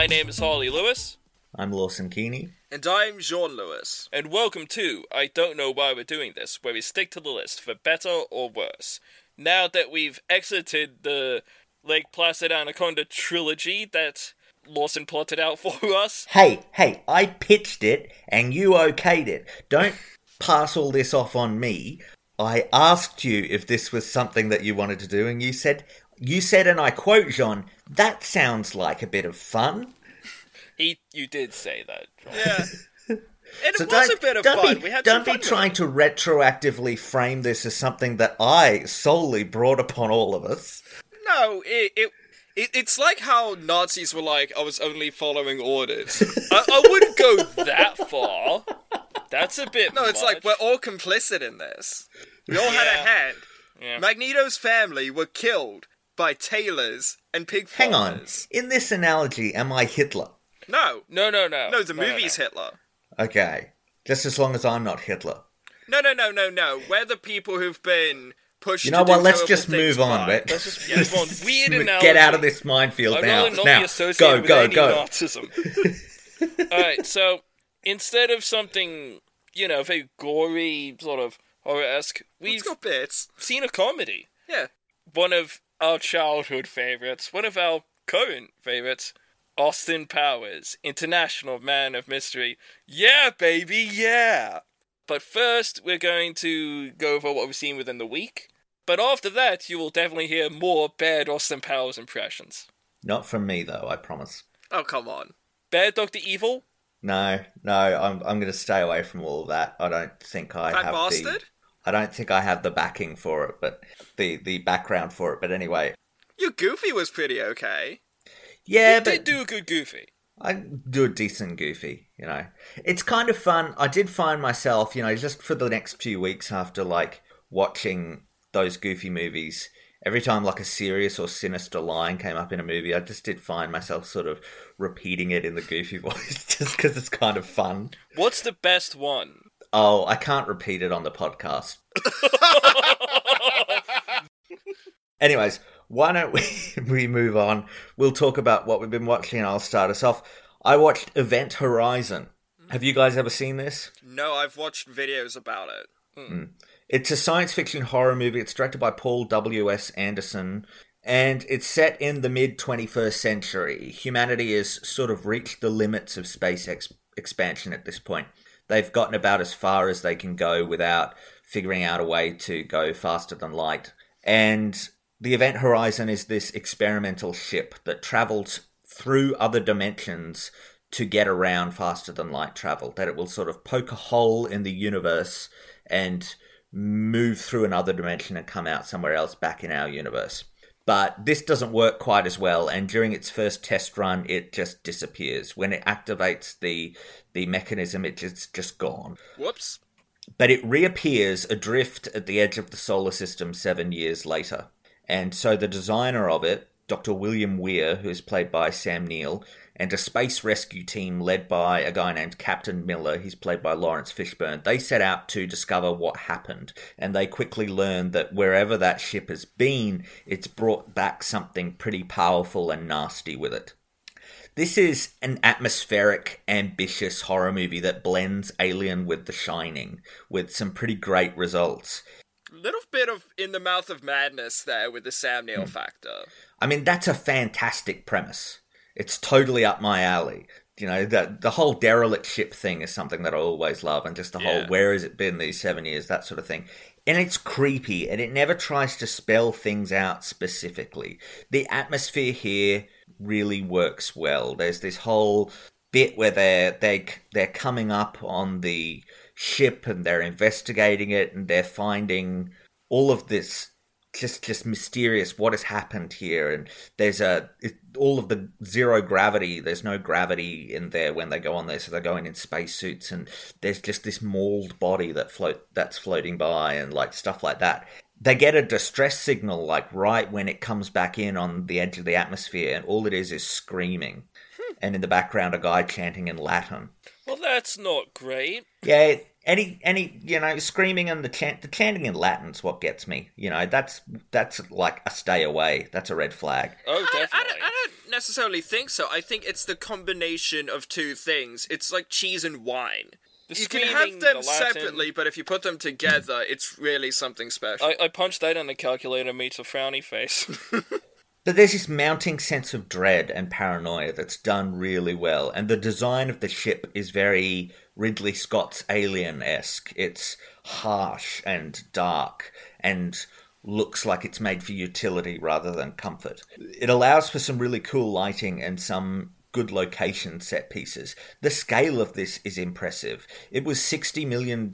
My name is Harlly Lewis, I'm Lawson Keeney. And I'm Jeaun Lewis. and welcome to I Don't Know Why We're Doing This, where we stick to the list for better or worse. Now that we've exited the Lake Placid Anaconda trilogy that Lawson plotted out for us, Hey, hey, I pitched it and you okayed it. Don't pass all this off on me. I asked you if this was something that you wanted to do, and you said, you said, and I quote, Jeaun, that sounds like a bit of fun. he you did say that. John. Yeah. And So it was a bit of don't fun. Be, we had don't some be fun trying to retroactively frame this as something that I solely brought upon all of us. No, it, it, it it's like how Nazis were like, I was only following orders. I, I wouldn't go that far. That's a bit. no, it's like we're all complicit in this. We all had a hand. Yeah. Magneto's family were killed by tailors and pig Hang on. In this analogy, am I Hitler? No, No, no, no. no, the no, no, movie's no. Hitler. Okay. Just as long as I'm not Hitler. No, no, no, no, no. We're the people who've been pushed. You to know do what? Let's terrible just things move on. by- Let- Let's just move on. Weird analogy. Get out of this minefield I'd now. rather not now, be associated go, with go, any go. Nazism. Alright, so instead of something, you know, very gory, sort of horror esque, we've It's got bits. seen a comedy. Yeah. One of our childhood favorites, one of our current favorites, Austin Powers, International Man of Mystery. Yeah, baby, yeah! But first, we're going to go over what we've seen within the week. But after that, you will definitely hear more bad Austin Powers impressions. Not from me, though, I promise. Oh come on. Bad Dr. Evil? No, no, I'm I'm going to stay away from all of that. I don't think I Fat have bastard. the I don't think I have the backing for it, but the the background for it. But anyway, Your Goofy was pretty okay. yeah, He but did do a good Goofy. I do a decent goofy, you know. It's kind of fun. I did find myself, you know, just for the next few weeks after like watching those goofy movies, every time like a serious or sinister line came up in a movie, I just did find myself sort of repeating it in the goofy voice just because it's kind of fun. What's the best one? Oh, I can't repeat it on the podcast. Anyways, why don't we, we move on? We'll talk about what we've been watching and I'll start us off. I watched Event Horizon. Mm. Have you guys ever seen this? No, I've watched videos about it. Mm. Mm. It's a science fiction horror movie. It's directed by Paul W.S. Anderson. And it's set in the mid 21st century. Humanity has sort of reached the limits of space ex- expansion at this point. They've gotten about as far as they can go without figuring out a way to go faster than light. And the Event Horizon is this experimental ship that travels through other dimensions to get around faster than light travel. That it will sort of poke a hole in the universe and move through another dimension and come out somewhere else back in our universe. But this doesn't work quite as well, and during its first test run, it just disappears. When it activates the the mechanism, it just just gone. Whoops. But it reappears adrift at the edge of the solar system seven years later. And so the designer of it, Dr. William Weir, who is played by Sam Neill, and a space rescue team led by a guy named Captain Miller, he's played by Laurence Fishburne, they set out to discover what happened. And they quickly learn that wherever that ship has been, it's brought back something pretty powerful and nasty with it. This is an atmospheric, ambitious horror movie that blends Alien with The Shining, with some pretty great results. Little bit of in the mouth of madness there with the Sam. Neill hmm. factor. I mean, that's a fantastic premise. It's totally up my alley. You know, the the whole derelict ship thing is something that I always love, and just the whole where has it been these seven years, that sort of thing. And it's creepy, and it never tries to spell things out specifically. The atmosphere here really works well. There's this whole bit where they're they they're coming up on the ship and they're investigating it and they're finding all of this just just mysterious what has happened here and there's a it, all of the zero gravity there's no gravity in there when they go on there so they're going in spacesuits and there's just this mauled body that float that's floating by and like stuff like that. They get a distress signal like right when it comes back in on the edge of the atmosphere and all it is is screaming. Hmm. And in the background a guy chanting in latin. Well, that's not great. yeah, any any you know screaming and the chant the chanting in Latin's what gets me. You know that's that's like a stay away. That's a red flag. Oh, I, I, definitely. don't, I don't necessarily think so. I think it's the combination of two things. It's like cheese and wine. The you can have them the separately, but if you put them together, it's really something special. I, I punched that in the calculator, meets a frowny face. But there's this mounting sense of dread and paranoia that's done really well, and the design of the ship is very Ridley Scott's Alien esque. It's harsh and dark and looks like it's made for utility rather than comfort. It allows for some really cool lighting and some good location set pieces. The scale of this is impressive. It was $60 million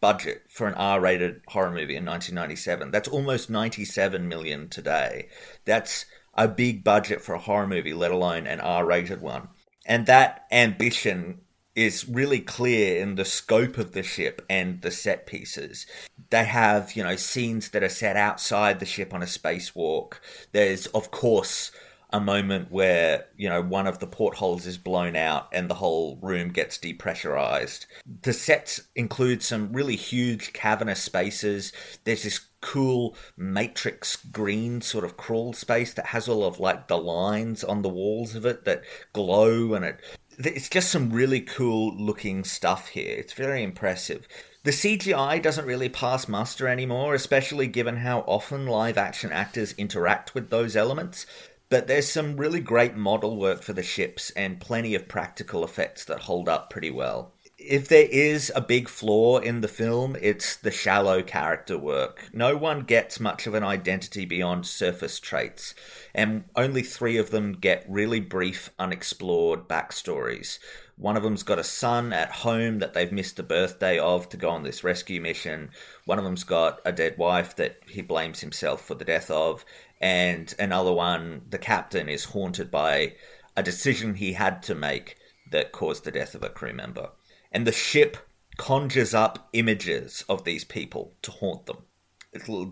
budget for an R-rated horror movie in 1997. That's almost 97 million today. That's a big budget for a horror movie, let alone an R-rated one. And that ambition is really clear in the scope of the ship and the set pieces. They have, you know, scenes that are set outside the ship on a spacewalk. There's, of course, a moment where you know one of the portholes is blown out and the whole room gets depressurized. The sets include some really huge cavernous spaces. There's this cool matrix green sort of crawl space that has all of like the lines on the walls of it that glow and it it's just some really cool looking stuff here. It's very impressive. The CGI doesn't really pass muster anymore, especially given how often live action actors interact with those elements. But there's some really great model work for the ships and plenty of practical effects that hold up pretty well. If there is a big flaw in the film, it's the shallow character work. No one gets much of an identity beyond surface traits, and only three of them get really brief, unexplored backstories. One of them's got a son at home that they've missed the birthday of to go on this rescue mission. One of them's got a dead wife that he blames himself for the death of and another one, the captain is haunted by a decision he had to make that caused the death of a crew member. And the ship conjures up images of these people to haunt them.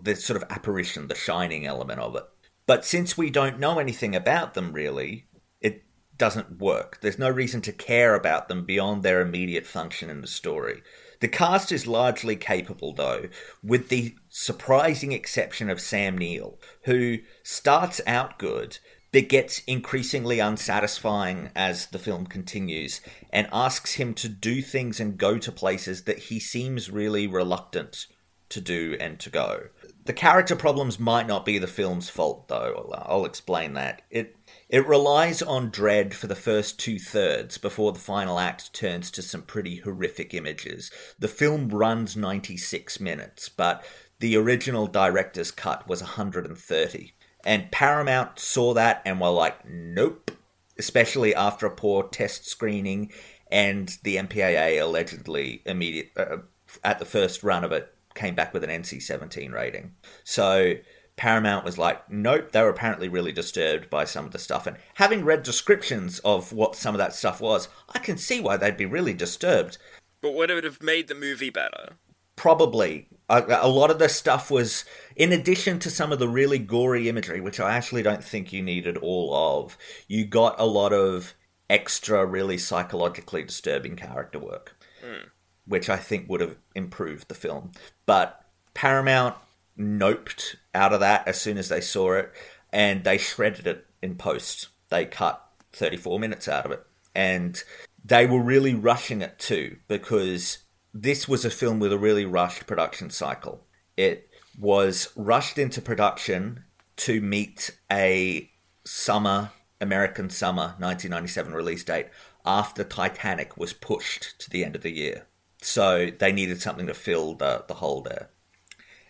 This sort of apparition, the shining element of it. But since we don't know anything about them really, it doesn't work. There's no reason to care about them beyond their immediate function in the story. The cast is largely capable, though, with the surprising exception of Sam Neill, who starts out good but gets increasingly unsatisfying as the film continues and asks him to do things and go to places that he seems really reluctant to do and to go. The character problems might not be the film's fault, though. I'll explain that. It it relies on dread for the first two thirds before the final act turns to some pretty horrific images. The film runs 96 minutes, but the original director's cut was 130. And Paramount saw that and were like, nope. Especially after a poor test screening and the MPAA allegedly immediate uh, at the first run of it came back with an NC-17 rating. So Paramount was like, nope, they were apparently really disturbed by some of the stuff. And having read descriptions of what some of that stuff was, I can see why they'd be really disturbed. But would it would have made the movie better? Probably. A, a lot of the stuff was, in addition to some of the really gory imagery, which I actually don't think you needed all of, you got a lot of extra, really psychologically disturbing character work, mm. which I think would have improved the film. But Paramount noped out of that as soon as they saw it, and they shredded it in post. They cut 34 minutes out of it. And they were really rushing it too, because this was a film with a really rushed production cycle. It was rushed into production to meet a summer, American summer 1997 release date after Titanic was pushed to the end of the year. So they needed something to fill the, the hole there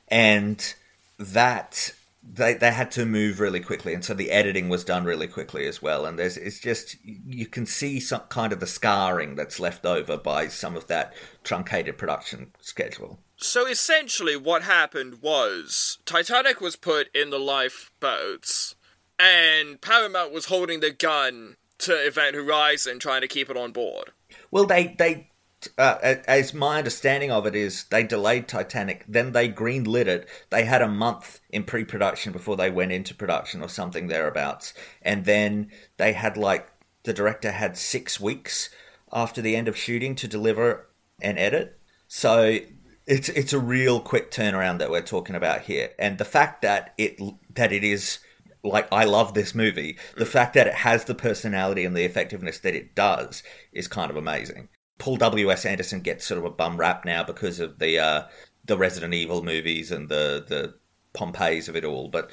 and that they they had to move really quickly, and so the editing was done really quickly as well. And there's it's just you can see some kind of the scarring that's left over by some of that truncated production schedule. So essentially, what happened was Titanic was put in the lifeboats, and Paramount was holding the gun to Event Horizon, trying to keep it on board. Well, they they uh, as my understanding of it is, they delayed Titanic, then they greenlit it. They had a month in pre-production before they went into production, or something thereabouts, and then they had like the director had six weeks after the end of shooting to deliver and edit. So it's it's a real quick turnaround that we're talking about here, and the fact that it that it is like I love this movie. The fact that it has the personality and the effectiveness that it does is kind of amazing. Paul W S Anderson gets sort of a bum rap now because of the uh, the Resident Evil movies and the the Pompeii's of it all, but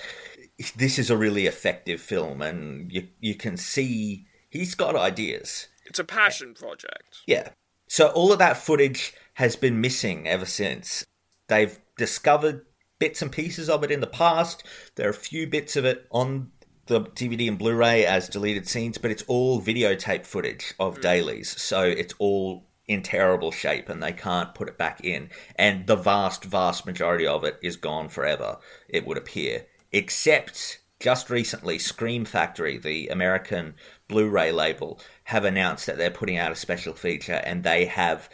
this is a really effective film, and you you can see he's got ideas. It's a passion project. Yeah. So all of that footage has been missing ever since. They've discovered bits and pieces of it in the past. There are a few bits of it on the DVD and Blu-ray as deleted scenes, but it's all videotape footage of mm. dailies. So it's all in terrible shape and they can't put it back in. And the vast, vast majority of it is gone forever, it would appear. Except just recently, Scream Factory, the American Blu ray label, have announced that they're putting out a special feature and they have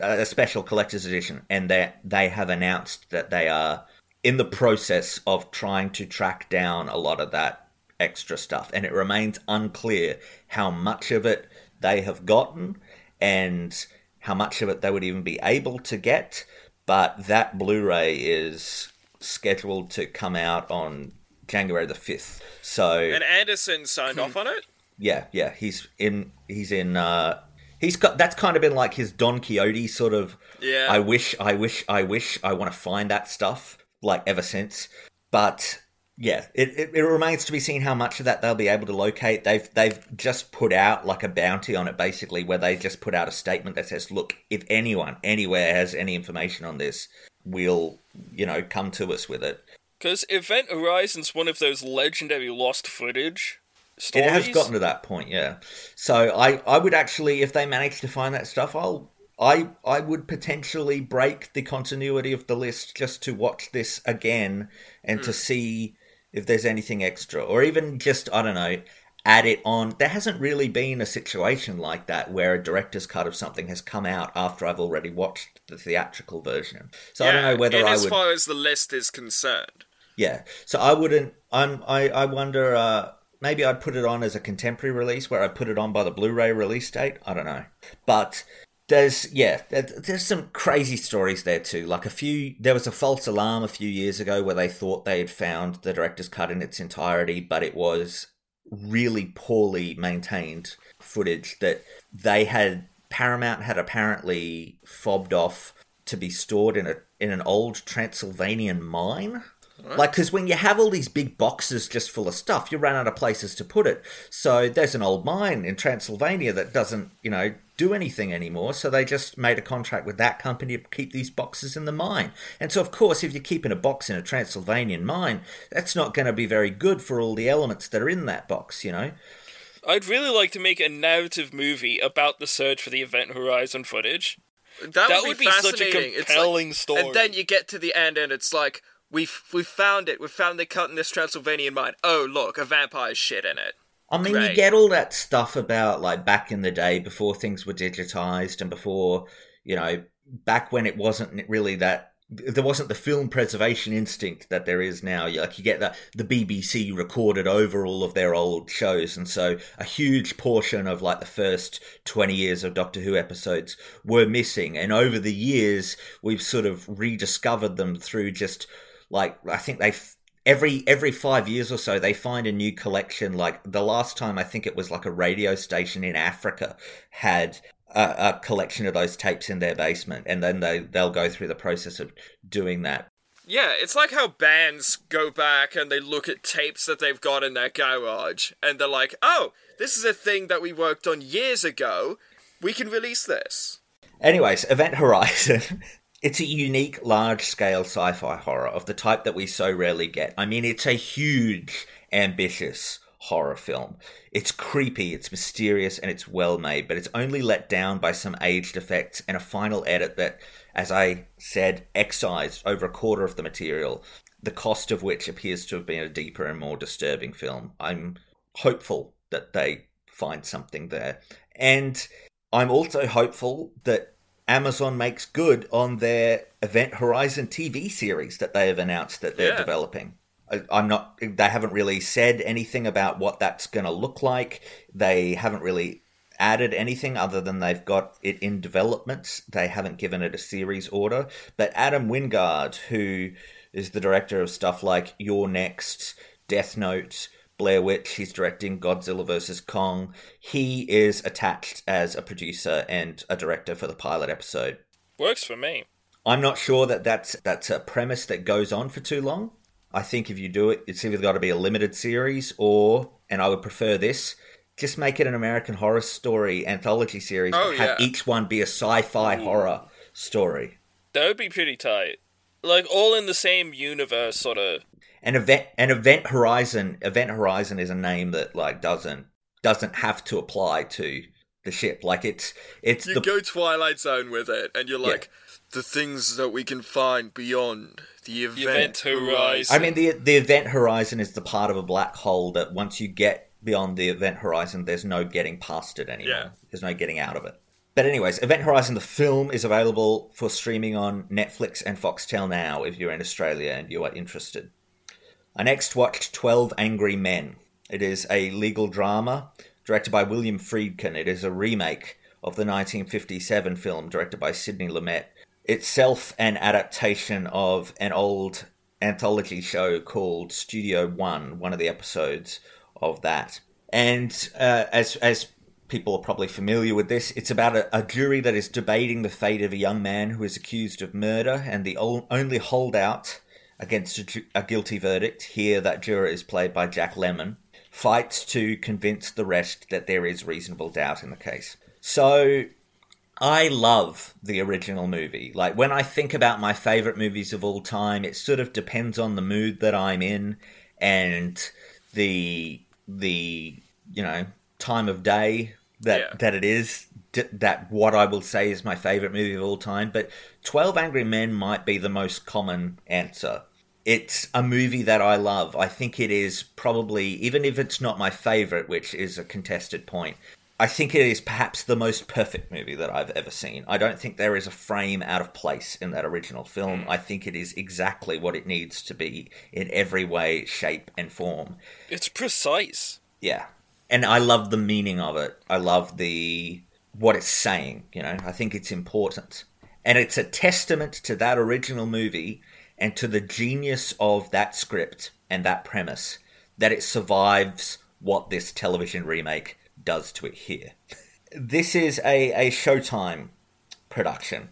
a special collector's edition. And they, they have announced that they are in the process of trying to track down a lot of that extra stuff. And it remains unclear how much of it they have gotten and how much of it they would even be able to get. But that Blu ray is scheduled to come out on January the 5th. So. And Anderson signed off on it? Yeah, yeah. He's in. He's in. Uh, he's got that's kind of been like his Don Quixote sort of. Yeah. I wish, I wish, I wish, I want to find that stuff like ever since. But yeah, it, it, it, remains to be seen how much of that they'll be able to locate. They've they've just put out like a bounty on it, basically, where they just put out a statement that says, "Look, if anyone anywhere has any information on this, we'll you know come to us with it." Because Event Horizon's one of those legendary lost footage stories. It has gotten to that point, yeah. So I I would actually, if they manage to find that stuff, I'll I I would potentially break the continuity of the list just to watch this again and mm. to hmm. see if there's anything extra, or even just I don't know, add it on. There hasn't really been a situation like that where a director's cut of something has come out after I've already watched the theatrical version. So yeah, I don't know whether I as would. As far as the list is concerned. Yeah, so I wouldn't. I'm. I. I wonder. Uh, maybe I'd put it on as a contemporary release, where I put it on by the Blu-ray release date. I don't know, but there's yeah there's some crazy stories there too. Like a few there was a false alarm a few years ago where they thought they had found the director's cut in its entirety but it was really poorly maintained footage that they had paramount had apparently fobbed off to be stored in a in an old transylvanian mine Right. Like, because when you have all these big boxes just full of stuff, you run out of places to put it. So there's an old mine in Transylvania that doesn't, you know, do anything anymore. So they just made a contract with that company to keep these boxes in the mine. And so, of course, if you're keeping a box in a Transylvanian mine, that's not going to be very good for all the elements that are in that box, you know. I'd really like to make a narrative movie about the search for the Event Horizon footage. That, that would, be, would be such a compelling like, story. And then you get to the end, and it's like, We've we found it. We've found the cut in this Transylvanian mine. Oh look, a vampire shit in it. I mean, Great. you get all that stuff about like back in the day before things were digitized and before you know back when it wasn't really that there wasn't the film preservation instinct that there is now. Like you get the the BBC recorded over all of their old shows, and so a huge portion of like the first twenty years of Doctor Who episodes were missing. And over the years, we've sort of rediscovered them through just like I think they every every five years or so they find a new collection. Like the last time I think it was like a radio station in Africa had a, a collection of those tapes in their basement, and then they they'll go through the process of doing that. Yeah, it's like how bands go back and they look at tapes that they've got in their garage and they're like, oh, this is a thing that we worked on years ago. We can release this. Anyways, Event Horizon It's a unique, large scale sci fi horror of the type that we so rarely get. I mean, it's a huge, ambitious horror film. It's creepy, it's mysterious, and it's well made, but it's only let down by some aged effects and a final edit that, as I said, excised over a quarter of the material, the cost of which appears to have been a deeper and more disturbing film. I'm hopeful that they find something there. And I'm also hopeful that Amazon makes good on their Event Horizon TV series that they have announced that they're yeah. developing. I'm not. They haven't really said anything about what that's going to look like. They haven't really added anything other than they've got it in development. They haven't given it a series order. But Adam Wingard, who is the director of stuff like You're Next, Death Note, Blair Witch. He's directing Godzilla vs. Kong. He is attached as a producer and a director for the pilot episode. Works for me. I'm not sure that that's that's a premise that goes on for too long. I think if you do it, it's either got to be a limited series or, and I would prefer this, just make it an American Horror Story anthology series. Oh, have yeah. each one be a sci-fi horror story. That would be pretty tight. Like all in the same universe, sort of. An event, an Event Horizon. Event Horizon is a name that like doesn't doesn't have to apply to the ship. Like it's it's You the go Twilight Zone with it, and you're like, the things that we can find beyond the event, Event Horizon. I mean, the the event horizon is the part of a black hole that once you get beyond the event horizon, there's no getting past it anymore. Yeah. There's no getting out of it. But anyways, Event Horizon the film is available for streaming on Netflix and Foxtel now if you're in Australia and you are interested. I next watched 12 Angry Men. It is a legal drama directed by William Friedkin. It is a remake of the 1957 film directed by Sidney Lumet. Itself an adaptation of an old anthology show called Studio One, one of the episodes of that. And uh, as as people are probably familiar with this, it's about a, a jury that is debating the fate of a young man who is accused of murder, and the ol- only holdout against a, ju- a guilty verdict here, that juror is played by Jack Lemmon, fights to convince the rest that there is reasonable doubt in the case. So I love the original movie. Like when I think about my favorite movies of all time, it sort of depends on the mood that I'm in and the the you know time of day that Yeah. that it is that what I will say is my favorite movie of all time. But Twelve Angry Men might be the most common answer. It's a movie that I love. I think it is probably even if it's not my favorite, which is a contested point. I think it is perhaps the most perfect movie that I've ever seen. I don't think there is a frame out of place in that original film. Mm. I think it is exactly what it needs to be in every way, shape, and form. It's precise. Yeah. And I love the meaning of it. I love the what it's saying, you know. I think it's important. And it's a testament to that original movie and to the genius of that script and that premise that it survives what this television remake does to it here. This is a, a Showtime production.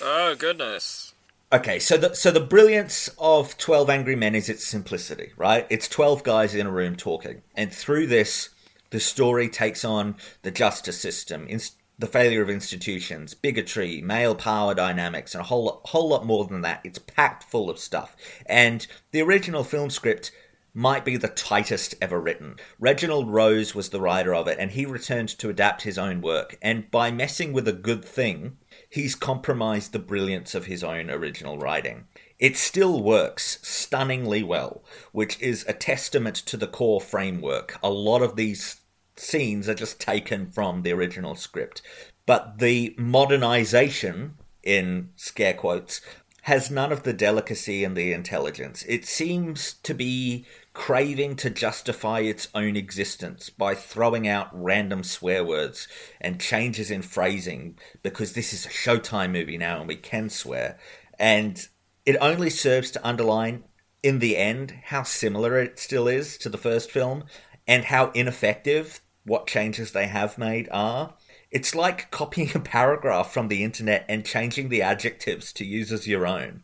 Oh goodness. Okay, so the so the brilliance of Twelve Angry Men is its simplicity, right? It's twelve guys in a room talking, and through this, the story takes on the justice system, inst- the failure of institutions, bigotry, male power dynamics, and a whole whole lot more than that. It's packed full of stuff, and the original film script might be the tightest ever written. Reginald Rose was the writer of it, and he returned to adapt his own work. And by messing with a good thing, he's compromised the brilliance of his own original writing. It still works stunningly well, which is a testament to the core framework. A lot of these scenes are just taken from the original script. But the modernization, in scare quotes, has none of the delicacy and the intelligence. It seems to be craving to justify its own existence by throwing out random swear words and changes in phrasing because this is a Showtime movie now and we can swear. And it only serves to underline, in the end, how similar it still is to the first film and how ineffective what changes they have made are. It's like copying a paragraph from the internet and changing the adjectives to use as your own.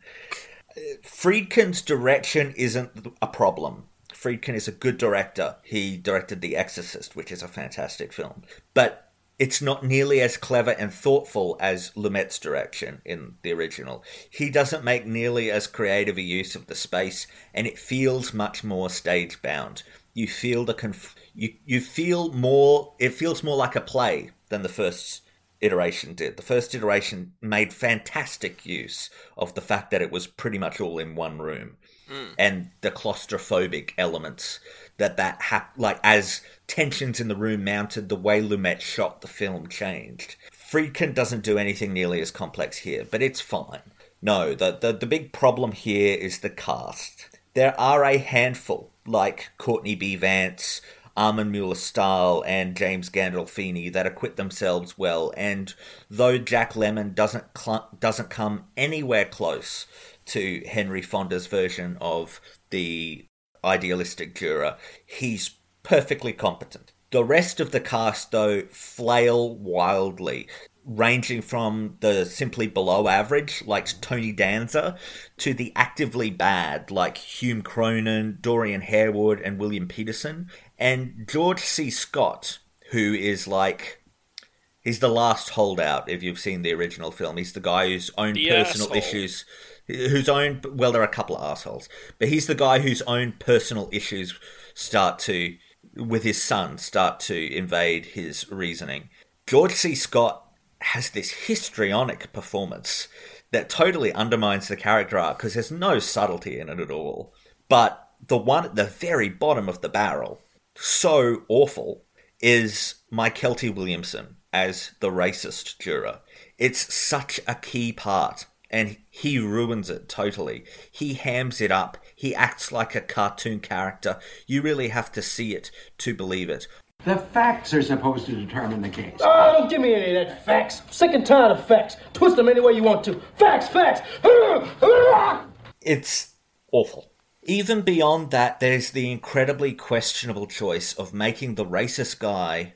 Friedkin's direction isn't a problem. Friedkin is a good director. He directed The Exorcist, which is a fantastic film. But it's not nearly as clever and thoughtful as Lumet's direction in the original. He doesn't make nearly as creative a use of the space, and it feels much more stage bound. You feel the conf- you you feel more. It feels more like a play than the first iteration did. The first iteration made fantastic use of the fact that it was pretty much all in one room hmm. and the claustrophobic elements that that hap- like as tensions in the room mounted the way lumet shot the film changed friedkin doesn't do anything nearly as complex here but it's fine no the, the, the big problem here is the cast there are a handful like courtney b vance Armin Mueller Stahl and James Gandolfini that acquit themselves well, and though Jack Lemmon doesn't cl- doesn't come anywhere close to Henry Fonda's version of the idealistic juror. He's perfectly competent. The rest of the cast, though, flail wildly, ranging from the simply below average, like Tony Danza, to the actively bad, like Hume Cronyn, Dorian Harewood, and William Petersen. And George C. Scott, who is like He's the last holdout. If you've seen the original film, he's the guy whose own The personal asshole. issues, whose own well, there are a couple of assholes, but he's the guy whose own personal issues start to, with his son, start to invade his reasoning. George C. Scott has this histrionic performance that totally undermines the character arc because there's no subtlety in it at all. But the one at the very bottom of the barrel, so awful, is Mykelti Williamson as the racist juror. It's such a key part, and he ruins it totally. He hams it up. He acts like a cartoon character. You really have to see it to believe it. The facts are supposed to determine the case. Oh, don't give me any of that facts. I'm sick and tired of facts. Twist them any way you want to. Facts, facts. It's awful. Even beyond that, there's the incredibly questionable choice of making the racist guy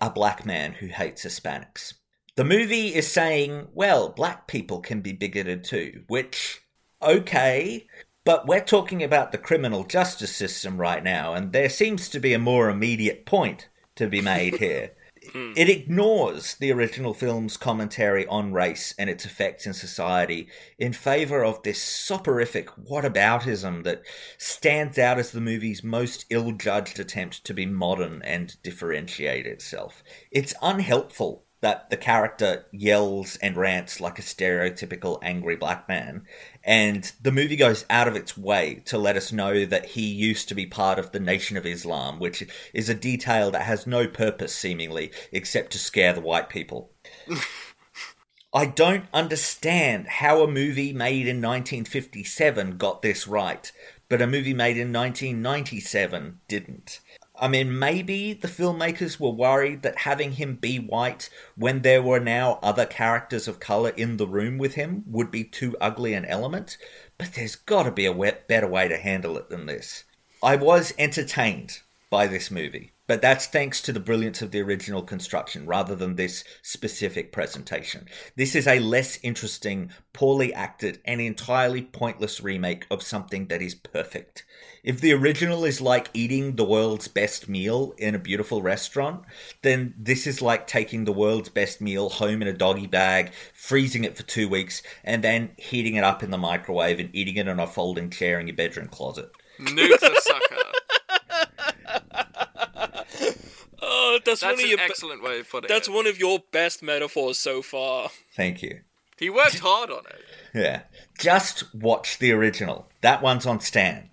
a black man who hates Hispanics. The movie is saying, well, black people can be bigoted too, which, okay, but we're talking about the criminal justice system right now, and there seems to be a more immediate point to be made here. Hmm. It ignores the original film's commentary on race and its effects in society in favor of this soporific whataboutism that stands out as the movie's most ill judged attempt to be modern and differentiate itself. It's unhelpful that the character yells and rants like a stereotypical angry black man, and the movie goes out of its way to let us know that he used to be part of the Nation of Islam, which is a detail that has no purpose, seemingly, except to scare the white people. I don't understand how a movie made in 1957 got this right, but a movie made in 1997 didn't. I mean, maybe the filmmakers were worried that having him be white when there were now other characters of color in the room with him would be too ugly an element, but there's gotta be a better way to handle it than this. I was entertained by this movie, but that's thanks to the brilliance of the original construction rather than this specific presentation. This is a less interesting, poorly acted, and entirely pointless remake of something that is perfect. If the original is like eating the world's best meal in a beautiful restaurant, then this is like taking the world's best meal home in a doggy bag, freezing it for two weeks, and then heating it up in the microwave and eating it on a folding chair in your bedroom closet. Nude the sucker. Oh, that's, one of an your. be- excellent way of putting that's it. one of your best metaphors so far. Thank you. He worked hard on it. Yeah. Just watch the original. That one's on Stan.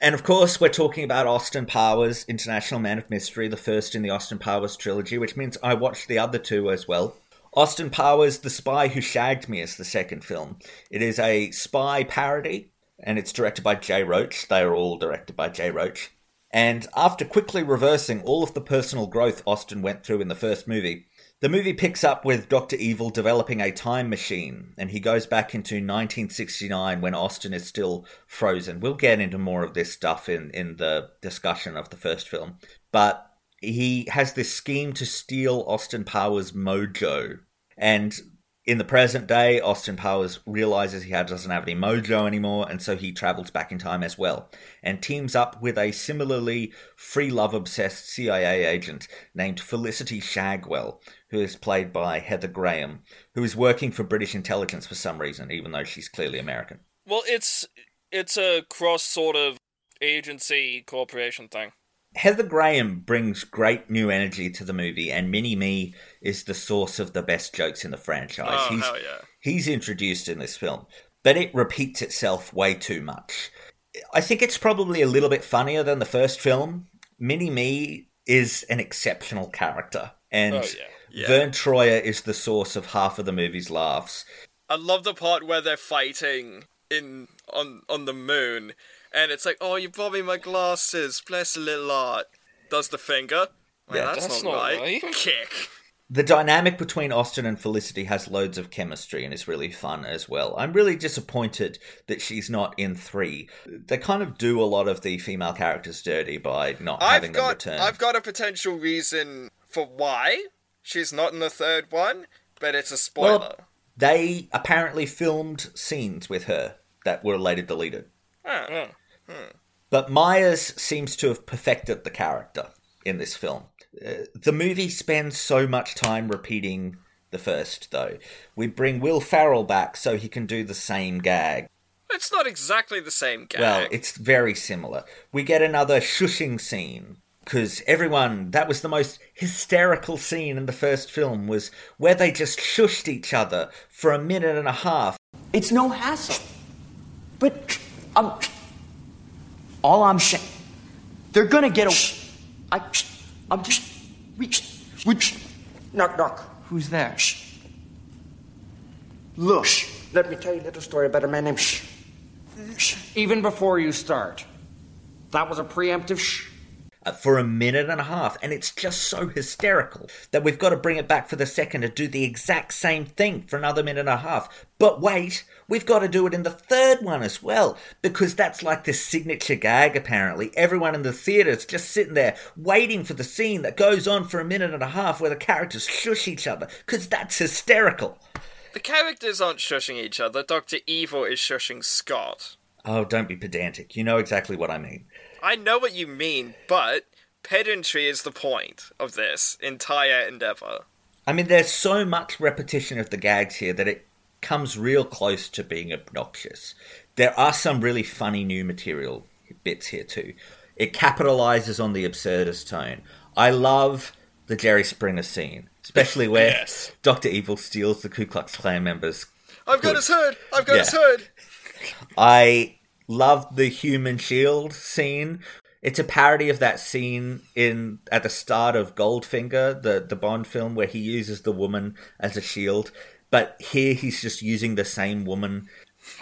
And of course, we're talking about Austin Powers, International Man of Mystery, the first in the Austin Powers trilogy, which means I watched the other two as well. Austin Powers, The Spy Who Shagged Me is the second film. It is a spy parody, and it's directed by Jay Roach. They are all directed by Jay Roach. And after quickly reversing all of the personal growth Austin went through in the first movie, the movie picks up with Dr. Evil developing a time machine, and he goes back into 1969 when Austin is still frozen. We'll get into more of this stuff in, in the discussion of the first film. But he has this scheme to steal Austin Powers' mojo. And in the present day, Austin Powers realizes he doesn't have any mojo anymore, and so he travels back in time as well, and teams up with a similarly free love obsessed CIA agent named Felicity Shagwell, who is played by Heather Graham, who is working for British intelligence for some reason, even though she's clearly American. Well, it's it's a cross sort of agency corporation thing. Heather Graham brings great new energy to the movie, and Mini Me is the source of the best jokes in the franchise. Oh, he's, hell yeah. he's introduced in this film, but it repeats itself way too much. I think it's probably a little bit funnier than the first film. Mini Me is an exceptional character, and Oh, yeah. Yeah. Verne Troyer is the source of half of the movie's laughs. I love the part where they're fighting in on on the moon, and it's like, oh, you brought me my glasses. Bless a little art. Does the finger? Well, Yeah, that's, that's not, not right. right. Kick. the dynamic between Austin and Felicity has loads of chemistry and is really fun as well. I'm really disappointed that she's not in three. They kind of do a lot of the female characters dirty by not having I've them got return. I've got a potential reason for why she's not in the third one, but it's a spoiler. Well, they apparently filmed scenes with her that were later deleted. Ah. But Myers seems to have perfected the character in this film. Uh, the movie spends so much time repeating the first, though. We bring Will Ferrell back so he can do the same gag. It's not exactly the same gag. Well, it's very similar. We get another shushing scene because everyone that was the most hysterical scene in the first film was where they just shushed each other for a minute and a half. It's no hassle. But um, all I'm saying, they're gonna get a. I, I'm just. We, we, knock, knock. Who's there? Look, let me tell you a little story about a man named. Even before you start, that was a preemptive. Uh, for a minute and a half, and it's just so hysterical that we've got to bring it back for the second to do the exact same thing for another minute and a half. But wait, we've got to do it in the third one as well, because that's like the signature gag, apparently. Everyone in the theatre's just sitting there waiting for the scene that goes on for a minute and a half where the characters shush each other, because that's hysterical. the characters aren't shushing each other. Doctor Evil is shushing Scott. Oh, don't be pedantic. You know exactly what I mean. I know what you mean, but pedantry is the point of this entire endeavor. I mean, there's so much repetition of the gags here that it comes real close to being obnoxious. There are some really funny new material bits here too. It capitalizes on the absurdist tone. I love the Jerry Springer scene, especially where Yes. Dr. Evil steals the Ku Klux Klan members. I've got his hood. I've got his hood. I love the human shield scene. It's a parody of that scene in at the start of Goldfinger, the the Bond film, where he uses the woman as a shield. But here he's just using the same woman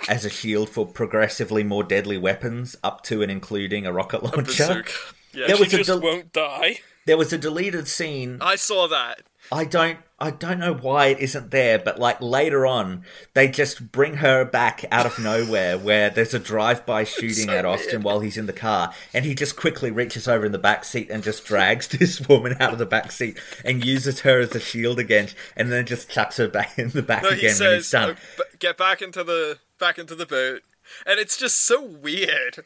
as a shield for progressively more deadly weapons, up to and including a rocket launcher. Bazooka. Yeah, There She was a just del- won't die. there was a deleted scene I saw that. I don't I don't know why it isn't there, but like later on, they just bring her back out of nowhere where there's a drive-by shooting so at Austin weird. while he's in the car, and he just quickly reaches over in the back seat and just drags this woman out of the back seat and uses her as a shield again, and then just chucks her back in the back No, he again when he's says, done. "Uh, "Get back into the back into the boat," and it's just so weird.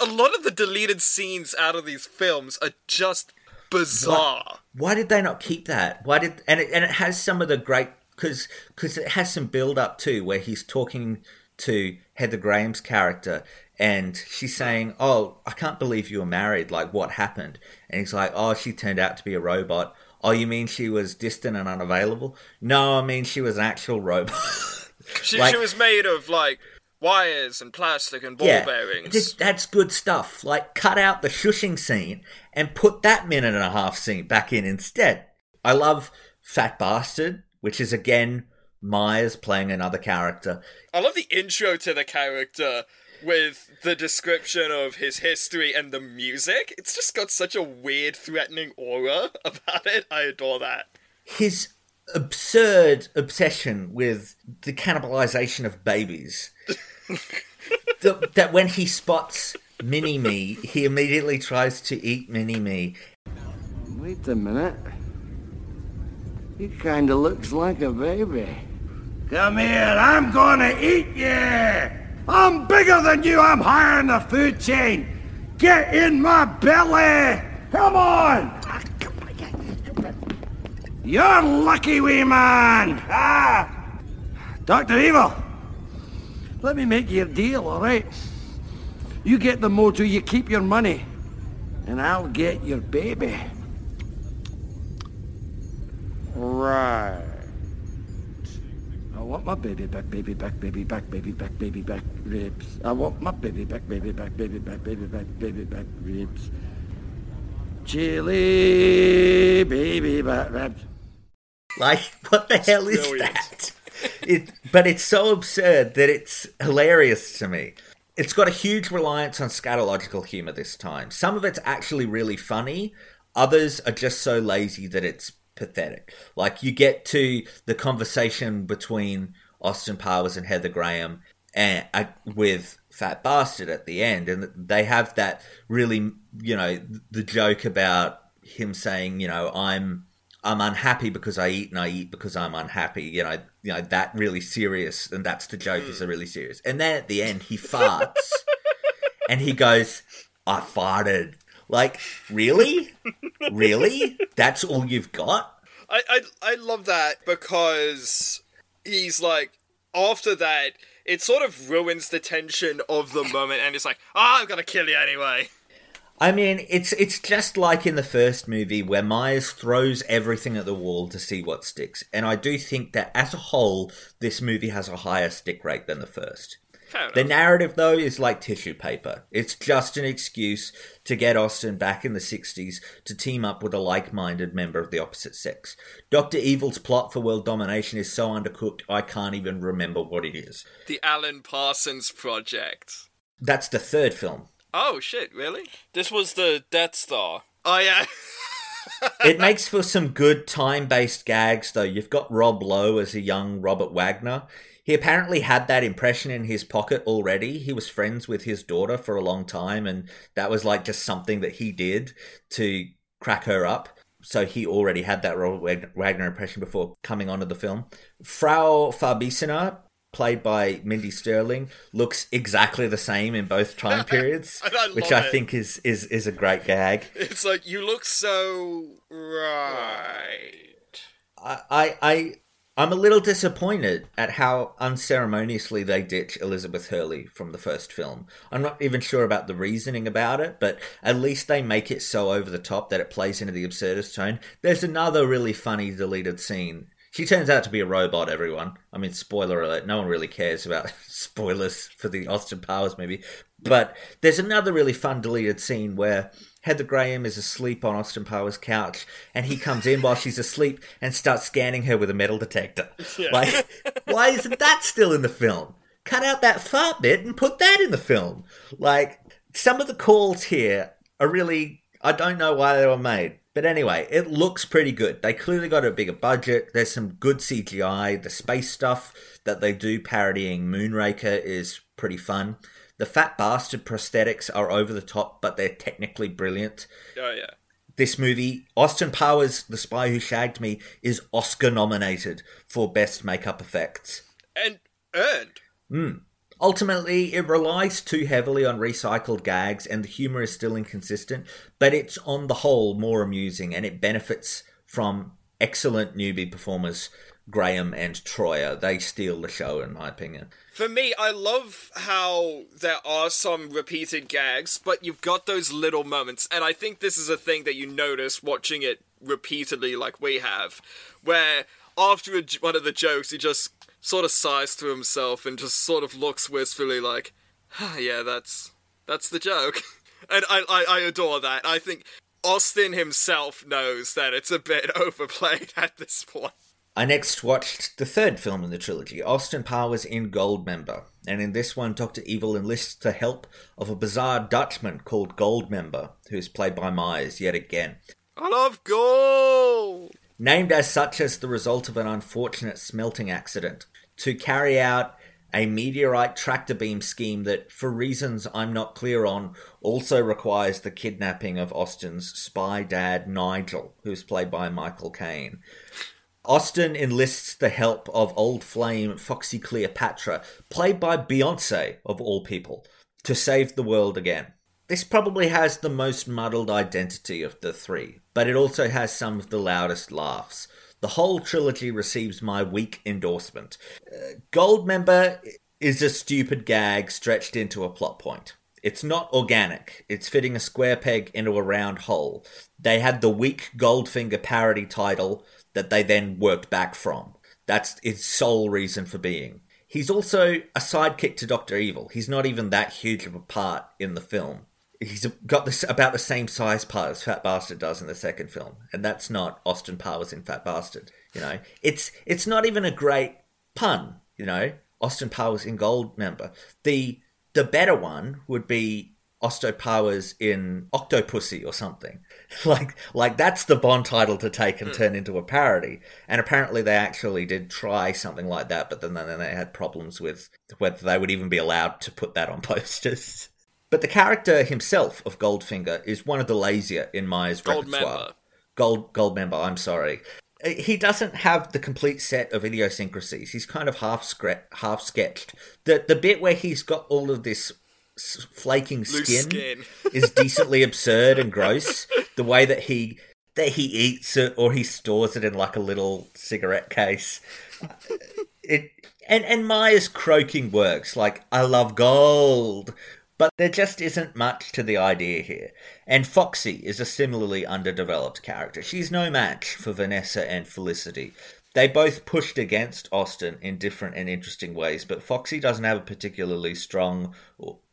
A lot of the deleted scenes out of these films are just bizarre. Why did they not keep that? Why did and it, and it has some of the great because because it has some build up too where he's talking to Heather Graham's character and she's saying, "Oh, I can't believe you were married. Like, what happened?" And he's like, "Oh, she turned out to be a robot." Oh, you mean she was distant and unavailable? No, I mean she was an actual robot. She, Like- she was made of like wires and plastic and ball bearings. This- that's good stuff. Like, cut out the shushing scene and put that minute and a half scene back in instead. I love Fat Bastard, which is again Myers playing another character. I love the intro to the character with the description of his history and the music. It's just got such a weird, threatening aura about it. I adore that. His absurd obsession with the cannibalization of babies. The- that when he spots Mini Me, he immediately tries to eat Mini Me. Wait a minute. He kinda looks like a baby. Come here, I'm gonna eat you! I'm bigger than you, I'm higher in the food chain! Get in my belly! Come on! You're lucky, wee man! Ah! Dr. Evil, let me make you a deal, alright? You get the mojo, you keep your money, and I'll get your baby. Right. I want my baby back, baby back, baby back, baby back, baby back ribs. I want my baby back, baby back, baby back, baby back, baby back ribs. Chili, baby back ribs. Like, what the hell is brilliant. that? It, but it's so absurd that it's hilarious to me. It's got a huge reliance on scatological humor this time. Some of it's actually really funny. Others are just so lazy that it's pathetic. Like you get to the conversation between Austin Powers and Heather Graham and uh, with Fat Bastard at the end, and they have that really, you know, the joke about him saying, you know, I'm I'm unhappy because I eat and I eat because I'm unhappy. You know, you know that really serious, and that's the joke. Is a really serious. And then at the end, he farts, and he goes, "I farted." Like, really, really? That's all you've got? I, I I love that because he's like after that it sort of ruins the tension of the moment and it's like ah I'm gonna kill you anyway. I mean, it's it's just like in the first movie where Myers throws everything at the wall to see what sticks, and I do think that as a whole, this movie has a higher stick rate than the first. The narrative, though, is like tissue paper. It's just an excuse to get Austin back in the 60s to team up with a like minded member of the opposite sex. Dr. Evil's plot for world domination is so undercooked, I can't even remember what it is. The Alan Parsons Project. That's the third film. Oh, shit, really? This was the Death Star. Oh, yeah. it makes for some good time based gags, though. You've got Rob Lowe as a young Robert Wagner. He apparently had that impression in his pocket already. He was friends with his daughter for a long time, and that was like just something that he did to crack her up. So he already had that Robert Wagner impression before coming onto the film. Frau Farbissina, played by Mindy Sterling, looks exactly the same in both time periods, I which I it. think is, is is a great gag. It's like you look so right. I, I, I I'm a little disappointed at how unceremoniously they ditch Elizabeth Hurley from the first film. I'm not even sure about the reasoning about it, but at least they make it so over the top that it plays into the absurdist tone. There's another really funny deleted scene. She turns out to be a robot, everyone. I mean, spoiler alert, no one really cares about spoilers for the Austin Powers movie. But there's another really fun deleted scene where Heather Graham is asleep on Austin Powers' couch, and he comes in while she's asleep and starts scanning her with a metal detector. Like, why isn't that still in the film? Cut out that fart bit and put that in the film. Like, some of the calls here are really, I don't know why they were made. But anyway, it looks pretty good. They clearly got a bigger budget. There's some good CGI. The space stuff that they do parodying Moonraker is pretty fun. The fat bastard prosthetics are over the top, but they're technically brilliant. Oh yeah. This movie, Austin Powers, The Spy Who Shagged Me, is Oscar nominated for Best Makeup Effects. And earned. Mm. Ultimately, it relies too heavily on recycled gags, and the humor is still inconsistent, but it's on the whole more amusing, and it benefits from excellent newbie performers Graham and Troyer. They steal the show, in my opinion. For me, I love how there are some repeated gags, but you've got those little moments, and I think this is a thing that you notice watching it repeatedly, like we have, where after a, one of the jokes, he just sort of sighs to himself and just sort of looks wistfully, like, ah, "Yeah, that's that's the joke," and I, I I adore that. I think Austin himself knows that it's a bit overplayed at this point. I next watched the third film in the trilogy, Austin Powers in Goldmember, and in this one, Dr. Evil enlists the help of a bizarre Dutchman called Goldmember, who is played by Myers yet again. I love gold! Named as such as the result of an unfortunate smelting accident, to carry out a meteorite tractor beam scheme that, for reasons I'm not clear on, also requires the kidnapping of Austin's spy dad Nigel, who's played by Michael Caine. Austin enlists the help of old flame Foxy Cleopatra, played by Beyonce, of all people, to save the world again. This probably has the most muddled identity of the three, but it also has some of the loudest laughs. The whole trilogy receives my weak endorsement. Uh, Goldmember is a stupid gag stretched into a plot point. It's not organic. It's fitting a square peg into a round hole. They had the weak Goldfinger parody title that they then worked back from. That's its sole reason for being. He's also a sidekick to Doctor Evil. He's not even that huge of a part in the film. He's got this about the same size part as Fat Bastard does in the second film, and that's not Austin Powers in Fat Bastard. You know, it's it's not even a great pun. You know, Austin Powers in Goldmember. The the better one would be Austin Powers in Octopussy or something. like like that's the Bond title to take and hmm. turn into a parody. And apparently they actually did try something like that, but then then they had problems with whether they would even be allowed to put that on posters. But the character himself of Goldfinger is one of the lazier in Myers' Gold repertoire. member. Gold Gold member, I'm sorry. Uh, He doesn't have the complete set of idiosyncrasies. He's kind of half scre- half sketched. The the bit where he's got all of this flaking skin, skin. is decently absurd and gross. The way that he that he eats it or he stores it in like a little cigarette case. It and and Myers' croaking works like I love gold. But there just isn't much to the idea here. And Foxy is a similarly underdeveloped character. She's no match for Vanessa and Felicity. They both pushed against Austin in different and interesting ways, but Foxy doesn't have a particularly strong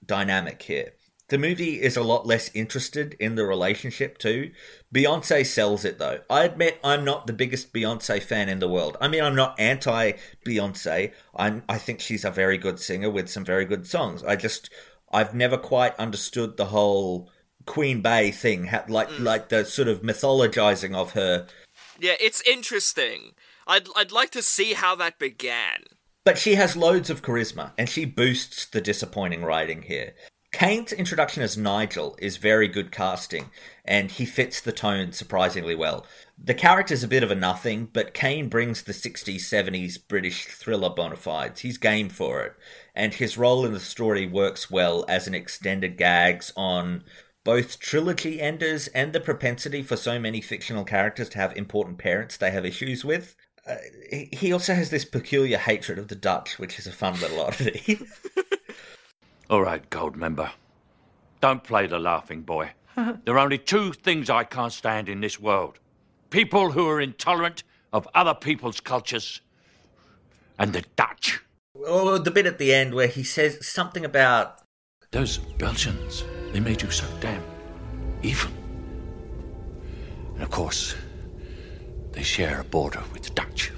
dynamic here. The movie is a lot less interested in the relationship too. Beyonce sells it though. I admit I'm not the biggest Beyonce fan in the world. I mean I'm not anti Beyonce. I think she's a very good singer with some very good songs. I just I've never quite understood the whole Queen Bey thing, like mm. like the sort of mythologizing of her. Yeah, it's interesting. I'd I'd like to see how that began. But she has loads of charisma, and she boosts the disappointing writing here. Caine's introduction as Nigel is very good casting, and he fits the tone surprisingly well. The character's a bit of a nothing, but Kane brings the 60s, 70s British thriller bona fides. He's game for it, and his role in the story works well as an extended gags on both trilogy enders and the propensity for so many fictional characters to have important parents they have issues with. Uh, he- he also has this peculiar hatred of the Dutch, which is a fun little oddity. All right, Gold member. Don't play the laughing boy. there are only two things I can't stand in this world people who are intolerant of other people's cultures, and the Dutch. Or the bit at the end where he says something about Those Belgians, they made you so damn evil. And of course, they share a border with the Dutch.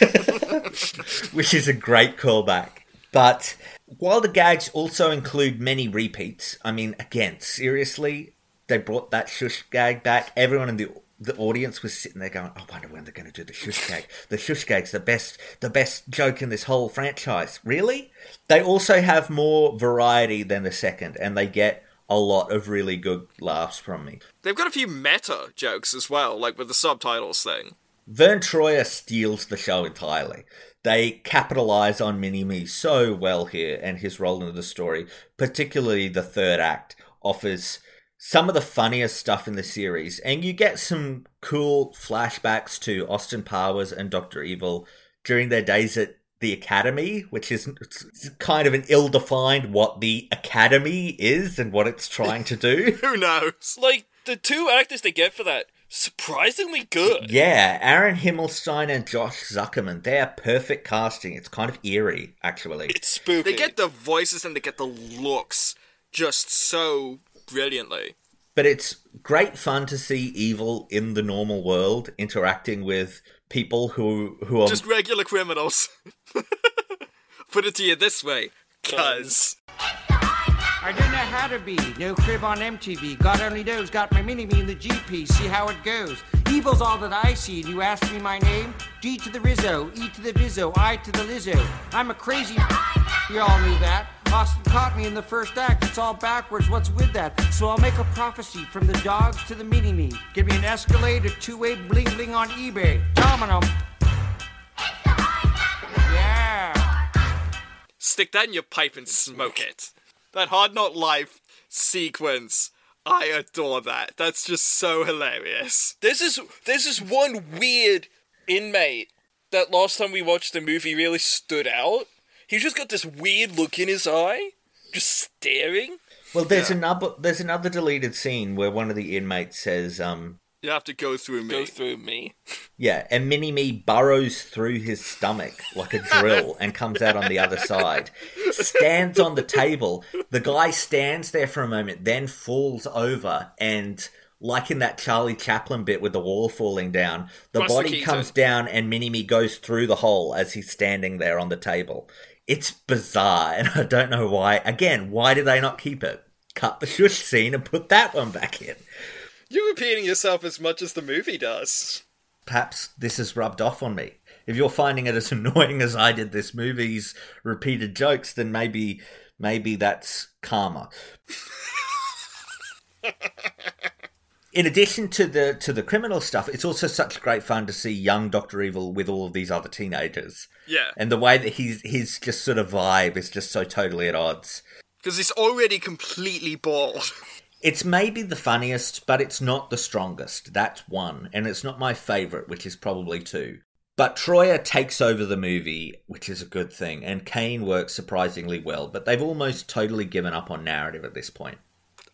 which is a great callback. But while the gags also include many repeats, I mean, again, seriously, they brought that shush gag back. Everyone in the the audience was sitting there going, "I wonder when they're going to do the shush gag. The shush gag's the best, the best joke in this whole franchise." Really? They also have more variety than the second, and they get a lot of really good laughs from me. They've got a few meta jokes as well, like with the subtitles thing. Verne Troyer steals the show entirely. They capitalize on Mini Me so well here, and his role in the story, particularly the third act, offers some of the funniest stuff in the series. And you get some cool flashbacks to Austin Powers and Dr. Evil during their days at the Academy, which is kind of an ill defined what the Academy is and what it's trying to do. Who knows? Like, the two actors they get for that, surprisingly good. Yeah, Aaron Himmelstein and Josh Zuckerman, they are perfect casting. It's kind of eerie, actually. It's spooky. They get the voices and they get the looks just so brilliantly. But it's great fun to see evil in the normal world interacting with people who who are Just regular criminals. Put it to you this way, cuz. I don't know how to be. No crib on MTV. God only knows. Got my mini me in the GP. See how it goes. Evil's all that I see. And you ask me my name? G to the Rizzo, E to the Vizzo, I to the Lizzo. I'm a crazy. You all knew that. Austin caught me in the first act. It's all backwards. What's with that? So I'll make a prophecy from the dogs to the mini me. Give me an Escalade, a two-way bling bling on eBay. Domino. Yeah. Stick that in your pipe and smoke it. That Hard Knock Life sequence. I adore that. That's just so hilarious. There's this there's this is one weird inmate that last time we watched the movie really stood out. He's just got this weird look in his eye, just staring. Well, there's another there's another deleted scene where one of the inmates says, um, You have to go through me. Go through me. yeah, and Mini Me burrows through his stomach like a drill and comes out on the other side. Stands on the table. The guy stands there for a moment, then falls over and like in that Charlie Chaplin bit with the wall falling down, the Buster body Keaton. comes down and Mini Me goes through the hole as he's standing there on the table. It's bizarre, and I don't know why. Again, why did they not keep it? cut the shush scene and put that one back in. You're repeating yourself as much as the movie does. Perhaps this has rubbed off on me. If you're finding it as annoying as I did this movie's repeated jokes, then maybe maybe that's karma. In addition to the to the criminal stuff, it's also such great fun to see young Doctor Evil with all of these other teenagers. Yeah. And the way that he's his just sort of vibe is just so totally at odds. Because he's already completely bald. It's maybe the funniest, but it's not the strongest. That's one. And it's not my favourite, which is probably two. But Troyer takes over the movie, which is a good thing, and Caine works surprisingly well, but they've almost totally given up on narrative at this point.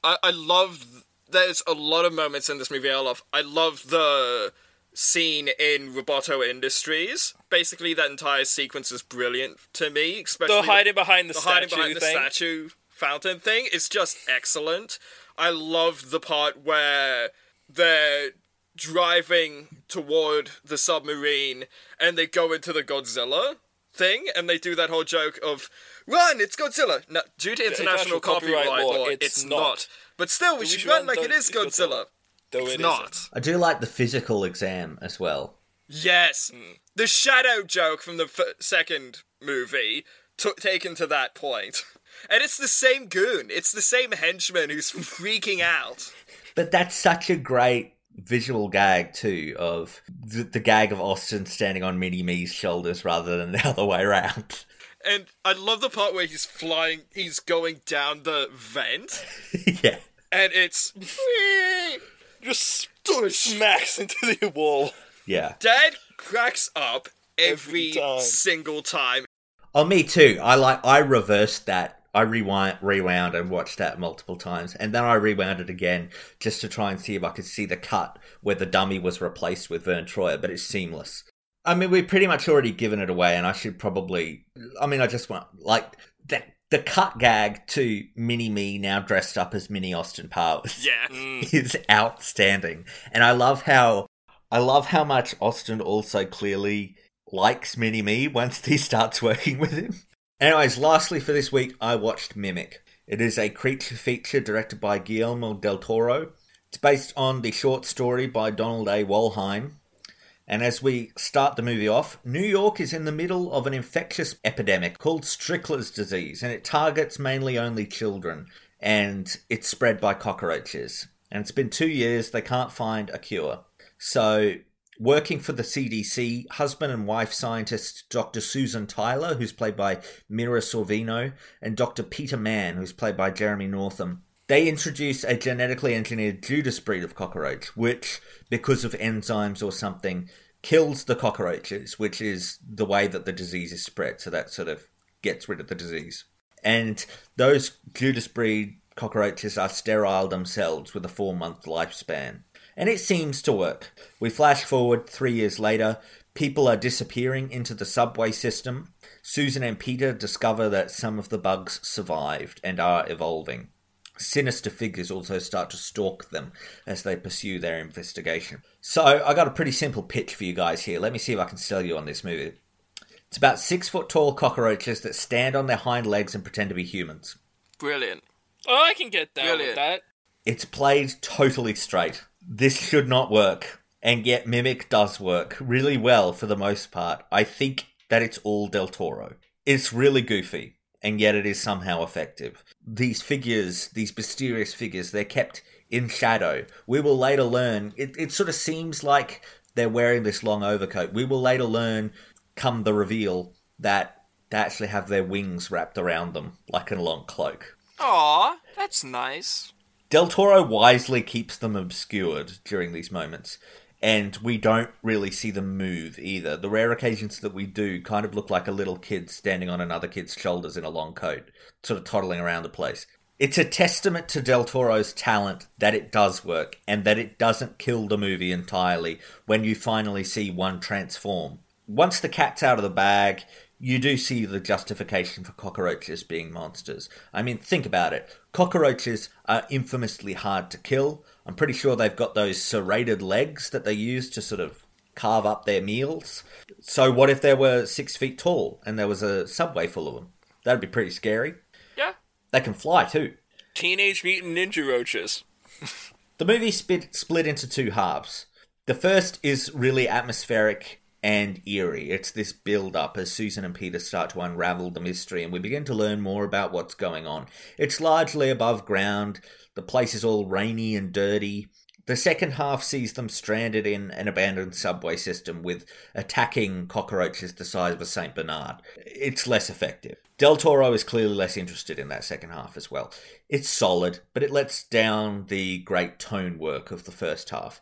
I, I love. There's a lot of moments in this movie I love. I love the scene in Roboto Industries. Basically, that entire sequence is brilliant to me. Especially The hiding behind the, the hiding statue behind the statue fountain thing is just excellent. I love the part where they're driving toward the submarine and they go into the Godzilla thing and they do that whole joke of run it's Godzilla no, due to international, international copyright, copyright law, law, it's, it's not. not. but still we We should should run run like it is Godzilla. Godzilla Though it's it not isn't. I do like the physical exam as well. yes hmm. the shadow joke from the f- second movie took taken to that point and it's the same goon it's the same henchman who's freaking out But that's such a great visual gag too of the, the gag of Austin standing on Mini Me's shoulders rather than the other way around. And I love the part where he's flying, he's going down the vent, yeah. and it's. Just sort smacks into the wall. Yeah. Dad cracks up every, Every time. single time. Oh, me too. I like I reversed that. I rewind, rewound, and watched that multiple times, and then I rewound it again just to try and see if I could see the cut where the dummy was replaced with Verne Troyer, but it's seamless. I mean, we've pretty much already given it away, and I should probably. I mean, I just want like that the cut gag to Mini Me now dressed up as Mini Austin Powers. Yeah. is outstanding, and I love how I love how much Austin also clearly likes Mini Me once he starts working with him. Anyways, lastly for this week, I watched Mimic. It is a creature feature directed by Guillermo del Toro. It's based on the short story by Donald A. Wollheim. And as we start the movie off, New York is in the middle of an infectious epidemic called Strickler's disease, and it targets mainly only children, and it's spread by cockroaches. And it's been two years, they can't find a cure. So, working for the CDC, husband and wife scientists Dr. Susan Tyler, who's played by Mira Sorvino, and Dr. Peter Mann, who's played by Jeremy Northam, they introduce a genetically engineered Judas breed of cockroach, which, because of enzymes or something, kills the cockroaches, which is the way that the disease is spread. So that sort of gets rid of the disease. And those Judas breed cockroaches are sterile themselves with a four month lifespan. And it seems to work. We flash forward three years later. People are disappearing into the subway system. Susan and Peter discover that some of the bugs survived and are evolving. Sinister figures also start to stalk them as they pursue their investigation. So, I got a pretty simple pitch for you guys here. Let me see if I can sell you on this movie. It's about six foot tall cockroaches that stand on their hind legs and pretend to be humans. Brilliant. Oh, I can get down with that. It's played totally straight. This should not work. And yet, Mimic does work really well for the most part. I think that it's all Del Toro. It's really goofy, and yet it is somehow effective. These figures, these mysterious figures, they're kept in shadow. We will later learn, it, it sort of seems like they're wearing this long overcoat. We will later learn, come the reveal, that they actually have their wings wrapped around them like a long cloak. Aw, that's nice. Del Toro wisely keeps them obscured during these moments, and we don't really see them move either. The rare occasions that we do kind of look like a little kid standing on another kid's shoulders in a long coat, sort of toddling around the place. It's a testament to Del Toro's talent that it does work, and that it doesn't kill the movie entirely when you finally see one transform. Once the cat's out of the bag, you do see the justification for cockroaches being monsters. I mean, think about it. Cockroaches are infamously hard to kill. I'm pretty sure they've got those serrated legs that they use to sort of carve up their meals. So, what if they were six feet tall and there was a subway full of them? That'd be pretty scary. Yeah. They can fly too. Teenage Mutant Ninja Roaches. The movie split, split into two halves. The first is really atmospheric and eerie. It's this build up as Susan and Peter start to unravel the mystery and we begin to learn more about what's going on. It's largely above ground, the place is all rainy and dirty. The second half sees them stranded in an abandoned subway system with attacking cockroaches the size of a St. Bernard. It's less effective. Del Toro is clearly less interested in that second half as well. It's solid, but it lets down the great tone work of the first half.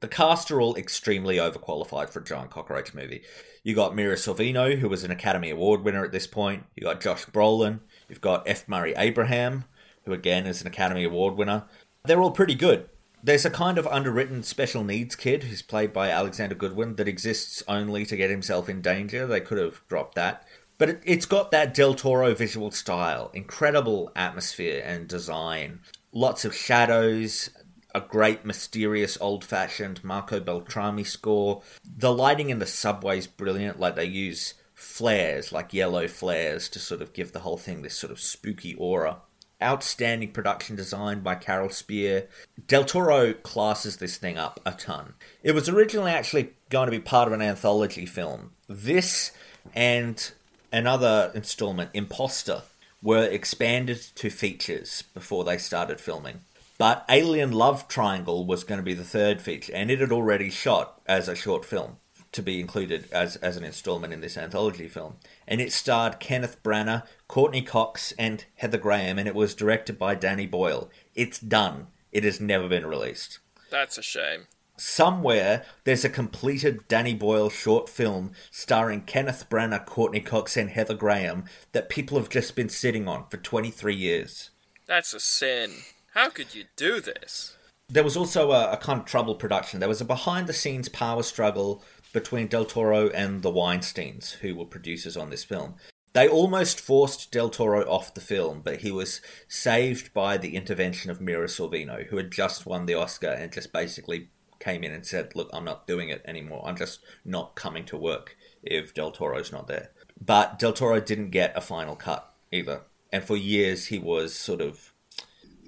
The cast are all extremely overqualified for a giant cockroach movie. You got Mira Sorvino, who was an Academy Award winner at this point. You got Josh Brolin. You've got F. Murray Abraham, who again is an Academy Award winner. They're all pretty good. There's a kind of underwritten special needs kid who's played by Alexander Goodwin that exists only to get himself in danger. They could have dropped that. But it, it's got that Del Toro visual style, incredible atmosphere and design, lots of shadows, a great, mysterious, old fashioned Marco Beltrami score. The lighting in the subway is brilliant, like they use flares, like yellow flares, to sort of give the whole thing this sort of spooky aura. Outstanding production design by Carol Spier. Del Toro classes this thing up a ton. It was originally actually going to be part of an anthology film. This and another installment, Imposter, were expanded to features before they started filming. But Alien Love Triangle was going to be the third feature, and it had already shot as a short film to be included as, as an installment in this anthology film. And it starred Kenneth Branagh, Courteney Cox, and Heather Graham, and it was directed by Danny Boyle. It's done. It has never been released. That's a shame. Somewhere there's a completed Danny Boyle short film starring Kenneth Branagh, Courteney Cox, and Heather Graham that people have just been sitting on for 23 years. That's a sin. How could you do this? There was also a, a kind of troubled production. There was a behind the scenes power struggle between Del Toro and the Weinsteins, who were producers on this film. They almost forced Del Toro off the film, but he was saved by the intervention of Mira Sorvino, who had just won the Oscar and just basically came in and said, Look, I'm not doing it anymore. I'm just not coming to work if Del Toro's not there. But Del Toro didn't get a final cut either. And for years, he was sort of.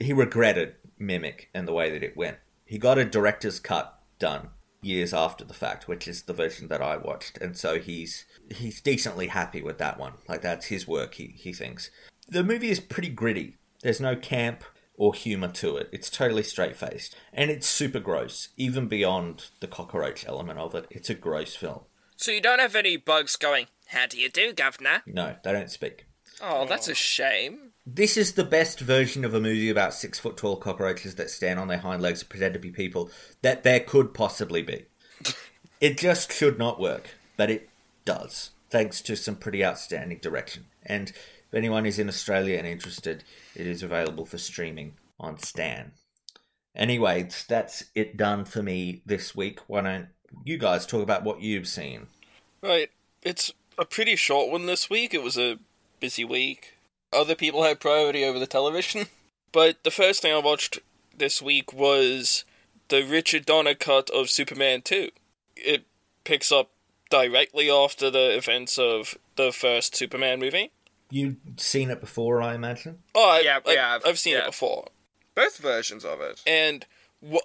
He regretted Mimic and the way that it went. He got a director's cut done years after the fact, which is the version that I watched, and so he's he's decently happy with that one. Like that's his work, he he thinks. The movie is pretty gritty. There's no camp or humor to it. It's totally straight faced. And it's super gross, even beyond the cockroach element of it. It's a gross film. So you don't have any bugs going, How do you do, governor? No, they don't speak. Oh, that's a shame. This is the best version of a movie about six foot tall cockroaches that stand on their hind legs and pretend to be people that there could possibly be. it just should not work, but it does, thanks to some pretty outstanding direction. And if anyone is in Australia and interested, it is available for streaming on Stan. Anyway, that's it done for me this week. Why don't you guys talk about what you've seen? Right. It's a pretty short one this week. It was a busy week. Other people had priority over the television. But the first thing I watched this week was the Richard Donner cut of Superman 2. It picks up directly after the events of the first Superman movie. You've seen it before, I imagine? Oh, I, Yeah, I, yeah, I've seen yeah. it before. Both versions of it. And wh-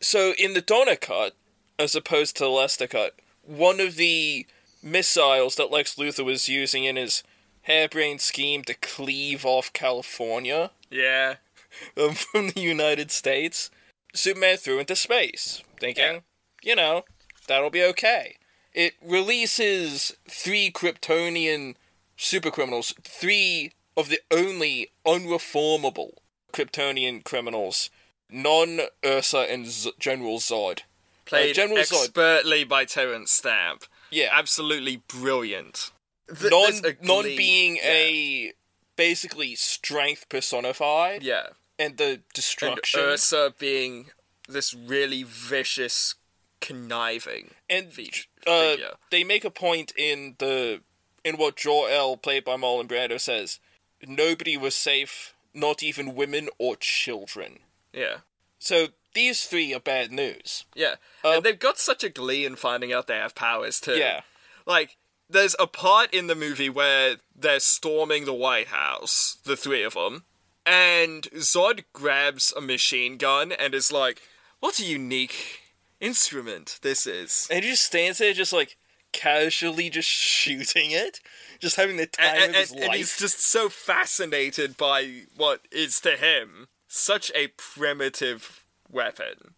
so in the Donner cut, as opposed to the Lester cut, one of the missiles that Lex Luthor was using in his harebrained scheme to cleave off California Yeah. um, from the United States, Superman threw into space, thinking, you know, that'll be okay. It releases three Kryptonian supercriminals, three of the only unreformable Kryptonian criminals, Non Ursa and Z- General Zod. Played General Zod. expertly by Terence Stamp. Yeah, Absolutely brilliant. Th- non a Non being yeah. a basically strength personified, Yeah. and the And destruction Ursa being this really vicious, conniving and fe- uh, figure. they make a point in the in what Jor El, played by Marlon Brando, says. Nobody was safe, not even women or children. Yeah. So these three are bad news. Yeah. Uh, and they've got such a glee in finding out they have powers too. Yeah. Like, there's a part in the movie where they're storming the White House, the three of them, and Zod grabs a machine gun and is like, "What a unique instrument this is." And he just stands there, just like casually just shooting it, just having the time and, of his and- life. and he's just so fascinated by what is to him such a primitive weapon.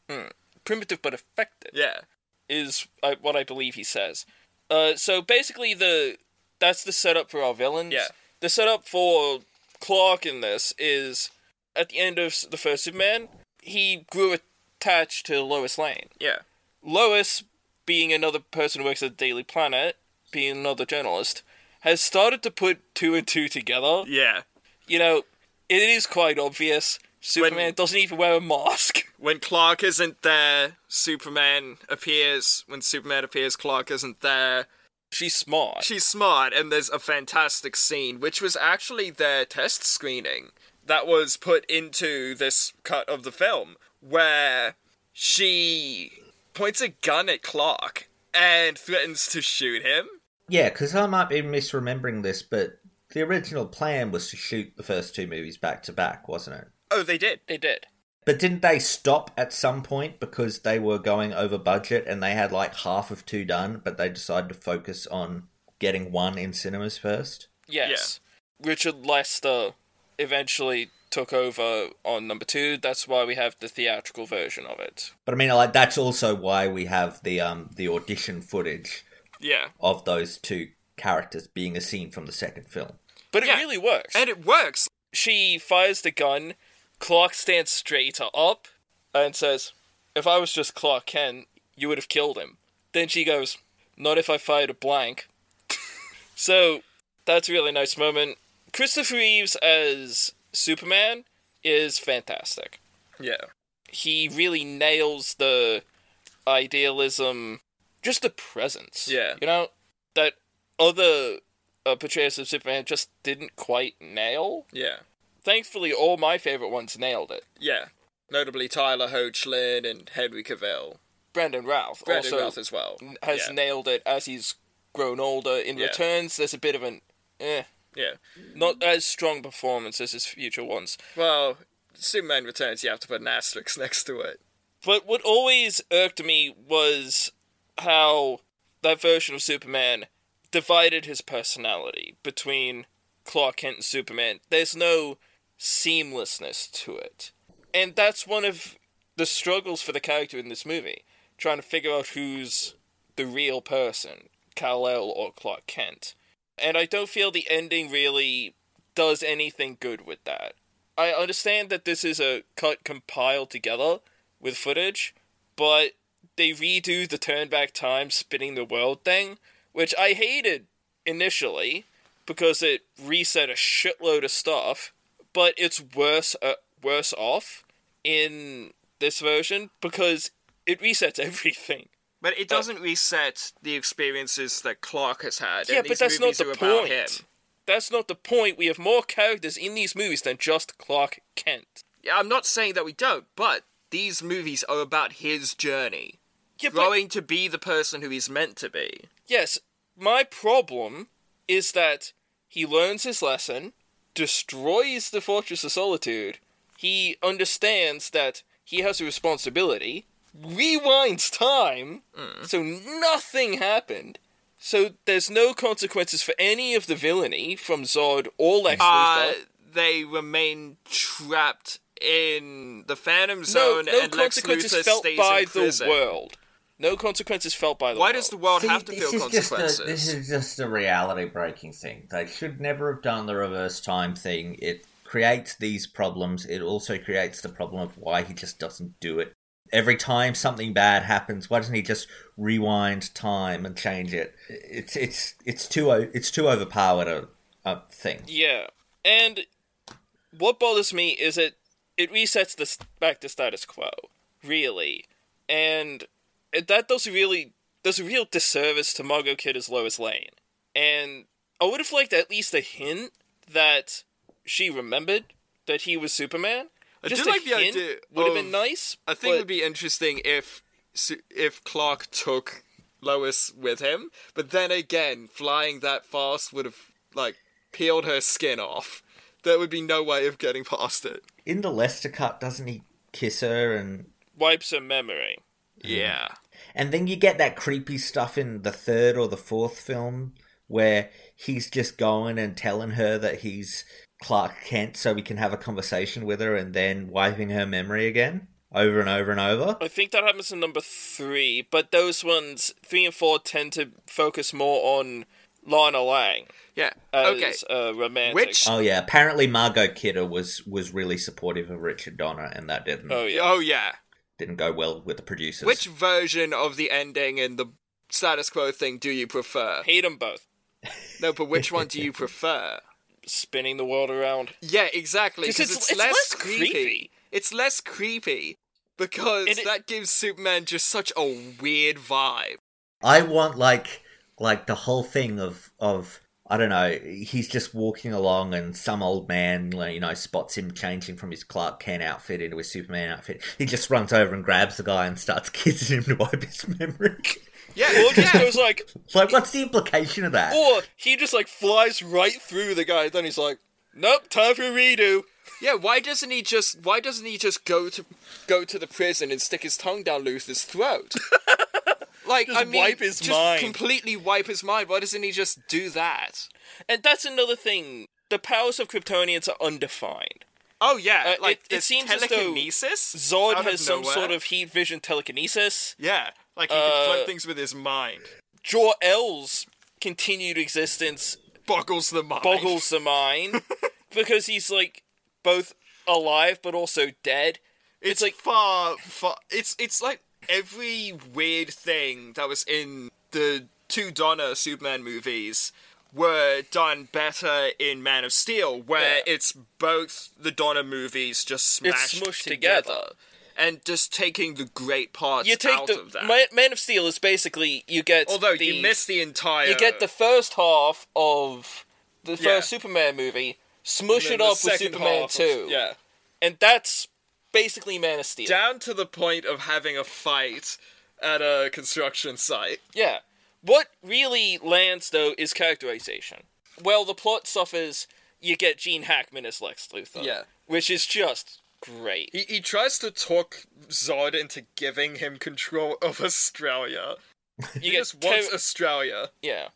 Primitive but effective. Yeah. is uh, what I believe he says. Uh, so basically, the that's the setup for our villains. Yeah. The setup for Clark in this is at the end of the first Superman, he grew attached to Lois Lane. Yeah. Lois, being another person who works at the Daily Planet, being another journalist, has started to put two and two together. Yeah. You know, it is quite obvious. Superman doesn't even wear a mask. When Clark isn't there, Superman appears. When Superman appears, Clark isn't there. She's smart. She's smart, and there's a fantastic scene, which was actually their test screening that was put into this cut of the film, where she points a gun at Clark and threatens to shoot him. Yeah, because I might be misremembering this, but the original plan was to shoot the first two movies back to back, wasn't it? Oh, they did. They did. But didn't they stop at some point because they were going over budget and they had like half of two done, but they decided to focus on getting one in cinemas first? Yes. Richard Lester eventually took over on number two. That's why we have the theatrical version of it. But I mean, like that's also why we have the um the audition footage Yeah. of those two characters being a scene from the second film. But it Yeah. really works. And it works. she fires the gun. Clark stands straighter up and says, If I was just Clark Kent, you would have killed him. Then she goes, Not if I fired a blank. so that's a really nice moment. Christopher Reeves as Superman is fantastic. Yeah. He really nails the idealism, just the presence. Yeah. You know, that other uh, portrayals of Superman just didn't quite nail. Yeah. Thankfully, all my favorite ones nailed it. Yeah. Notably Tyler Hoechlin and Henry Cavill. Brandon Routh Brandon also Routh as well. has yeah. nailed it as he's grown older. In Yeah. returns, there's a bit of an eh, Yeah. not as strong performance as his future ones. Well, Superman Returns, you have to put an asterisk next to it. But what always irked me was how that version of Superman divided his personality between Clark Kent and Superman. There's no seamlessness to it. And that's one of the struggles for the character in this movie, trying to figure out who's the real person, Kal-El or Clark Kent. And I don't feel the ending really does anything good with that. I understand that this is a cut compiled together with footage, but they redo the turn back time spinning the world thing, which I hated initially because it reset a shitload of stuff, but it's worse uh, worse off in this version because it resets everything. But it doesn't reset the experiences that Clark has had. Yeah, and but that's not the point. him. That's not the point. We have more characters in these movies than just Clark Kent. Yeah, I'm not saying that we don't, but these movies are about his journey. Yeah, but- growing to be the person who he's meant to be. Yes, my problem is that he learns his lesson, destroys the Fortress of Solitude, he understands that he has a responsibility, rewinds time, so nothing happened. So there's no consequences for any of the villainy from Zod or Lex Uh, Luthor. they remain trapped in the Phantom Zone, no, no and Lex consequences Luthor felt stays by in the world. No consequences felt by the Why world. does the world See, have to feel is just a- consequences? this is just a reality breaking thing. They should never have done the reverse time thing. It creates these problems. It also creates the problem of why he just doesn't do it. Every time something bad happens, why doesn't he just rewind time and change it? It's it's it's too it's too overpowered a, a thing. Yeah, and what bothers me is it it resets this back to status quo, really, and it, that does a really does a real disservice to Margot Kid as Lois Lane. And I would have liked at least a hint that she remembered that he was Superman. I Just do a like the idea. Would have been nice. I think it would be interesting if if Clark took Lois with him, but then again, flying that fast would have like peeled her skin off. There would be no way of getting past it. In the Lester cut, doesn't he kiss her and Wipes her memory. Yeah. And then you get that creepy stuff in the third or the fourth film where he's just going and telling her that he's Clark Kent so we can have a conversation with her and then wiping her memory again over and over and over. I think that happens in number three, but those ones, three and four, tend to focus more on Lana Lang Yeah. as okay. a romantic. Which- Oh yeah, apparently Margot Kidder was was really supportive of Richard Donner and that didn't Oh yeah. Oh yeah. Didn't go well with the producers. Which version of the ending and the status quo thing do you prefer? Hate them both. No, but which one do you prefer? Spinning the world around. Yeah, exactly. Because it's- it's, it's less, less creepy. creepy. It's less creepy because it- that gives Superman just such a weird vibe. I want like like the whole thing of of I don't know. He's just walking along, and some old man, you know, spots him changing from his Clark Kent outfit into his Superman outfit. He just runs over and grabs the guy and starts kissing him to wipe his memory. Yeah, Or just yeah. goes like, like, what's the implication of that? or he just like flies right through the guy. Then he's like, "Nope, time for a redo." Yeah, why doesn't he just why doesn't he just go to go to the prison and stick his tongue down Luthor's throat? like Just I mean, wipe his just mind. completely wipe his mind. Why doesn't he just do that? And that's another thing. The powers of Kryptonians are undefined. Oh yeah, Uh, like it- it seems as though telekinesis. Zod has some nowhere. sort of heat vision telekinesis. yeah, like he Uh, can float things with his mind. Jor El's continued existence Boggles the mind. boggles the mind because he's like both alive but also dead. It's, like far, far. It's it's like every weird thing that was in the two Donner Superman movies were done better in Man of Steel, where Yeah. it's both the Donner movies just smashed smushed together, together. and just taking the great parts You take out the of that. Man, of Steel is basically you get Although the, you miss the entire, you get the first half of the first Yeah. Superman movie, smush it up with Superman two, yeah, and that's basically Man of Steel. down to the point of having a fight at a construction site. Yeah. What really lands though is characterization. Well, the plot suffers. You get Gene Hackman as Lex Luthor. Yeah. Which is just great. He, he tries to talk Zod into giving him control of Australia. You He get just wants Australia. yeah.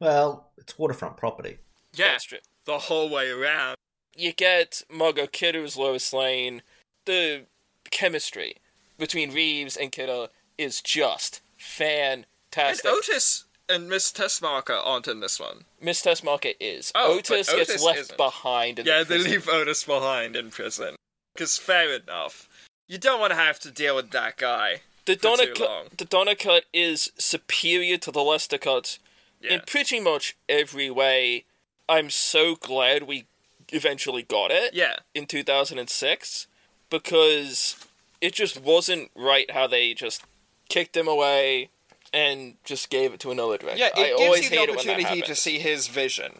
Well, it's waterfront property. Yeah, That's true. the whole way around. You get Margot Kidder as Lois Lane. The chemistry between Reeves and Kidder is just And fantastic. Otis and Miss Teschmacher aren't in this one. Miss Teschmacher is. Oh, Otis, but gets left isn't. behind in Yeah, the they leave Otis behind in prison. Because fair enough. You don't want to have to deal with that guy. The for Donner too long. cut, the Donner cut is superior to the Lester cut Yeah. in pretty much every way. I'm so glad we eventually got it Yeah. in 2006 because it just wasn't right how they just kicked him away and just gave it to another director. Yeah, I it always gives you hate the it when that opportunity to see his vision.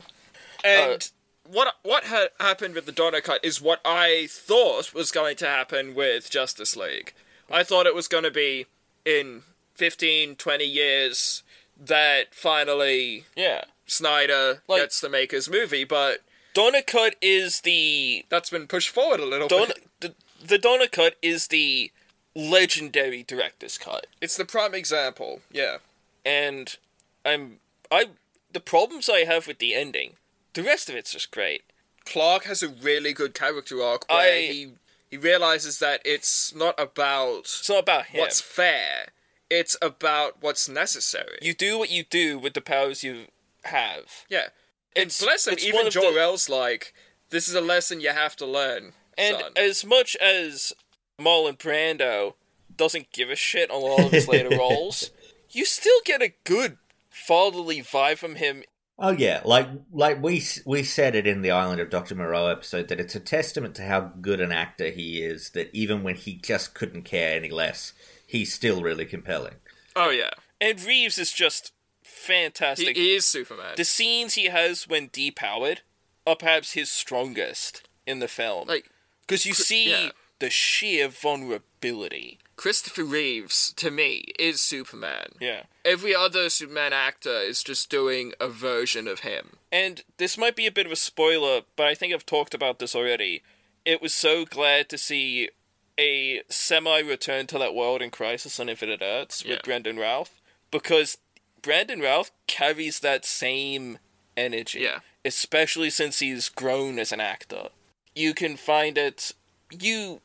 Uh, and what what ha- happened with the Donner cut is what I thought was going to happen with Justice League. I thought it was going to be in 15, 20 years that finally Yeah. Snyder Like- gets to make his movie, but Donner cut is the that's been pushed forward a little Don, bit. the, the Donner cut is the legendary director's cut. It's the prime example. Yeah. and I'm I the problems I have with the ending. The rest of it's just great. Clark has a really good character arc where I- he he realizes that it's not about It's not about him. what's fair. It's about what's necessary. you do what you do with the powers you have. yeah. And It's- bless him, it's even Jor-El's like, this is a lesson you have to learn, And son. as much as Marlon Brando doesn't give a shit on all of his later roles, you still get a good fatherly vibe from him. Oh yeah, like like we we said it in the Island of Doctor Moreau episode that it's a testament to how good an actor he is that even when he just couldn't care any less, he's still really compelling. oh yeah. And Reeves is just He, fantastic. he is Superman. the scenes he has when depowered are perhaps his strongest in the film. like Because you see yeah. the sheer vulnerability. Christopher Reeves to me is Superman. Yeah. Every other Superman actor is just doing a version of him. And this might be a bit of a spoiler, but I think I've talked about this already. It was so glad to see a semi return to that world in Crisis on Infinite Earths with Yeah. Brandon Routh because Brandon Routh carries that same energy. Yeah. Especially since he's grown as an actor. You can find it. You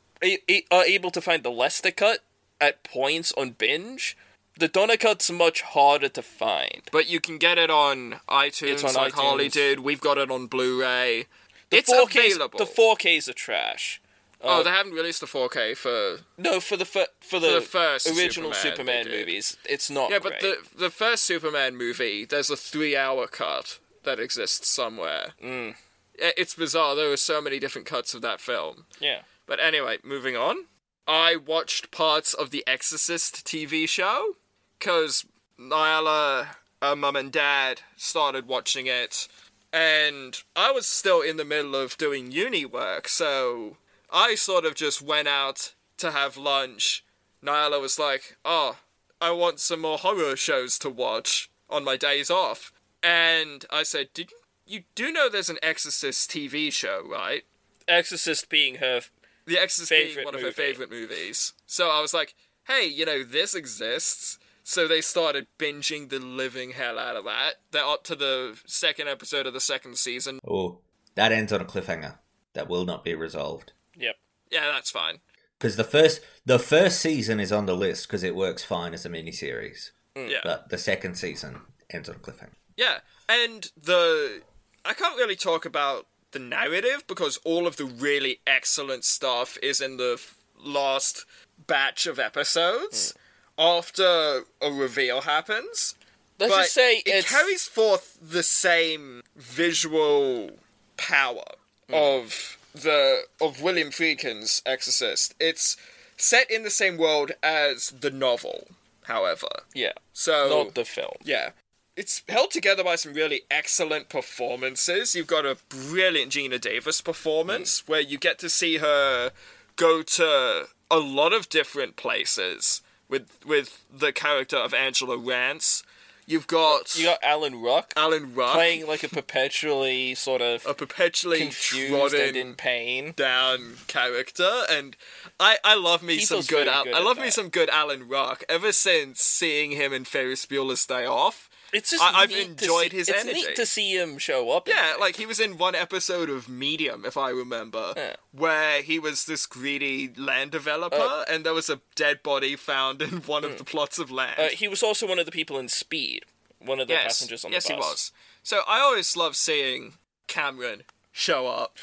are able to find the Lester cut at points on binge. The Donner cut's much harder to find. But you can get it on iTunes, It's on like Harley iTunes. did. We've got it on Blu-ray. The it's 4Ks available. The 4Ks are trash. oh, uh, they haven't released the 4K for. No, for the fir- for the, the first original Superman, Superman, movies, it's not. Yeah, but great. the the first Superman movie, there's a three-hour cut that exists somewhere. Mm. I- It's bizarre. There were so many different cuts of that film. yeah, But anyway, moving on. I watched parts of the Exorcist TV show because Nyla, her mum and dad started watching it, and I was still in the middle of doing uni work, so I sort of just went out to have lunch. Nyla was like, "Oh, I want some more horror shows to watch on my days off," and I said, "Did you, you do know there's an Exorcist TV show, right?" Exorcist being her. The Exorcist being Favorite one of her favorite movies. So I was like, hey, you know, this exists. So they started binging the living hell out of that. They're up to the second episode of the second season. Oh, that ends on a cliffhanger that will not be resolved. Yep. Yeah, that's fine. Because the first the first season is on the list because it works fine as a miniseries, mm. Yeah. but the second season ends on a cliffhanger. Yeah, and the I can't really talk about the narrative because all of the really excellent stuff is in the f- last batch of episodes after a reveal happens. Let's but just say it it's carries forth the same visual power Hmm. of the of William Friedkin's Exorcist. It's set in the same world as the novel, however. yeah, So not the film. yeah. It's held together by some really excellent performances. You've got a brilliant Geena Davis performance mm. where you get to see her go to a lot of different places with with the character of Angela Rance. You've got You got Alan Ruck Alan Ruck playing like a perpetually sort of a perpetually confused and in pain. down character, and I I love me He some good, Al- good I love me that. some good Alan Ruck. Ever since seeing him in Ferris Bueller's Day Off, It's just I- I've enjoyed see- his it's energy. neat to see him show up. Yeah, like he was in one episode of Medium, if I remember, Yeah. where he was this greedy land developer, Uh, and there was a dead body found in one of the plots of land. Uh, he was also one of the people in Speed, one of the yes, passengers on yes, the he was. So I always love seeing Cameron show up,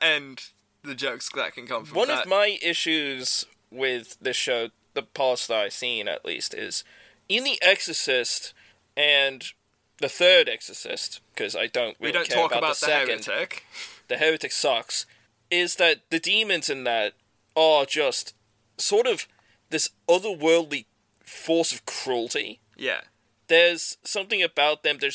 and the jokes that can come from One that. of my issues with this show, the past that I've seen at least, is in The Exorcist and the third Exorcist, because I don't really we don't care talk about, about the, the, second. heretic. The Heretic sucks. Is that the demons in that are just sort of this otherworldly force of cruelty. Yeah, There's something about them that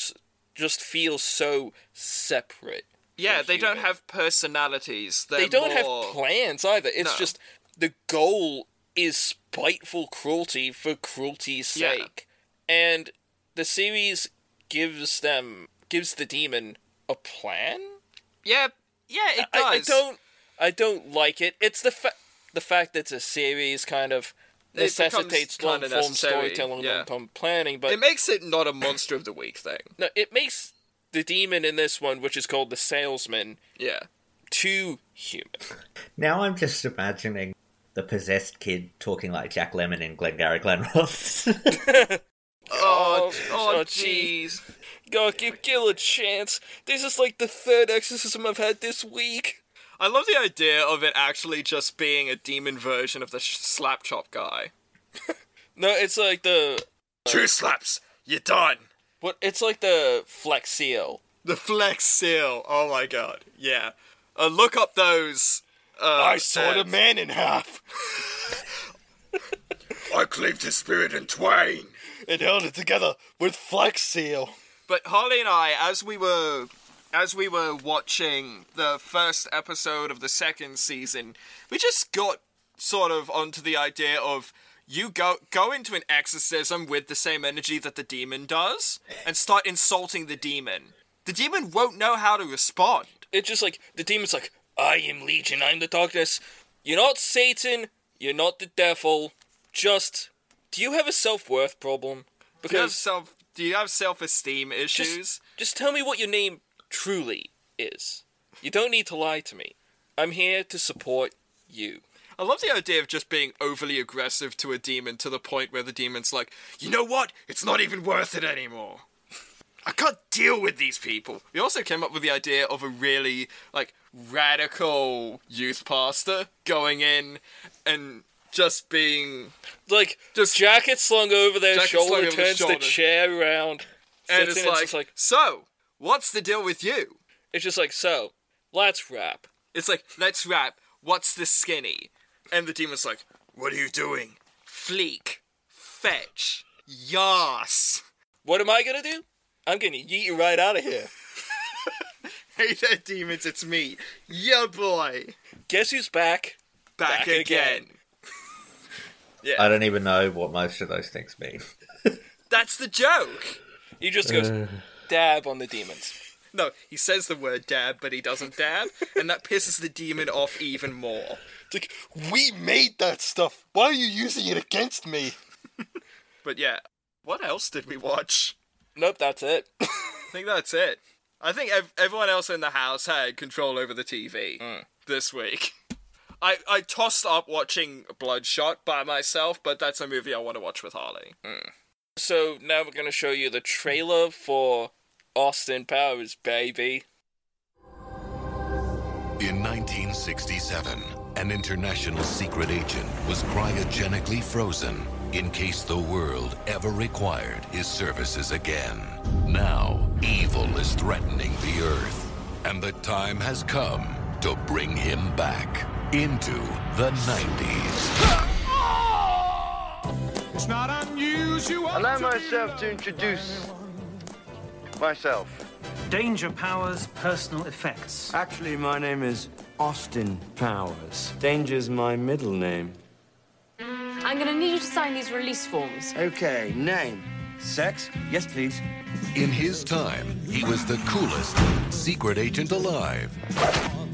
just- feels so separate. yeah. They don't have personalities. They're they don't more- have plans either. It's No. just the goal is spiteful cruelty for cruelty's Yeah. sake. And the series gives them gives the demon a plan? Yeah, yeah. It I, I don't I don't like it. It's the fa- the fact that it's a series kind of necessitates long form storytelling yeah. long-term planning, but It makes it not a monster of the week thing. no, it makes the demon in this one, which is called the salesman, Yeah. too human. Now I'm just imagining the possessed kid talking like Jack Lemmon in Glengarry Glen Ross. Oh, Oh, oh, oh, jeez. God, give Gil a chance. This is like the third exorcism I've had this week. I love the idea of it actually just being a demon version of the sh- slap chop guy. No, it's like the Two slaps, you're done. what? It's like the Flex Seal. The flex seal. Oh my god. Yeah. Uh, look up those. Uh, ads. man in half I cleaved his spirit in twain. And held it together with Flex Seal. But Harlly and I, as we were as we were watching the first episode of the second season, we just got sort of onto the idea of you go go into an exorcism with the same energy that the demon does and start insulting the demon. the demon won't know how to respond. It's just like the demon's like, I am Legion, I'm the darkness. You're not Satan, you're not the devil. Just, do you have a self worth problem? Do you have self? Do you have self-esteem issues? Just, just tell me what your name truly is. You don't need to lie to me. I'm here to support you. I love the idea of just being overly aggressive to a demon to the point where the demon's like, you know what? It's not even worth it anymore. I can't deal with these people. We also came up with the idea of a really like radical youth pastor going in and just being like just jacket slung over their Jacket shoulder, over the turns the shoulder. chair around, and it's in, like, just like so what's the deal with you? it's just like so. Let's rap. It's like let's rap. What's the skinny? And the demon's like, what are you doing? Fleek, fetch, yas. What am I gonna do? I'm gonna yeet you right out of here. Hey there, demons, it's me, ya boy. Guess who's back? Back, Back again. again. Yeah, I don't even know what most of those things mean. that's the joke. He just goes Uh. dab on the demons. No, he says the word dab, but he doesn't dab, and that pisses the demon off even more. It's like we made that stuff. Why are you using it against me? But yeah, what else did we watch? Nope, that's it. I think that's it. I think ev- everyone else in the house had control over the TV this week. I, I tossed up watching Bloodshot by myself, but that's a movie I want to watch with Harlly. Hmm. So now we're gonna show you the trailer for Austin Powers, baby. In 1967, an international secret agent was cryogenically frozen in case the world ever required his services again. Now, evil is threatening the Earth, and the time has come to bring him back into the 90s. It's not unusual. Allow myself to introduce myself. Danger Powers personal effects. Actually, my name is Austin Powers. Danger's my middle name. I'm gonna need you to sign these release forms. Okay, name. Sex? Yes, please. In his time, he was the coolest secret agent alive.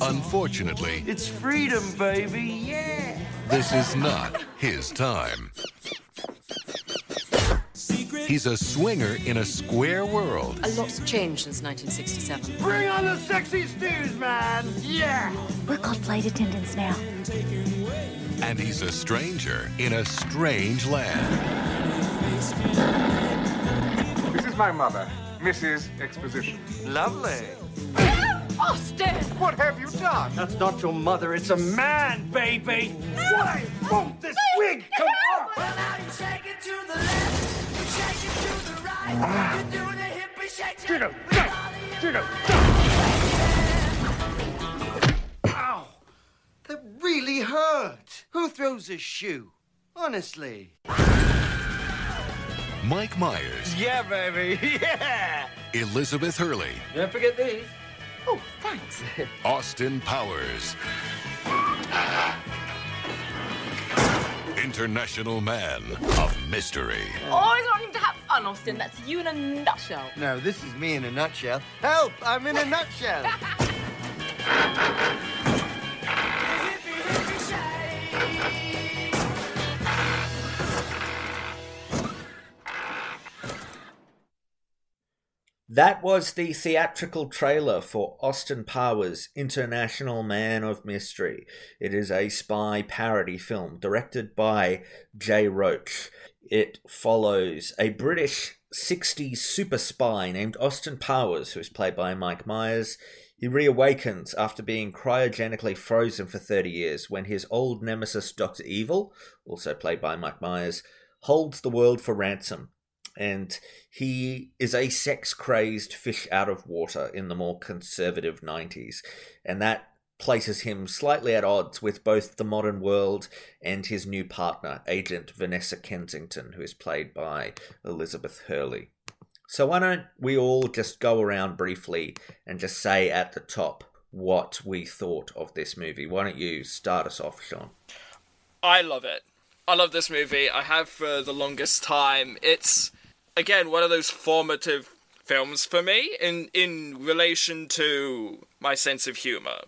Unfortunately, It's freedom, baby. Yeah. this is not his time. He's a swinger in a square world. A lot's changed since 1967. Bring on the sexy stews, man. Yeah. We're called flight attendants now. And he's a stranger in a strange land. This is my mother, Mrs. Exposition. Lovely. Austin! What have you done? That's not your mother. It's a man, baby. Why won't this wig come off? Judo, go! Judo, go! Ow! That really hurt. Who throws a shoe? Honestly. Mike Myers, Yeah, baby. Yeah. Elizabeth Hurley, Don't forget these. Oh, thanks. Austin Powers. International Man of Mystery. Oh, Always wanting to have fun, Austin. That's you in a nutshell. No, this is me in a nutshell. Help! I'm in a nutshell. That was the theatrical trailer for Austin Powers International Man of Mystery. It is a spy parody film directed by Jay Roach. It follows a British 60s super spy named Austin Powers, who is played by Mike Myers. He reawakens after being cryogenically frozen for 30 years when his old nemesis Dr. Evil, also played by Mike Myers, holds the world for ransom and he is a sex crazed fish out of water in the more conservative 90s. And that places him slightly at odds with both the modern world and his new partner, Agent Vanessa Kensington, who is played by Elizabeth Hurley. So, why don't we all just go around briefly and just say at the top what we thought of this movie? Why don't you start us off, Jeaun? I love it. I love this movie. I have for the longest time. It's again one of those formative films for me in in relation to my sense of humor.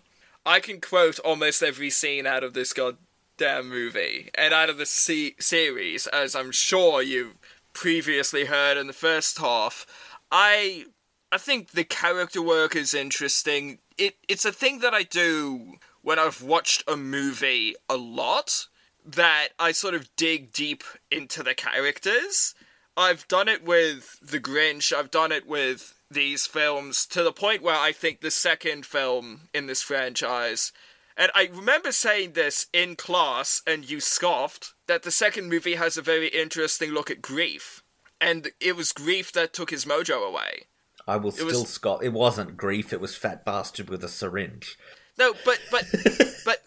I can quote almost every scene out of this goddamn movie and out of the se- series, as I'm sure you previously heard in the first half. I I think the character work is interesting. It it's a thing that I do when I've watched a movie a lot that I sort of dig deep into the characters. I've done it with The Grinch, I've done it with these films to the point where I think the second film in this franchise and I remember saying this in class, and you scoffed, that the second movie has a very interesting look at grief. And it was grief that took his mojo away. I will It still was- Scott. It wasn't grief. It was fat bastard with a syringe. No, but but but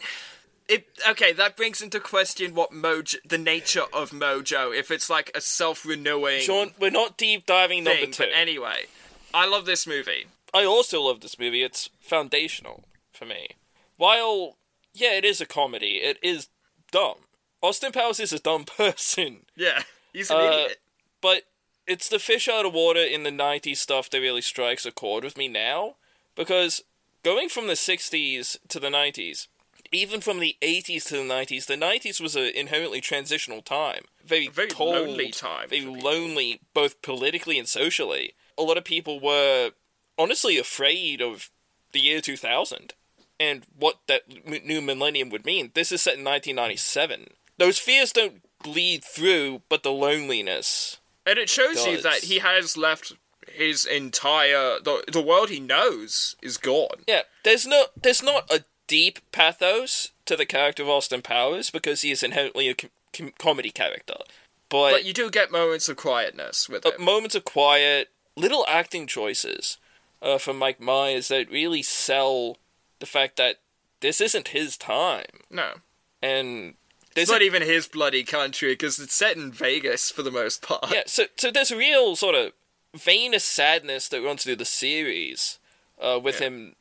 it okay. That brings into question what mojo, the nature of mojo. If it's like a self-renewing. Jeaun, we're not deep diving number two. But anyway, I love this movie. I also love this movie. It's foundational for me. While, yeah, it is a comedy, it is dumb. Austin Powers is a dumb person. Yeah, he's an Uh, idiot. But it's the fish out of water in the 90s stuff that really strikes a chord with me now. Because going from the 60s to the 90s, even from the 80s to the 90s, the 90s was an inherently transitional time. Very, very cold, lonely time Very lonely, both politically and socially. A lot of people were honestly afraid of the year 2000 and what that m- new millennium would mean. This is set in 1997. Those fears don't bleed through, but the loneliness. And it shows you that he has left his entire the the world he knows is gone. Yeah, there's no, there's not a deep pathos to the character of Austin Powers because he is inherently a com- com- comedy character. But, But you do get moments of quietness with uh, him. moments of quiet, little acting choices uh, from Mike Myers that really sell the fact that this isn't his time, No. and It's there's a- not even his bloody country because it's set in Vegas for the most part. yeah, so so there's a real sort of vein of sadness that runs through the series, uh, with him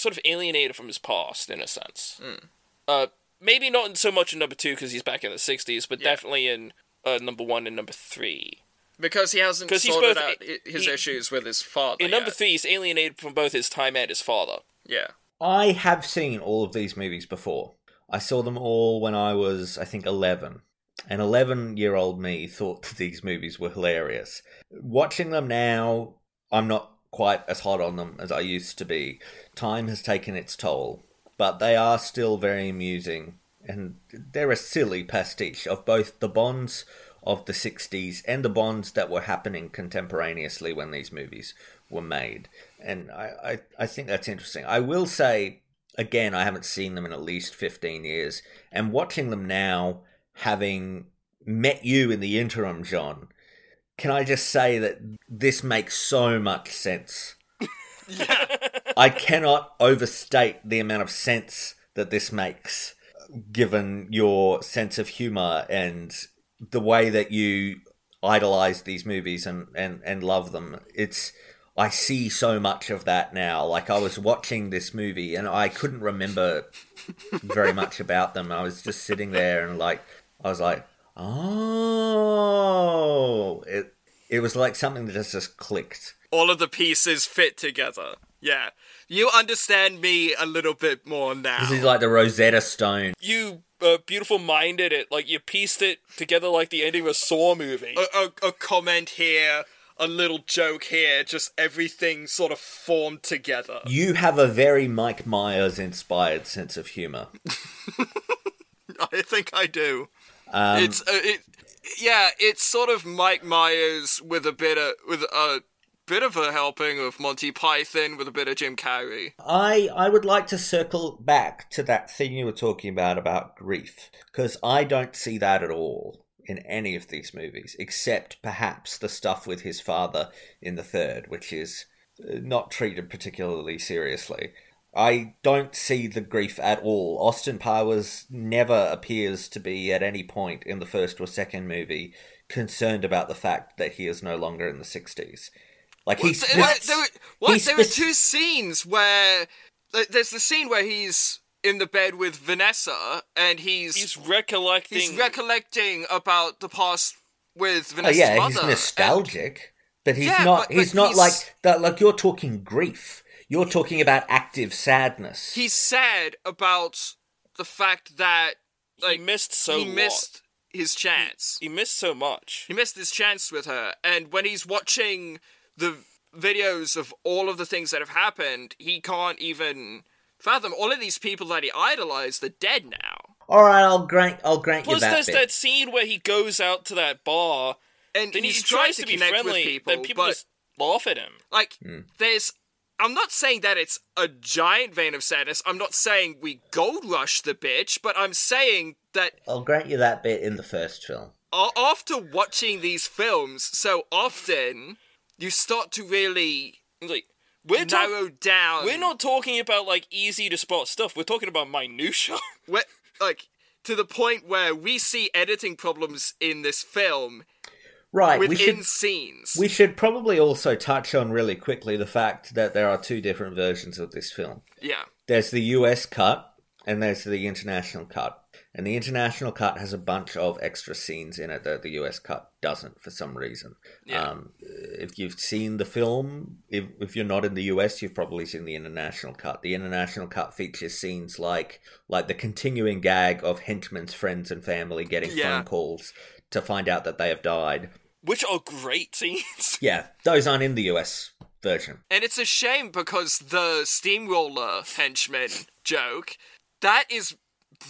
sort of alienated from his past in a sense. Hmm. Uh, maybe not so much in number two because he's back in the '60s, but definitely in uh, number one and number three. Because he hasn't 'Cause he's sorted both- out his he- issues with his father. In number three, he's alienated from both his time and his father. Yeah. I have seen all of these movies before. I saw them all when I was, I think, 11. An 11 year old me thought that these movies were hilarious. Watching them now, I'm not quite as hot on them as I used to be. Time has taken its toll, but they are still very amusing. And they're a silly pastiche of both the Bonds of the 60s and the Bonds that were happening contemporaneously when these movies were made. And I, I, I think that's interesting. I will say, again, I haven't seen them in at least 15 years. And watching them now, having met you in the interim, John, can I just say that this makes so much sense? I cannot overstate the amount of sense that this makes, given your sense of humor and the way that you idolize these movies and, and, and love them. It's I see so much of that now. Like I was watching this movie and I couldn't remember very much about them. I was just sitting there and like I was like, oh, it it was like something that just just clicked. All of the pieces fit together. Yeah. You understand me a little bit more now. This is like the Rosetta Stone. You uh, beautiful minded it, like you pieced it together like the ending of a Saw movie. a, a, a comment here, a little joke here, just everything sort of formed together. You have a very Mike Myers inspired sense of humor. I think I do. Um, it's uh, it, yeah, it's sort of Mike Myers with a bit of with a bit of a helping of Monty Python with a bit of Jim Carrey. I I would like to circle back to that thing you were talking about about grief because I don't see that at all in any of these movies except perhaps the stuff with his father in the third which is uh, not treated particularly seriously. I don't see the grief at all. Austin Powers never appears to be at any point in the first or second movie concerned about the fact that he is no longer in the 60s. Like he's There, there, there, what? he's there were two scenes where there's the scene where he's in the bed with Vanessa and he's he's recollecting he's recollecting about the past with Oh Vanessa's yeah, mother. he's nostalgic. But he's Yeah, not. but- he's but not like that. Like you're talking grief. You're talking about active sadness. He's sad about the fact that like he missed so he lot. missed his chance. He missed so much. He missed his chance with her, and when he's watching the videos of all of the things that have happened, he can't even fathom all of these people that he idolized are dead now. All right, I'll grant. I'll grant Plus, you that there's bit. that scene where he goes out to that bar, and then he tries to to be connect with friendly, people, then people but- just laugh at him. Like, Hmm. there's. I'm not saying that it's a giant vein of sadness. I'm not saying we gold rush the bitch, but I'm saying that I'll grant you that bit in the first film. after watching these films so often, you start to really like we're talk- narrow down. We're not talking about like easy to spot stuff. We're talking about minutia. We're, like to the point where we see editing problems in this film Right. we within should. scenes. We should probably also touch on really quickly the fact that there are two different versions of this film. yeah. There's the US cut and there's the international cut. And the international cut has a bunch of extra scenes in it that the US cut doesn't for some reason. Yeah. Um, if you've seen the film, if, if you're not in the US, you've probably seen the international cut. The international cut features scenes like like the continuing gag of henchmen's friends and family getting Yeah. phone calls to find out that they have died. Which are great scenes. Yeah, those aren't in the US version. And it's a shame because the steamroller henchman joke, that is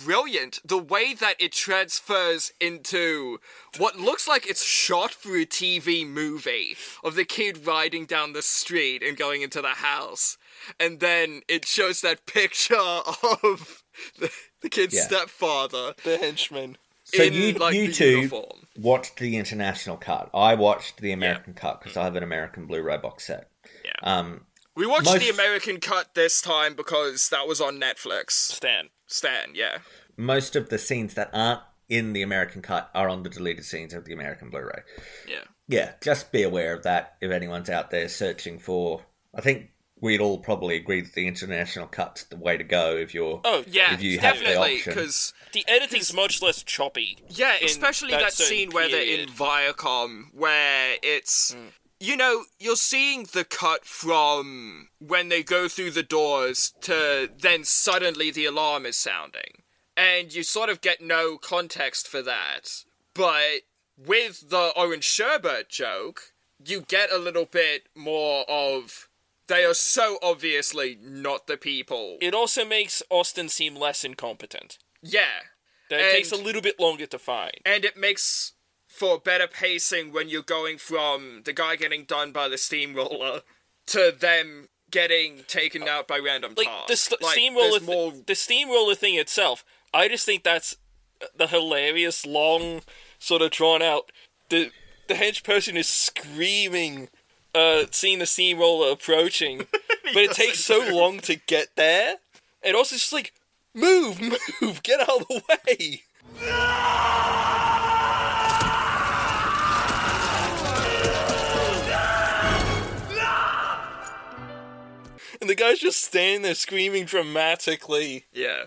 brilliant. The way that it transfers into what looks like it's shot for a TV movie of the kid riding down the street and going into the house. And then it shows that picture of the, the kid's Yeah. stepfather. The henchman. So in, you like, you two uniform. watched the international cut. I watched the American cut because I have an American Blu-ray box set. Yeah. Um, We watched Most- the American cut this time because that was on Netflix. Stan. Stan, yeah. most of the scenes that aren't in the American cut are on the deleted scenes of the American Blu-ray. Yeah. Yeah, just be aware of that if anyone's out there searching for. I think we'd all probably agree that the international cut's the way to go if you're. Oh Yeah, if you have the definitely, option. because The editing's much less choppy. Yeah, especially that, certain scene where they're in. Virtucon, where it's. Hmm. You know, you're seeing the cut from when they go through the doors to then suddenly the alarm is sounding. And you sort of get no context for that. But with the Orange Sherbet joke, you get a little bit more of. They are so obviously not the people. It also makes Austin seem less incompetent. Yeah. That it And- takes a little bit longer to find. and it makes for better pacing when you're going from the guy getting done by the steamroller to them getting taken out by random Like tasks. the st- Like, steamroller, there's more the steamroller thing itself. I just think that's uh, the hilarious, long, sort of drawn out. The the hench person is screaming, uh, seeing the steamroller approaching, but it takes so long to get there. And also, just like, move, move, get out of the way. And the guy's just standing there screaming dramatically. Yeah.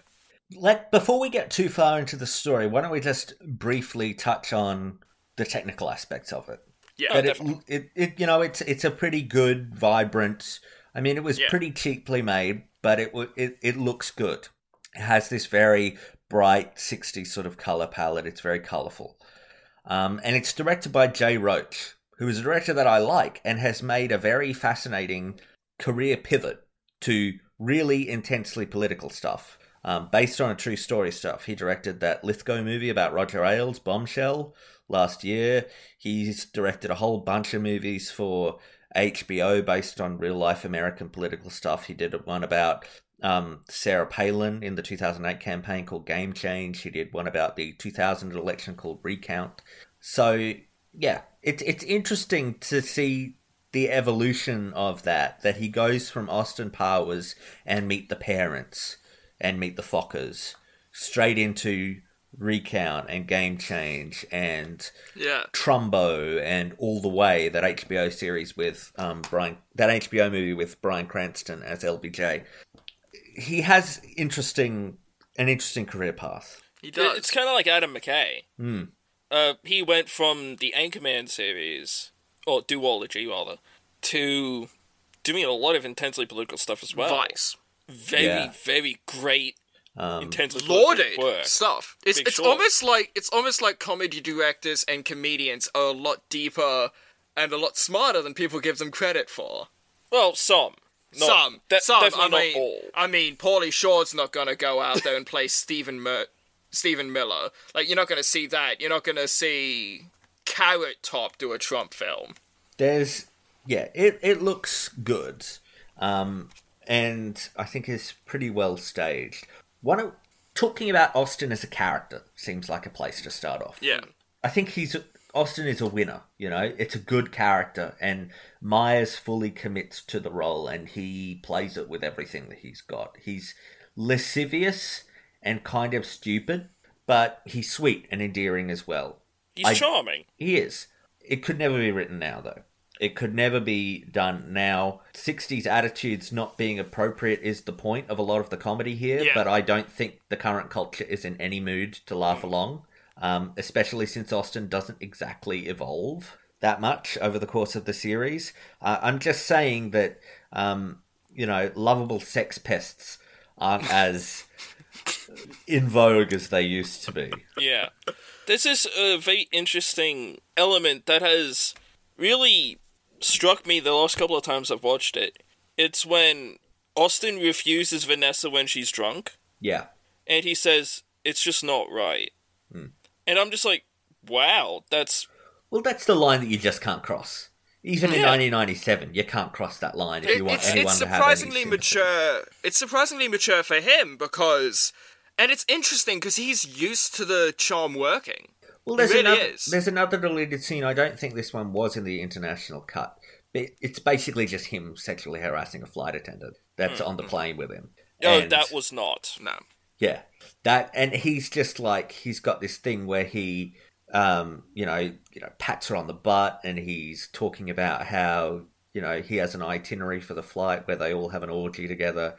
Let before we get too far into the story, why don't we just briefly touch on the technical aspects of it? Yeah, But oh, it, it, it, you know, it's it's a pretty good, vibrant. I mean, it was Yeah. pretty cheaply made, but it it it looks good. It has this very bright '60s sort of color palette. It's very colorful, um, and it's directed by Jay Roach, who is a director that I like and has made a very fascinating career pivot to really intensely political stuff. Um, based on a true story stuff. He directed that Lithgow movie about Roger Ailes, Bombshell, last year. He's directed a whole bunch of movies for HBO based on real life American political stuff. He did one about um, Sarah Palin in the 2008 campaign called Game Change. He did one about the 2000 election called Recount. So, yeah, it's it's interesting to see the evolution of that. That he goes from Austin Powers and Meet the Parents and Meet the Fockers straight into Recount and Game Change and Yeah. Trumbo and All the Way, that HBO series with um, Brian, that HBO movie with Bryan Cranston as LBJ. He has interesting, an interesting career path. He does. It's kind of like Adam McKay. Hmm. Uh, he went from the Anchorman series or duology rather, to doing a lot of intensely political stuff as well. Vice. Very, Yeah. very great Um, intensely lauded stuff. It's Big it's Short. almost like it's almost like comedy directors and comedians are a lot deeper and a lot smarter than people give them credit for. Well, some. Not- some, de- some. I definitely not mean, all. I mean, Pauly Shore's not gonna go out there and play Stephen Mer- Stephen Miller. Like, you're not gonna see that. You're not gonna see Carrot Top do a Trump film. there's yeah it, it looks good um and i think is pretty well staged one of talking about austin as a character seems like a place to start off Yeah. i think he's austin is a winner you know it's a good character and myers fully commits to the role and he plays it with everything that he's got he's lascivious and kind of stupid but he's sweet and endearing as well He's I- charming. he is. It could never be written now, though. It could never be done now. 60s attitudes not being appropriate is the point of a lot of the comedy here, Yeah. but I don't think the current culture is in any mood to laugh along, um, especially since Austin doesn't exactly evolve that much over the course of the series. Uh, I'm just saying that, um, you know, lovable sex pests aren't as in vogue as they used to be. Yeah. This is a very interesting element that has really struck me the last couple of times I've watched it. It's when Austin refuses Vanessa when she's drunk, Yeah. and he says, it's just not right. Hmm. And I'm just like, wow, that's. Well, that's the line that you just can't cross. Even in 1997, you can't cross that line if It- you want it's, anyone it's to have any surprisingly mature. It's surprisingly mature for him because, and it's interesting because he's used to the charm working. Well, there's really another is. there's another deleted scene. I don't think this one was in the international cut. It's basically just him sexually harassing a flight attendant that's on the plane with him. Oh, And- that was not. No. Yeah, that and he's just like he's got this thing where he, um, you know, you know, pats her on the butt, and he's talking about how you know he has an itinerary for the flight where they all have an orgy together,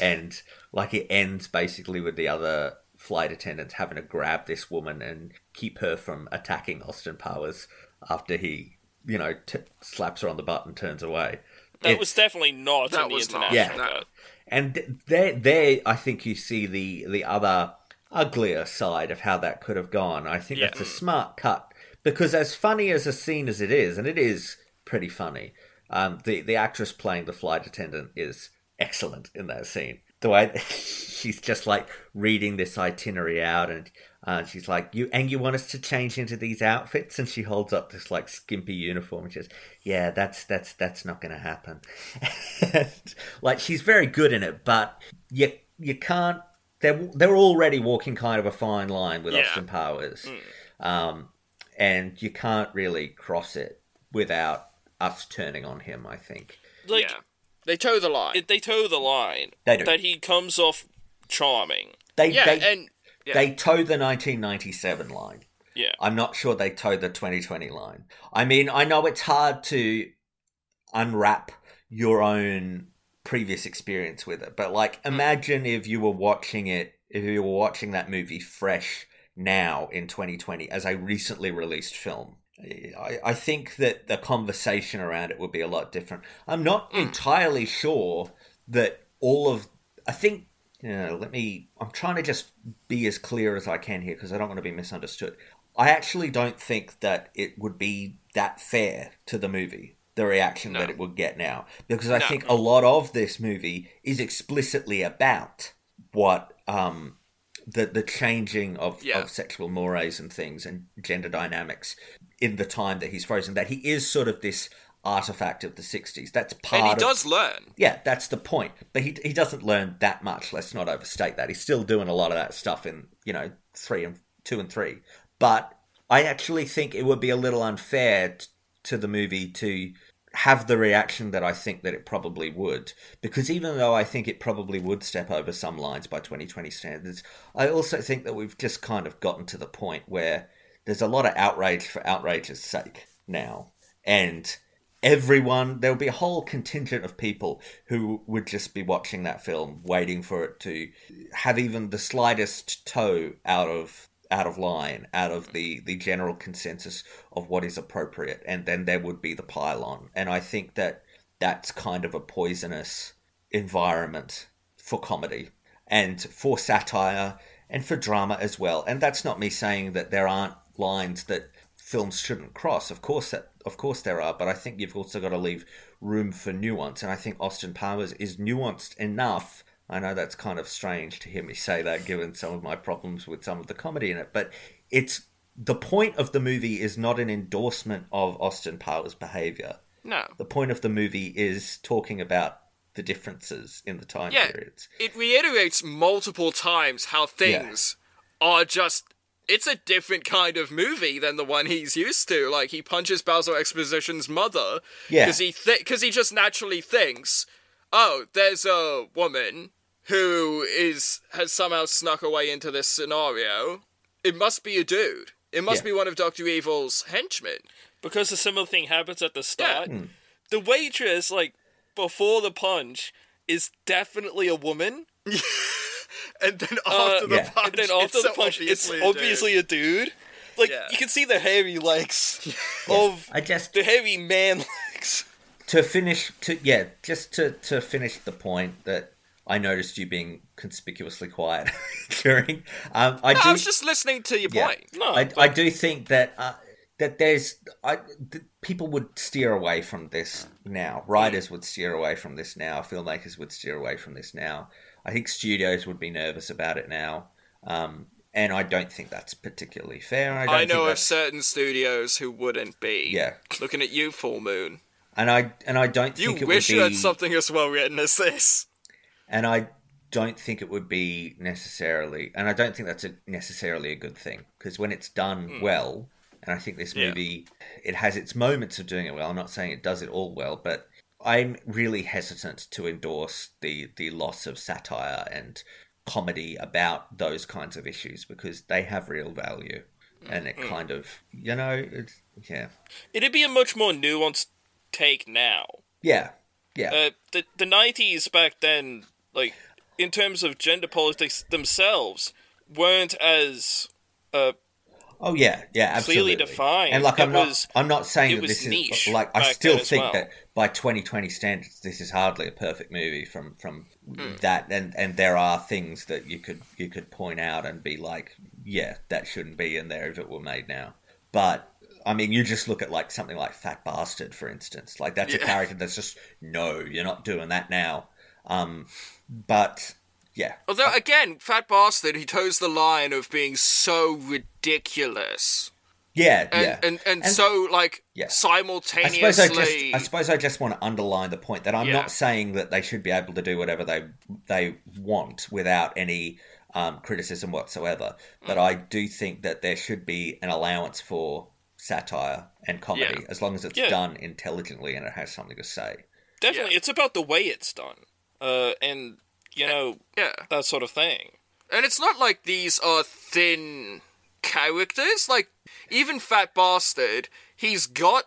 and like it ends basically with the other flight attendants having to grab this woman and keep her from attacking Austin Powers after he, you know, t- slaps her on the butt and turns away. That It's- was definitely not That in the was not. international Yeah. cut. and there, there, I think you see the the other uglier side of how that could have gone. I think Yeah. that's a smart cut because, as funny as a scene as it is, and it is pretty funny, um, the the actress playing the flight attendant is excellent in that scene. The way she's just like reading this itinerary out, and uh, she's like, "You and you want us to change into these outfits?" And she holds up this like skimpy uniform, and she says, "Yeah, that's that's that's not going to happen." and, like she's very good in it, but you you can't. They're they're already walking kind of a fine line with Yeah. Austin Powers, um, and you can't really cross it without us turning on him. I think. Like, yeah. They toe the line. it, they toe the line. They do. That he comes off charming. They yeah, they, and yeah. they toe the 1997 line. Yeah. I'm not sure they toe the 2020 line. I mean, I know it's hard to unwrap your own previous experience with it, but like, hmm. imagine if you were watching it, if you were watching that movie fresh now in 2020 as a recently released film. I, I think that the conversation around it would be a lot different. I'm not entirely sure that all of. I think you know, let me. I'm trying to just be as clear as I can here because I don't want to be misunderstood. I actually don't think that it would be that fair to the movie, the reaction that it would get now, because I No. think a lot of this movie is explicitly about what um, the the changing of, Yeah. of sexual mores and things and gender dynamics in the time that he's frozen. That he is sort of this artifact of the 60s. That's part and he of does learn. yeah, that's the point. But he he doesn't learn that much. Let's not overstate that. He's still doing a lot of that stuff in you know three and two and three. But I actually think it would be a little unfair t- to the movie to have the reaction that I think that it probably would. Because even though I think it probably would step over some lines by 2020 standards, I also think that we've just kind of gotten to the point where there's a lot of outrage for outrage's sake now. And everyone there'll be a whole contingent of people who would just be watching that film waiting for it to have even the slightest toe out of out of line, out of the the general consensus of what is appropriate, and then there would be the pylon. And I think that that's kind of a poisonous environment for comedy and for satire and for drama as well. And that's not me saying that there aren't lines that films shouldn't cross. Of course that of course there are, but I think you've also got to leave room for nuance. And I think Austin Powers is nuanced enough. I know that's kind of strange to hear me say that given some of my problems with some of the comedy in it, but it's the point of the movie is not an endorsement of Austin Powers' behavior. No. The point of the movie is talking about the differences in the time Yeah. periods. It reiterates multiple times how things are just. It's a different kind of movie than the one he's used to. Like he punches Basil Exposition's mother Yeah. because he because he just naturally thinks, oh, there's a woman who is has somehow snuck away into this scenario. It must be a dude. It must Yeah. be one of Doctor Evil's henchmen. Because a similar thing happens at the start. Hmm. The waitress, like, before the punch, is definitely a woman. and then after the punch, and then after it's the so punch, it's obviously a dude. obviously a dude. Like Yeah. you can see the hairy legs of I just the hairy man legs. to finish to yeah just to to finish the point that i noticed you being conspicuously quiet during um i No, do I was just listening to your yeah, point. No, I, I do think that uh, that there's I th- people would steer away from this now writers would steer away from this now filmmakers would steer away from this now i think studios would be nervous about it now um and i don't think that's particularly fair I, don't I, know of certain studios who wouldn't be. Yeah. Looking at you, Full Moon. and i and i don't You think it wish would you had something as well written as this. and I don't think it would be necessarily, and I don't think that's a, necessarily a good thing because when it's done Hmm. well, and I think this Yeah. movie it has its moments of doing it well. I'm not saying it does it all well, but I'm really hesitant to endorse the the loss of satire and comedy about those kinds of issues because they have real value, and it Mm. kind of you know it's yeah It'd be a much more nuanced take now. yeah yeah Uh, the the nineties back then, like in terms of gender politics themselves, weren't as uh, Oh yeah, yeah, absolutely. clearly defined. And like I'm not, was- I'm not saying that this is like I still think well. that by 2020 standards, this is hardly a perfect movie from from Hmm. that. And and there are things that you could you could point out and be like, yeah, that shouldn't be in there if it were made now. But I mean, you just look at like something like Fat Bastard, for instance. Like that's a character that's just no, you're not doing that now. Um, but yeah, Although, again, Fat Bastard, he toes the line of being so ridiculous. Yeah, And, yeah. and, and, so, like, Yeah. I simultaneously. suppose I just I suppose I just want to underline the point that I'm Yeah. not saying that they should be able to do whatever they they want without any um, criticism whatsoever. But I do think that there should be an allowance for satire and comedy Yeah. as long as it's Yeah. done intelligently and it has something to say. definitely it's about the way it's done, uh, and you know yeah. that sort of thing. And it's not like these are thin characters. Like, even Fat Bastard, he's got.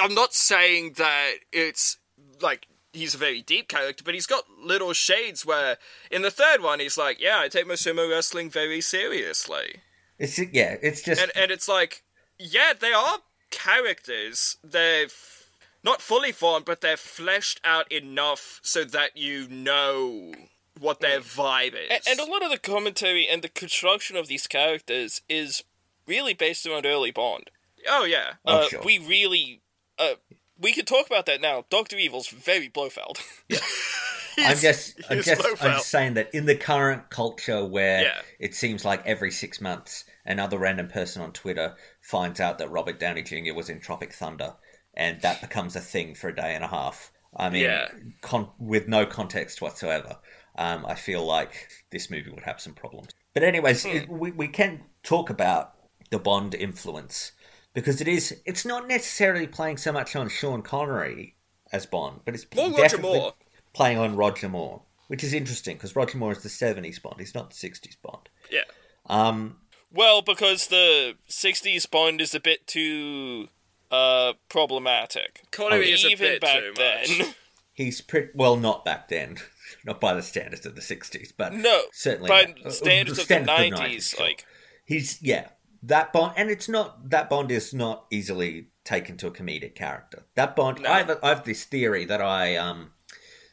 I'm not saying that it's like he's a very deep character, but he's got little shades where in the third one he's like, yeah, I take my sumo wrestling very seriously. It's yeah, it's just And, and it's like, yeah, they are characters. They're f- not fully formed, but they're fleshed out enough so that you know what their vibe is. A- And a lot of the commentary and the construction of these characters is really based around early Bond. Oh yeah. Uh, We really, uh, we could talk about that now. Doctor Evil's very Blofeld. I'm just, I'm he's just, I'm just saying that in the current culture where Yeah. it seems like every six months another random person on Twitter finds out that Robert Downey Jr. was in Tropic Thunder, and that becomes a thing for a day and a half. I mean, Yeah. con- with no context whatsoever. Um, I feel like this movie would have some problems. But anyways, it- we we can talk about the Bond influence because it is. It's not necessarily playing so much on Sean Connery as Bond, but it's More Roger definitely Moore. playing on Roger Moore, which is interesting because Roger Moore is the '70s Bond. He's not the '60s Bond. Yeah. Um, well, because the '60s Bond is a bit too uh, problematic. Connery is a even bit back too much. then. he's pretty well, not back then, not by the standards of the '60s, but No, certainly by now. Uh, standards the of the standards '90s, sure. like He's yeah that Bond, and it's not that Bond is not easily taken to a comedic character. That Bond, I, have, I have this theory that I um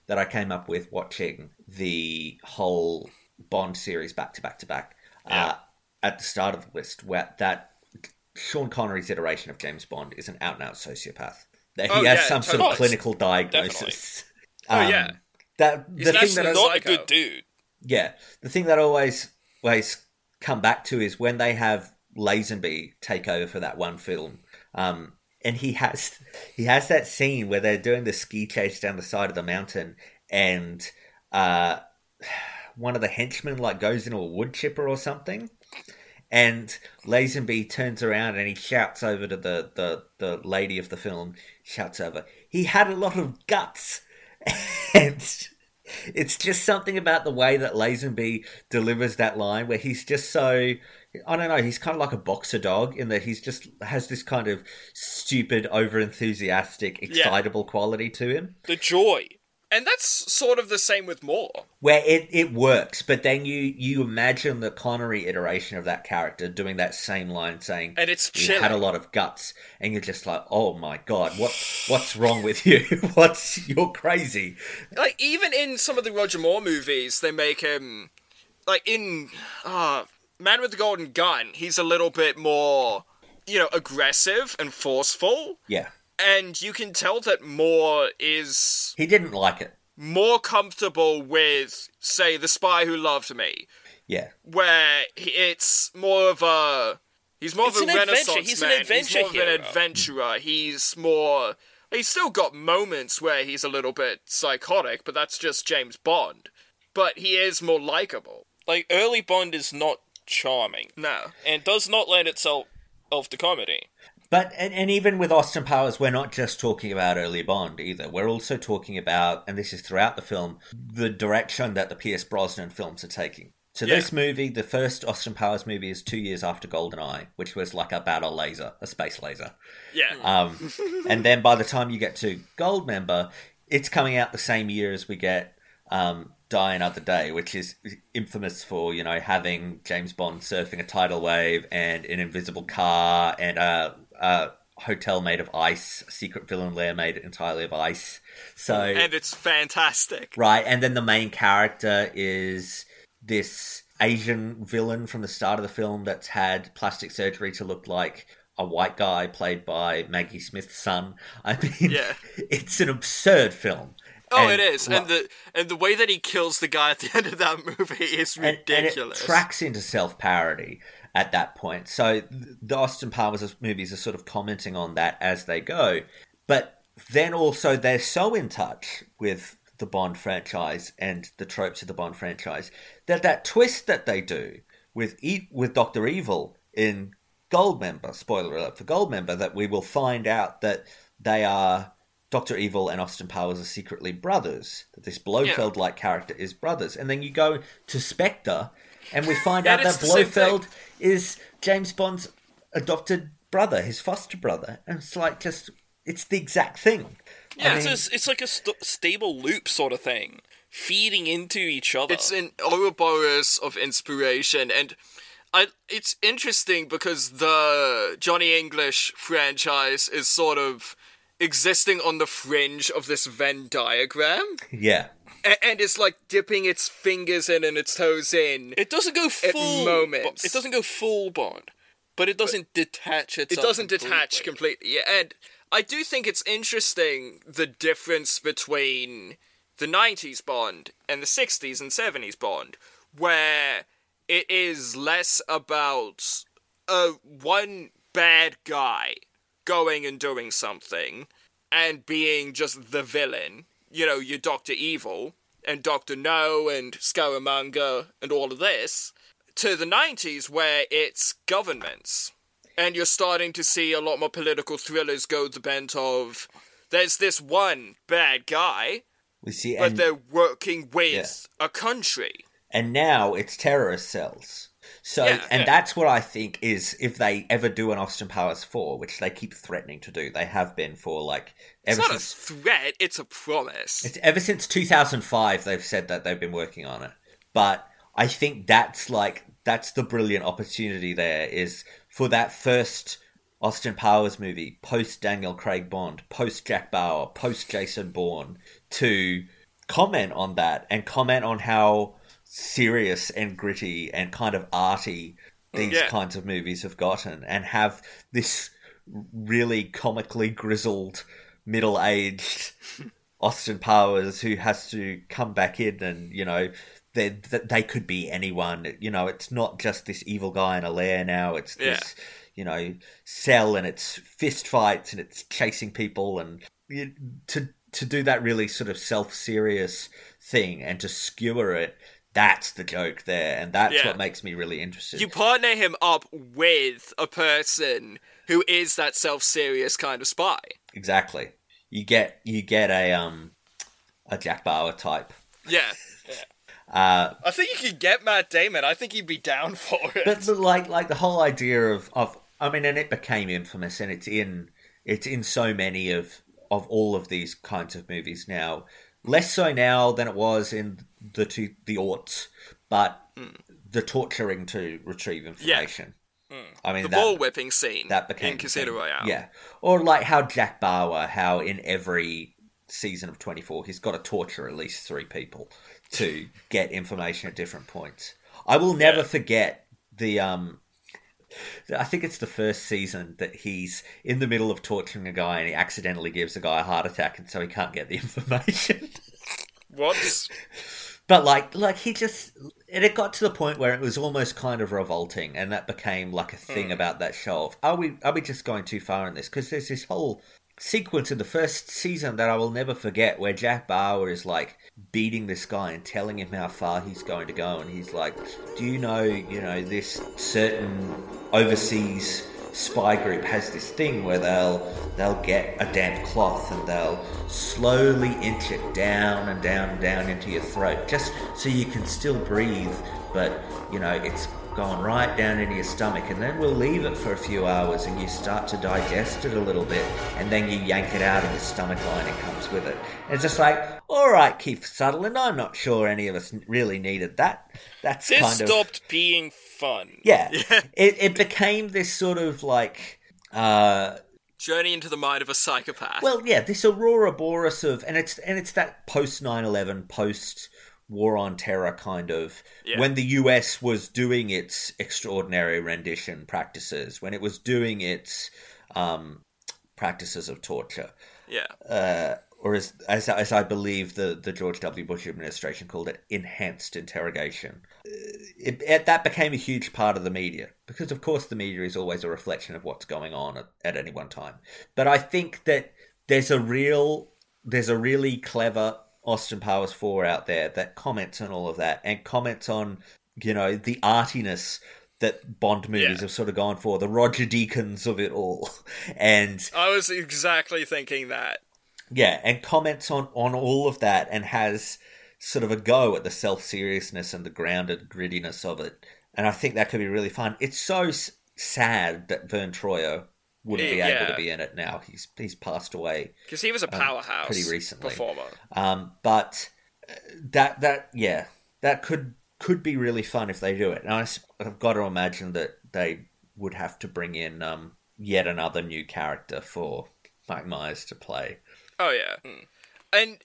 that I came up with watching the whole Bond series back to back to back uh, at the start of the list, where that Sean Connery's iteration of James Bond is an out and out sociopath. That he Oh, has yeah, some sort of clinical diagnosis. Oh, Um, yeah. That He's the thing actually that I- Not a good dude. yeah, the thing that I always always come back to is when they have Lazenby take over for that one film, um, and he has he has that scene where they're doing the ski chase down the side of the mountain, and uh, one of the henchmen like goes into a wood chipper or something. And Lazenby turns around and he shouts over to the, the, the lady of the film, shouts over, he had a lot of guts. And it's just something about the way that Lazenby delivers that line where he's just so I don't know, he's kind of like a boxer dog in that he's just has this kind of stupid, over enthusiastic, excitable quality to him. The joy. And that's sort of the same with Moore. Where it, it works, but then you you imagine the Connery iteration of that character doing that same line saying And it's "You had a lot of guts and you're just like, Oh my god, what what's wrong with you? what's you're crazy. Like even in some of the Roger Moore movies, they make him like in uh Man with the Golden Gun, he's a little bit more you know, aggressive and forceful. Yeah. And you can tell that Moore is He didn't like it. more comfortable with, say, The Spy Who Loved Me, Yeah. where he- it's more of a he's more It's of a an adventure. renaissance He's an man. adventure he's more of an hero. adventurer. He's more he's still got moments where he's a little bit psychotic, but that's just James Bond. But he is more likable. Like early Bond is not charming. No. And does not lend itself of to comedy. But and, and even with Austin Powers, we're not just talking about early Bond either. We're also talking about, and this is throughout the film, the direction that the Pierce Brosnan films are taking. So Yeah. this movie, the first Austin Powers movie, is two years after GoldenEye, which was like a battle laser, a space laser. Yeah. Um, and then by the time you get to Goldmember, it's coming out the same year as we get um, Die Another Day, which is infamous for you know having James Bond surfing a tidal wave and an invisible car and a, a hotel made of ice, secret villain lair made entirely of ice. So and it's fantastic. Right, and then the main character is this Asian villain from the start of the film that's had plastic surgery to look like a white guy played by Maggie Smith's son. I mean, Yeah. it's an absurd film. Oh, And- it is, and the and the way that he kills the guy at the end of that movie is and, and ridiculous. it tracks into self parody at that point. So the Austin Powers movies are sort of commenting on that as they go. But then also they're so in touch with the Bond franchise and the tropes of the Bond franchise that that twist that they do with e- with Doctor Evil in Goldmember, spoiler alert for Goldmember, that we will find out that they are Doctor Evil and Austin Powers are secretly brothers. That this Blofeld like character is brothers, and then you go to Spectre, and we find out that the Blofeld is James Bond's adopted brother, his foster brother, and it's like just it's the exact thing. Yeah, I it's, a, it's like a st- stable loop sort of thing, feeding into each other. It's an Ouroboros of inspiration, and I. It's interesting because the Johnny English franchise is sort of existing on the fringe of this Venn diagram, yeah. A- and it's like dipping its fingers in and its toes in. It doesn't go full. moments. It doesn't go full Bond, but it doesn't detach itself. it doesn't detach completely. Yeah, and I do think it's interesting the difference between the 90s Bond and the 60s and 70s Bond, where it is less about uh, one bad guy going and doing something and being just the villain. You know, your Doctor Evil and Doctor No and Scaramanga and all of this, to the 90s where it's governments. And you're starting to see a lot more political thrillers go the bent of there's this one bad guy, We see, but and, they're working with a country. and now it's terrorist cells. So, Yeah, and yeah. that's what I think is if they ever do an Austin Powers four, which they keep threatening to do, they have been for like It's ever not a threat, it's a promise. It's ever since 2005 they've said that they've been working on it. But I think that's like that's the brilliant opportunity there is for that first Austin Powers movie, post Daniel Craig Bond, post Jack Bauer, post Jason Bourne, to comment on that and comment on how serious and gritty and kind of arty mm, these Yeah. kinds of movies have gotten and have this really comically grizzled middle-aged Austin Powers who has to come back in and you know they that they could be anyone you know it's not just this evil guy in a lair now it's Yeah. this you know cell and it's fist fights and it's chasing people and you, to to do that really sort of self-serious thing and to skewer it that's the joke there and that's Yeah. what makes me really interested You partner him up with a person who is that self-serious kind of spy. exactly you get you get a um a Jack Bauer type Yeah. uh I think you could get Matt Damon. I think he'd be down for it. but, but like like the whole idea of of I mean, and it became infamous, and it's in it's in so many of of all of these kinds of movies now. Less so now than it was in the two the aughts, but the torturing to retrieve information. I mean, the that, ball whipping scene that became in Casino. Royale. Yeah, or like how Jack Bauer, how in every season of Twenty Four, he's got to torture at least three people to get information at different points. I will never forget the um. I think it's the first season that he's in the middle of torturing a guy and he accidentally gives a guy a heart attack and so he can't get the information. What? But like, like he just, and it got to the point where it was almost kind of revolting, and that became like a thing Hmm. about that show. Of, are we, are we just going too far in this? Because there's this whole sequence in the first season that I will never forget, where Jack Bauer is like beating this guy and telling him how far he's going to go, and he's like, "Do you know, you know, this certain overseas." Spy group has this thing where they'll they'll get a damp cloth and they'll slowly inch it down and down and down into your throat just so you can still breathe but you know it's gone right down into your stomach and then we'll leave it for a few hours and you start to digest it a little bit and then you yank it out and the stomach lining comes with it. And it's just like all right Kiefer Sutherland i'm not sure any of us really needed that. That's This kind of stopped being fun. yeah, it it became this sort of like uh Journey into the mind of a psychopath. well yeah this Ouroboros of and it's and it's that post 9-11 post war on terror kind of Yeah. when the us was doing its extraordinary rendition practices when it was doing its um practices of torture yeah. uh, or as, as as I believe the, the George W. Bush administration called it, enhanced interrogation. It, it, that became a huge part of the media because, of course, the media is always a reflection of what's going on at, at any one time. But I think that there's a real there's a really clever Austin Powers four out there that comments on all of that and comments on you know the artiness that Bond movies have sort of gone for, the Roger Deakins of it all, and I was exactly thinking that. yeah, and comments on on all of that and has sort of a go at the self seriousness and the grounded grittiness of it. And I think that could be really fun. It's so s- sad that Verne Troyer wouldn't be able Yeah. to be in it now. He's he's passed away Because he was a um, powerhouse pretty recently. performer. Um, but uh, that that yeah, that could could be really fun if they do it. And I, have got to imagine that they would have to bring in um, yet another new character for Mike Myers to play. Oh yeah. And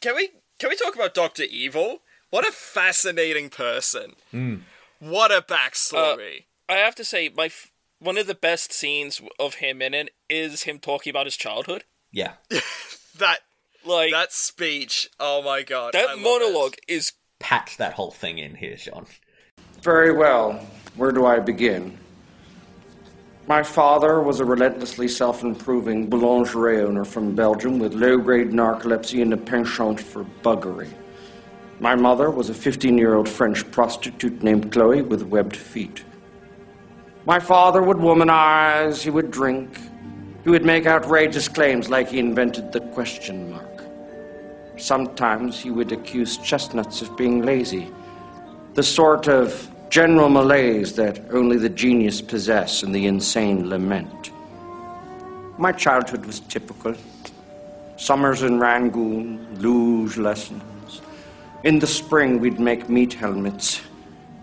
can we can we talk about Doctor Evil? What a fascinating person. Mm. What a backstory. I have to say, my f- one of the best scenes of him in it is him talking about his childhood. Yeah. that like that speech. Oh my god. That I monologue is patch that whole thing in here, Sean. Very well. Where do I begin? My father was a relentlessly self improving boulangerie owner from Belgium with low grade narcolepsy and a penchant for buggery. My mother was a 15 year old French prostitute named Chloe with webbed feet. My father would womanize, he would drink, he would make outrageous claims like he invented the question mark. Sometimes he would accuse chestnuts of being lazy, the sort of general malaise that only the genius possess and the insane lament. My childhood was typical. Summers in Rangoon, luge lessons. In the spring, we'd make meat helmets.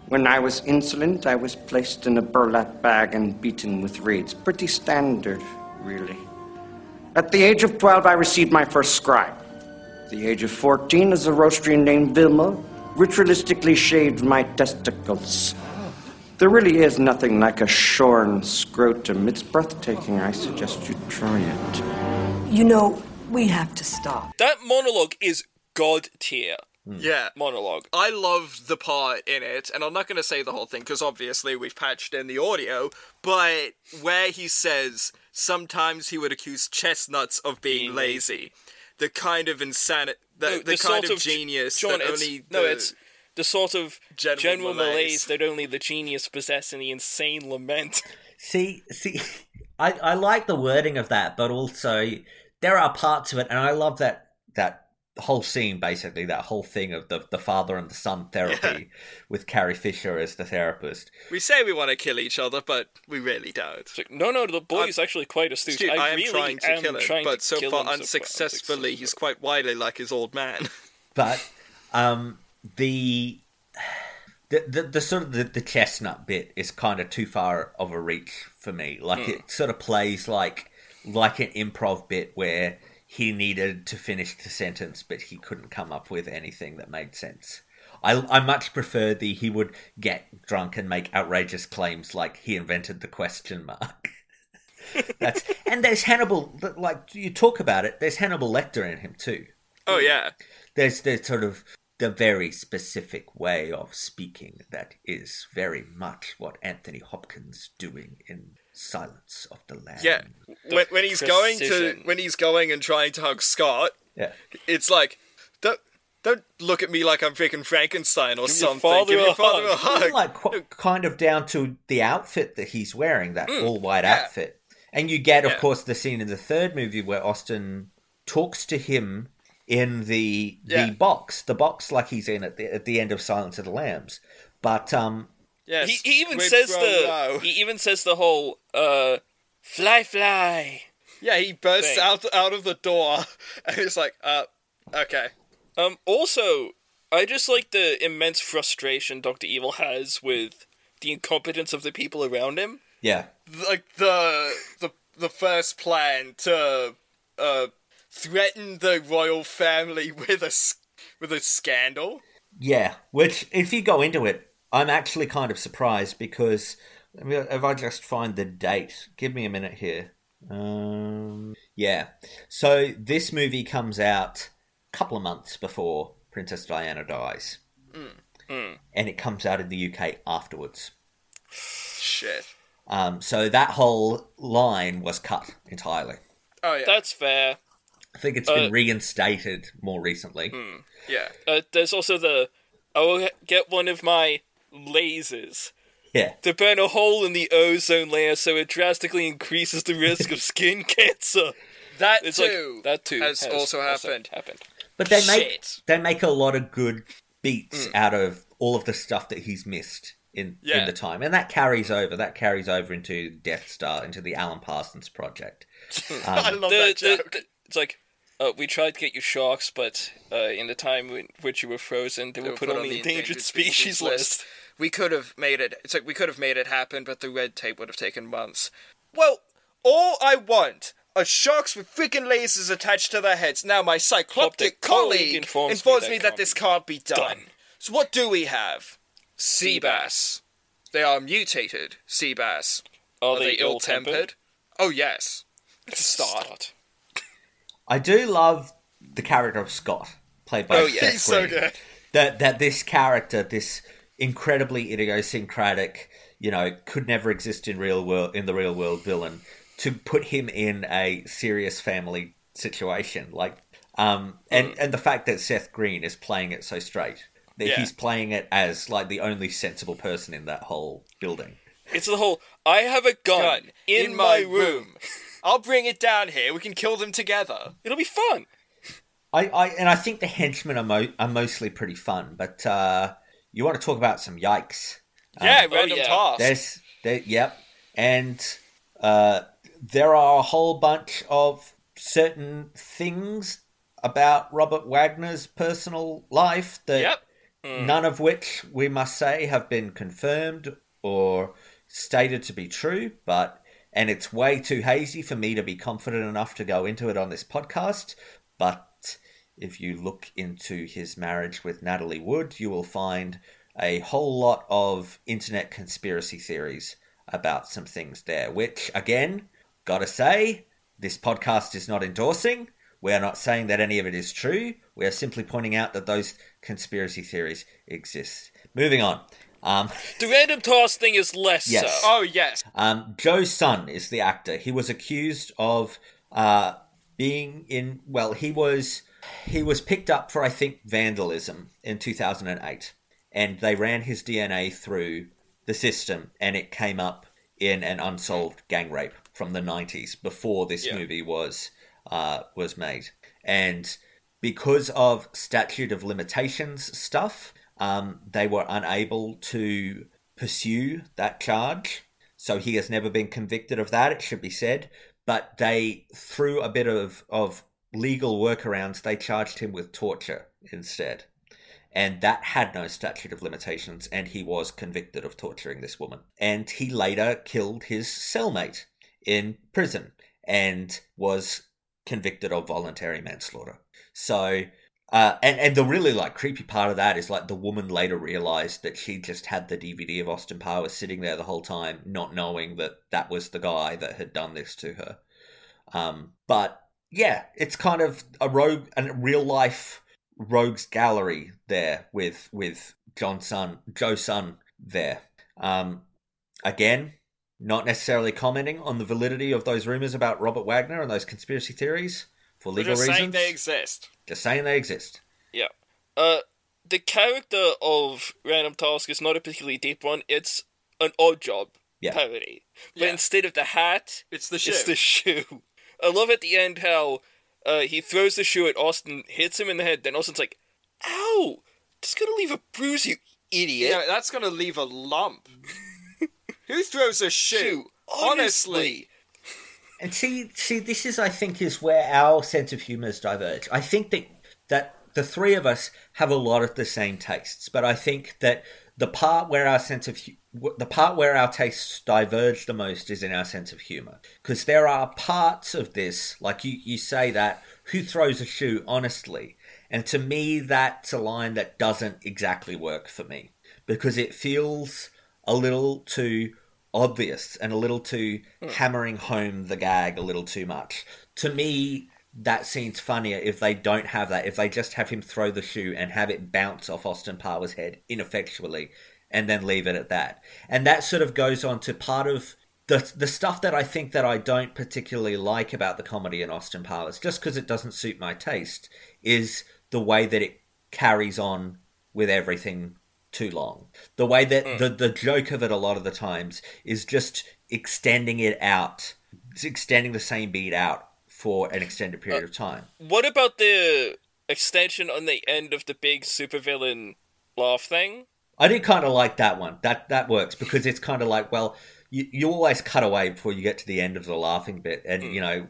When I was insolent, I was placed in a burlap bag and beaten with reeds. Pretty standard, really. At the age of 12, I received my first scribe. At the age of 14, a Zoroastrian named Vilma ritualistically shaved my testicles. There really is nothing like a shorn scrotum. It's breathtaking. I suggest you try it. You know, we have to stop. That monologue is god tier. Hmm. Yeah. Monologue. I loved the part in it, and I'm not going to say the whole thing because obviously we've patched in the audio, but where he says sometimes he would accuse chestnuts of being lazy. The kind of insanity, the, No, the, kind of, genius John, that it's, only no, the- it's the sort of General general, malaise. malaise. that only the genius possess in the insane lament. See, see, I, I like the wording of that, but also there are parts of it, and I love that that whole scene, basically that whole thing of the the father and the son therapy with Carrie Fisher as the therapist. We say we want to kill each other, but we really don't. no, no, the boy is actually quite astute. Dude, I, I, am really trying to am kill him, trying but so far him, so unsuccessfully. He's quite widely like his old man. But um, the, the the the sort of the, the chestnut bit is kind of too far of a reach for me. Like Hmm. it sort of plays like like an improv bit where he needed to finish the sentence, but he couldn't come up with anything that made sense. I, I much prefer the he would get drunk and make outrageous claims like he invented the question mark. That's and there's Hannibal. Like you talk about it, there's Hannibal Lecter in him too. Oh yeah, There's there's sort of the very specific way of speaking that is very much what Anthony Hopkins doing in Silence of the Lambs. yeah. When, when he's going to when he's going and trying to hug Scott, Yeah. it's like don't don't look at me like I'm freaking Frankenstein or Give your something. father Give a your father a hug. hug. like qu- kind of down to the outfit that he's wearing, that Mm, all white yeah. outfit. And you get, of Yeah. course, the scene in the third movie where Austin talks to him in the Yeah. the box, the box like he's in at the at the end of Silence of the Lambs. But um, Yes, he, he even says the quo. he even says the whole uh fly fly. Yeah, he bursts thing. out out of the door, and it's like, uh, okay. Um. Also, I just like the immense frustration Doctor Evil has with the incompetence of the people around him. yeah, like the the the first plan to uh threaten the royal family with a s- with a scandal. Yeah, which if you go into it, I'm actually kind of surprised because if I just find the date, give me a minute here. Um, yeah, so this movie comes out a couple of months before Princess Diana dies, and it comes out in the UK afterwards. Shit. Um, so that whole line was cut entirely. Oh yeah. That's fair. I think it's been Uh, reinstated more recently. Yeah. Uh, there's also the I will get one of my lasers Yeah. to burn a hole in the ozone layer so it drastically increases the risk of skin cancer. That It's like- too. that too has, has also also happened. happened. But they make Shit. they make a lot of good beats Mm. out of all of the stuff that he's missed in Yeah. in the time, and that carries over. That carries over into Death Star, into the Alan Parsons project. I Um, love The- that joke. the- it's like uh, we tried to get you sharks, but uh, in the time in which you were frozen, they, They were put, on the endangered species, list. We could have made it. It's like we could have made it happen, but the red tape would have taken months. Well, all I want are sharks with freaking lasers attached to their heads. Now my cycloptic colleague colleague informs informs, me me that that, this can't be done. done. So what do we have? Sea bass. They are mutated sea bass. Are, they ill-tempered? Oh yes. It's a start. I do love the character of Scott, played by Oh, yeah. Seth He's so good. That that this character, this incredibly idiosyncratic, you know, could never exist in real world in the real world villain, to put him in a serious family situation, like, um, and and the fact that Seth Green is playing it so straight, that Yeah. he's playing it as like the only sensible person in that whole building. It's the whole I have a gun, Gun in, in my, my room. I'll bring it down here. We can kill them together. It'll be fun. I, I and I think the henchmen are, mo- are mostly pretty fun, but uh, you want to talk about some yikes? Yeah, oh, random yeah. task. There's, there, yep, and uh, there are a whole bunch of certain things about Robert Wagner's personal life that Yep. none of which we must say have been confirmed or stated to be true, but and it's way too hazy for me to be confident enough to go into it on this podcast. But if you look into his marriage with Natalie Wood, you will find a whole lot of internet conspiracy theories about some things there, which again, gotta say, this podcast is not endorsing. We are not saying that any of it is true. We are simply pointing out that those conspiracy theories exist. Moving on. Um, The Random Task thing is less Yes. so. Oh yes. um, Joe Son is the actor. He was accused of uh, being in. Well, he was he was picked up for I think vandalism in 2008, and they ran his DNA through the system, and it came up in an unsolved gang rape from the 90s before this Yeah. movie was uh, was made, and because of statute of limitations stuff, um, they were unable to pursue that charge. So he has never been convicted of that, it should be said. But they, threw a bit of, of legal workarounds, they charged him with torture instead. And that had no statute of limitations, and he was convicted of torturing this woman. And he later killed his cellmate in prison and was convicted of voluntary manslaughter. So, uh, and and the really like creepy part of that is like the woman later realized that she just had the DVD of Austin Powers sitting there the whole time, not knowing that that was the guy that had done this to her. Um, but yeah, it's kind of a rogue, a real life rogues gallery there with with John Sun, Joe Son there. Um, again, not necessarily commenting on the validity of those rumors about Robert Wagner and those conspiracy theories for We're legal just reasons. Just saying they exist. Just saying they exist. Yeah. Uh, the character of Random Task is not a particularly deep one. It's an odd job Yeah. parody. But instead of the hat, It's the shoe. it's the shoe. I love at the end how uh, he throws the shoe at Austin, hits him in the head, then Austin's like, ow! Just gonna leave a bruise, you idiot. Yeah, that's gonna leave a lump. Who throws a shoe? Honestly. And see, see, this is, I think, is where our sense of humours diverge. I think that that the three of us have a lot of the same tastes, but I think that the part where our sense of the part where our tastes diverge the most is in our sense of humour, because there are parts of this, like you you say that who throws a shoe honestly, and to me that's a line that doesn't exactly work for me. Because it feels a little too obvious and a little too hmm. hammering home the gag a little too much. To me, that scene's funnier if they don't have that, if they just have him throw the shoe and have it bounce off Austin Powers' head ineffectually and then leave it at that. And that sort of goes on to part of the the stuff that I think that I don't particularly like about the comedy in Austin Powers, just because it doesn't suit my taste, is the way that it carries on with everything too long. The way that hmm. the the joke of it a lot of the times is just extending it out, it's extending the same beat out for an extended period of time. What about the extension on the end of the big supervillain laugh thing? I did kind of like that one. That that works because it's kind of like, well, you, you always cut away before you get to the end of the laughing bit, and you know,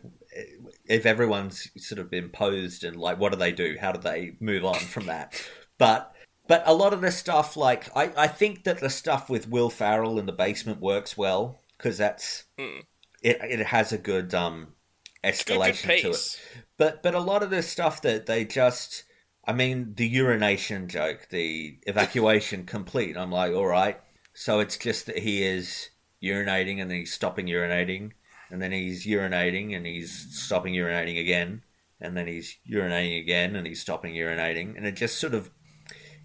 if everyone's sort of been posed and like, what do they do? How do they move on from that? But but a lot of the stuff, like I, I think that the stuff with Will Ferrell in the basement works well because that's Hmm. it. It has a good um good escalation to it. But but a lot of the stuff that they just, I mean, the urination joke, the evacuation complete. I'm like, all right. So it's just that he is urinating and then he's stopping urinating, and then he's urinating and he's stopping urinating again, and then he's urinating again and he's stopping urinating, and it just sort of,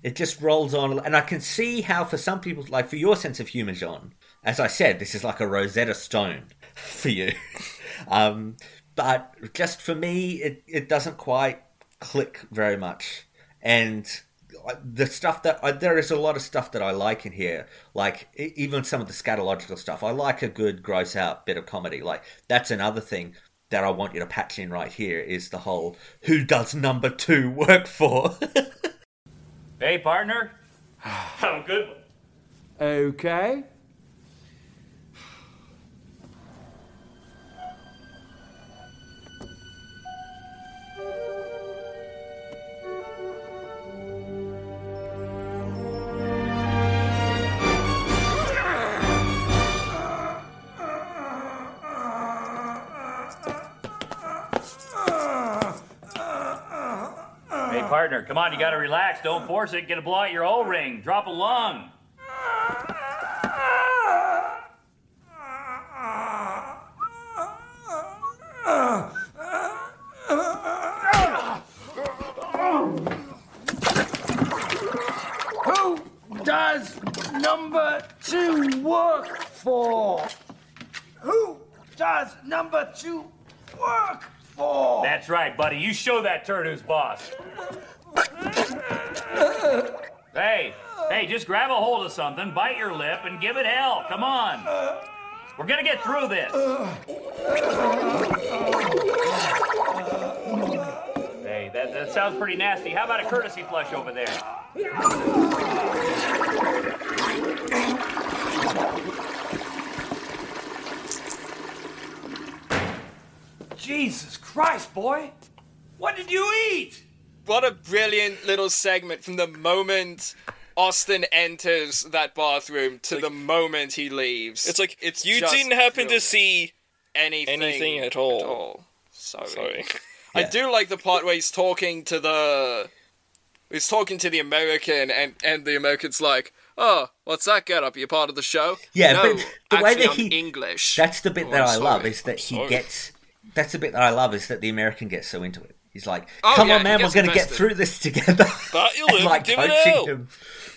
it just rolls on. And I can see how for some people, like for your sense of humor, Jeaun, as I said, this is like a Rosetta Stone for you. um, but just for me, it, it doesn't quite click very much. And the stuff that I, there is a lot of stuff that I like in here, like e- even some of the scatological stuff. I like a good gross out bit of comedy. Like that's another thing that I want you to patch in right here is the whole who does number two work for? Hey, partner. I'm a good one. Okay. Come on, you gotta relax. Don't force it. Get a blow out your O ring. Drop a lung. Who does number two work for? Who does number two work for? That's right, buddy. You show that turd who's boss. Hey, hey, just grab a hold of something, bite your lip, and give it hell. Come on. We're gonna get through this. Hey, that, that sounds pretty nasty. How about a courtesy flush over there? Jesus Christ, boy! What did you eat? What a brilliant little segment from the moment Austin enters that bathroom to the moment he leaves. It's like it's you just didn't happen to see anything, anything at all. Sorry. Sorry. I do like the part where he's talking to the he's talking to the American and and the American's like, "Oh, what's that get up? You're part of the show?" Yeah, no, but the way that he English. That's the bit Oh, that I'm I love is that he sorry. gets. That's the bit that I love is that the American gets so into it. He's like, Oh, "Come yeah, on, man, we're going to get through this together." But you and live, like give coaching him.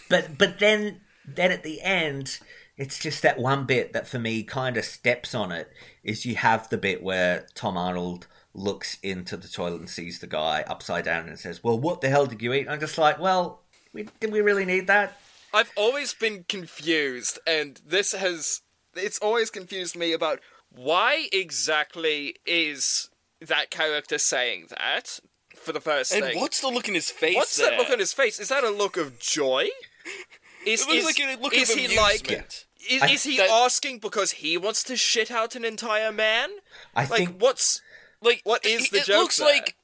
But but then then at the end, it's just that one bit that for me kind of steps on it. Is you have the bit where Tom Arnold looks into the toilet and sees the guy upside down and says, "Well, what the hell did you eat?" I'm just like, "Well, we, did we really need that?" I've always been confused, and this has. It's always confused me about why exactly is that character saying that for the first And thing. what's the look in his face? What's there? that look on his face? Is that a look of joy? Is, It looks is, like a look is of he like? amusement. Is, I- is he that- asking because he wants to shit out an entire man? I like, think what's Like what is it, the it joke looks there? like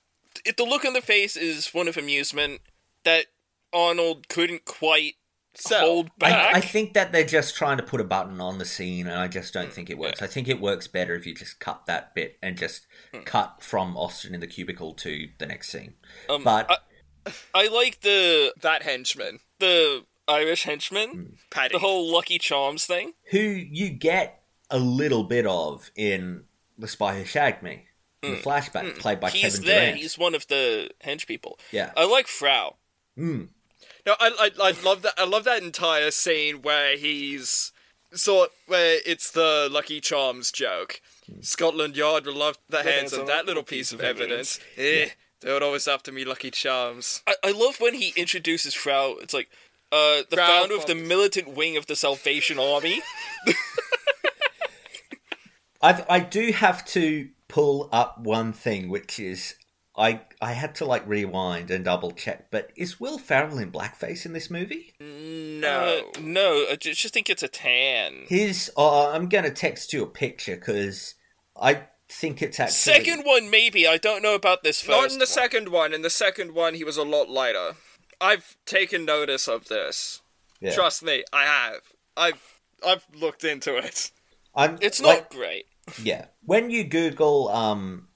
it, the look on the face is one of amusement that Arnold couldn't quite hold back. I, I think that they're just trying to put a button on the scene, and I just don't think it works. I think it works better if you just cut that bit and just cut from Austin in the cubicle to the next scene. Um, but I, I like the that henchman, the Irish henchman, Paddy. the whole Lucky Charms thing. who you get a little bit of in The Spy Who Shagged Me, in the flashback, played by Mm. He's Kevin there. Durand. He's one of the hench people. Yeah. I like Frau. Mm. No, I, I, I love that. I love that entire scene where he's sort where it's the Lucky Charms joke. Scotland Yard will love the hands on that little piece of evidence. Eh, they were always after me Lucky Charms. I, I love when he introduces Frau. It's like uh, the Frau founder of the militant wing of the Salvation Army. I I do have to pull up one thing, which is I I had to like rewind and double check. But is Will Ferrell in blackface in this movie? No, Uh, no. I just think it's a tan. His uh, I'm gonna text you a picture because I think it's actually Second one, maybe. I don't know about this first. Not in the one. second one. In the second one, he was a lot lighter. I've taken notice of this. Yeah. Trust me, I have. I've I've looked into it. I'm, It's like- not great. Yeah. When you Google um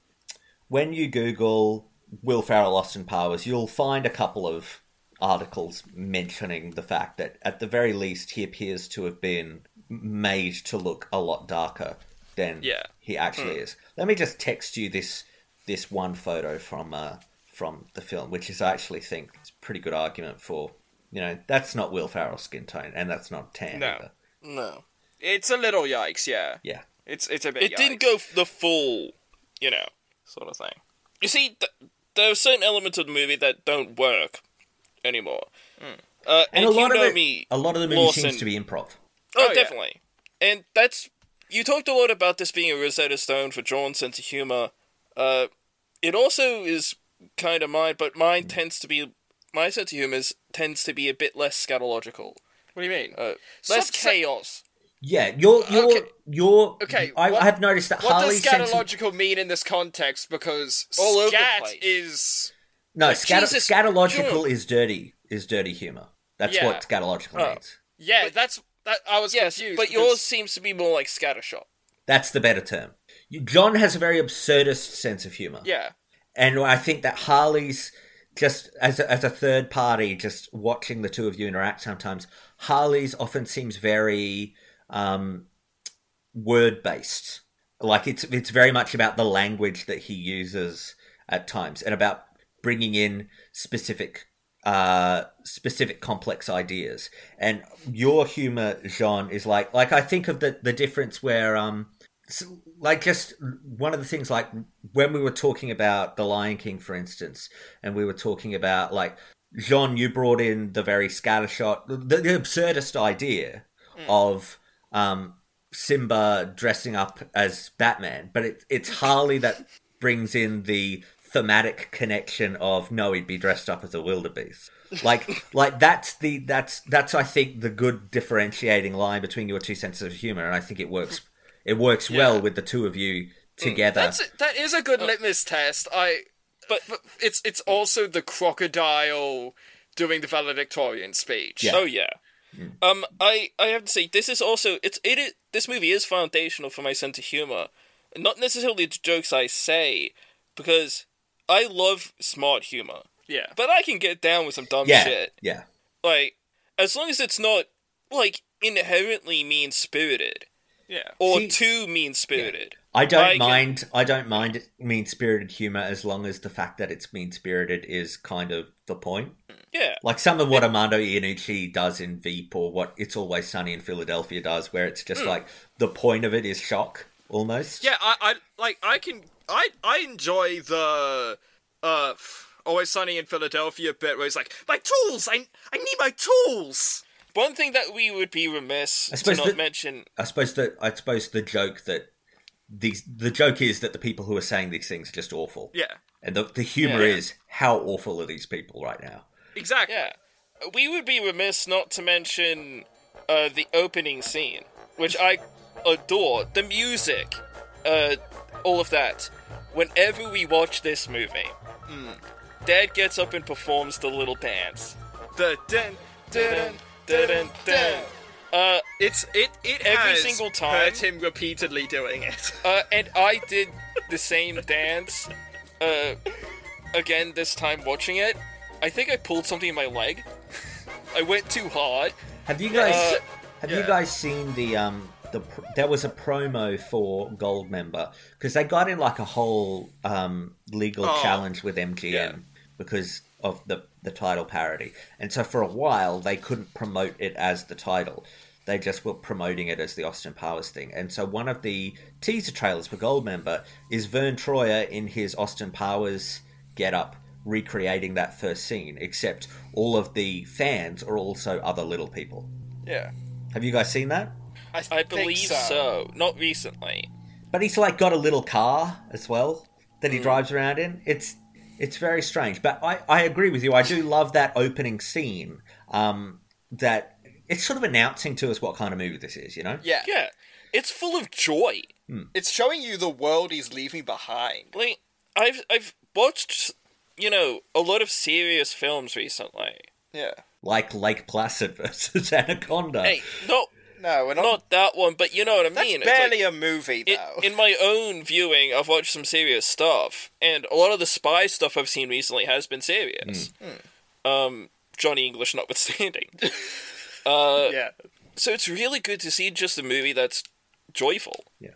when you Google Will Ferrell Austin Powers, you'll find a couple of articles mentioning the fact that at the very least he appears to have been made to look a lot darker than Yeah. he actually Hmm. is. Let me just text you this this one photo from uh from the film, which is I actually think it's a pretty good argument for you know, that's not Will Ferrell's skin tone and that's not tan No. either. No. It's a little yikes, yeah. Yeah. It's it's a bit. It didn't go the full, you know, sort of thing. You see, th- there are certain elements of the movie that don't work anymore. Uh, And, and a lot you of know it, me, a lot of the movie Lawson- seems to be improv. Oh, Oh, yeah. definitely. And that's you talked a lot about this being a Rosetta Stone for Jeaun's sense of humor. Uh, it also is kind of mine, but mine tends to be my sense of humor is, tends to be a bit less scatological, What do you mean? uh, Stop less sa- chaos. Yeah, you're you're Okay. you're Okay, I, what- I have noticed that What Harlly's does sense of, scatological mean in this context? Because All over the scat place. is no Like, scat, scatological is dirty is dirty humor. That's Yeah. what scatological Oh. means. yeah. that's that. I was Yes, confused. but because- yours seems to be more like scattershot. That's the better term. Jeaun has a very absurdist sense of humor, Yeah. and I think that Harlly's just as a, as a third party, just watching the two of you interact sometimes, Harlly's often seems very um, word based. Like it's it's very much about the language that he uses at times, and about bringing in specific uh specific complex ideas and your humor Jeaun is like like i think of the the difference where um like just one of the things like when we were talking about the lion king for instance and we were talking about like Jeaun you brought in the very scattershot the, the absurdist idea of um simba dressing up as batman but it, it's Harlly that brings in the thematic connection of no he'd be dressed up as a wildebeest like like that's the that's that's i think the good differentiating line between your two senses of humor and i think it works it works well with the two of you together That's a, that is a good litmus test. I but, but it's it's also the crocodile doing the valedictorian speech. Oh yeah. Um, I I have to say this is also it's it is, this movie is foundational for my sense of humor, not necessarily the jokes I say, because I love smart humor. Yeah. But I can get down with some dumb yeah shit. yeah Like as long as it's not like inherently mean spirited Yeah. or See- too mean spirited. I don't I can- mind. I don't mind mean spirited humor as long as the fact that it's mean spirited is kind of the point. Yeah. Like some of what Armando Iannucci does in Veep, or what It's Always Sunny in Philadelphia does, where it's just Mm. like the point of it is shock almost. Yeah, I, I like I can I I enjoy the uh Always Sunny in Philadelphia bit where he's like, My tools! I I need my tools! One thing that we would be remiss I to suppose not that- mention I suppose that I suppose the joke that these the joke is that the people who are saying these things are just awful. Yeah. And the the humor Yeah. is how awful are these people right now? Exactly. Yeah. We would be remiss not to mention uh, the opening scene, which I adore. The music, uh, all of that. Whenever we watch this movie, Hmm. Dad gets up and performs the little dance. The dun dun dun dun dun. Uh, it's it it every single time. heard him repeatedly doing it. Uh, and I did the same dance uh, again this time watching it. I think I pulled something in my leg. I went too hard. Have you guys Uh, have yeah. you guys seen the um the there was a promo for Goldmember because they got in like a whole um legal Oh, challenge with MGM because of the the title parody, and so for a while they couldn't promote it as the title. They just were promoting it as the Austin Powers thing, and so one of the teaser trailers for Goldmember is Verne Troyer in his Austin Powers getup recreating that first scene, except all of the fans are also other little people. Yeah. Have you guys seen that? I, I believe so. Not recently. But he's like got a little car as well that he Mm. drives around in. It's it's very strange. But I, I agree with you. I do love that opening scene. Um, that it's sort of announcing to us what kind of movie this is. You know? Yeah. Yeah. It's full of joy. It's showing you the world he's leaving behind. Like I've I've watched you know a lot of serious films recently. Yeah. Like Lake Placid versus Anaconda. Hey, no, no, we're not, that one. But you know what I That's mean. It's barely like- a movie it- though. in my own viewing, I've watched some serious stuff, and a lot of the spy stuff I've seen recently has been serious. Um, Johnny English notwithstanding. uh, yeah. So it's really good to see just a movie that's joyful. Yeah.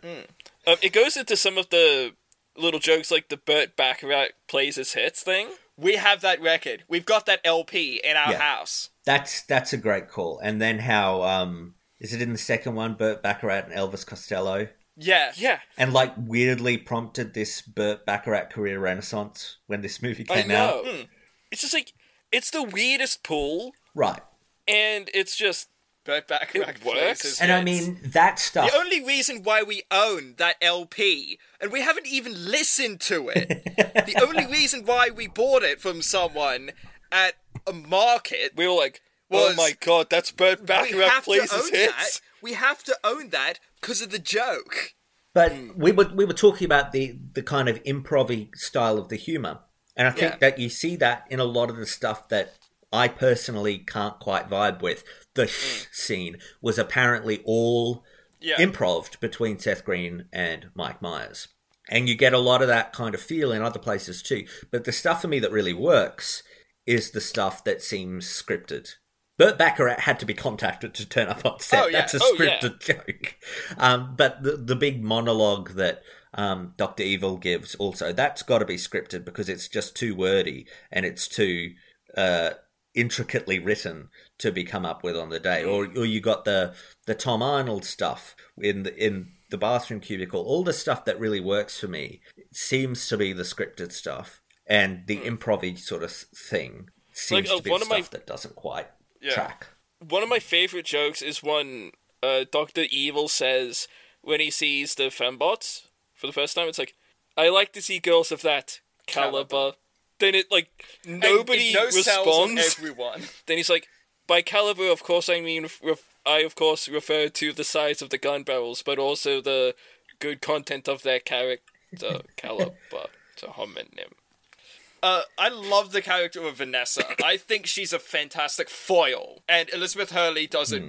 Um, it goes into some of the little jokes like the Burt Bacharach plays his hits thing. We have that record. We've got that LP in our Yeah. house. That's that's a great call. And then how um is it in the second one? Burt Bacharach and Elvis Costello. Yeah. Yeah. And like weirdly prompted this Burt Bacharach career renaissance when this movie I came know. out. Hmm. It's just like it's the weirdest pull, Right. and it's just Burt Bacharach it works. And I mean that stuff. The only reason why we own that LP, and we haven't even listened to it, the only reason why we bought it from someone at a market we were like, was "Oh my god, that's Burt we Bacharach have to plays hits." that. We have to own that because of the joke. But Hmm. we were we were talking about the the kind of improv style of the humor, and I think Yeah. that you see that in a lot of the stuff that I personally can't quite vibe with. The sh scene was apparently all. Yeah. improv between Seth Green and Mike Myers, and you get a lot of that kind of feel in other places too. But the stuff for me that really works is the stuff that seems scripted. Burt Bacharach had to be contacted to turn up on set. Oh, yeah. That's a Oh, yeah. scripted joke. Um, but the the big monologue that um, Doctor Evil gives also that's got to be scripted because it's just too wordy and it's too uh, intricately written to be come up with on the day. Or or you got the the Tom Arnold stuff in the in the bathroom cubicle. All the stuff that really works for me seems to be the scripted stuff and the improv sort of thing seems Like, uh, to be one the of my- stuff that doesn't quite Yeah. track. One of my favorite jokes is when uh, Doctor Evil says when he sees the fembots for the first time, it's like, "I like to see girls of that caliber." Then it like nobody no cells on responds. everyone. Then he's like, "By caliber, of course, I mean ref- I of course refer to the size of the gun barrels, but also the good content of their character caliber." To homonym. Uh, I love the character of Vanessa. I think she's a fantastic foil, and Elizabeth Hurley does it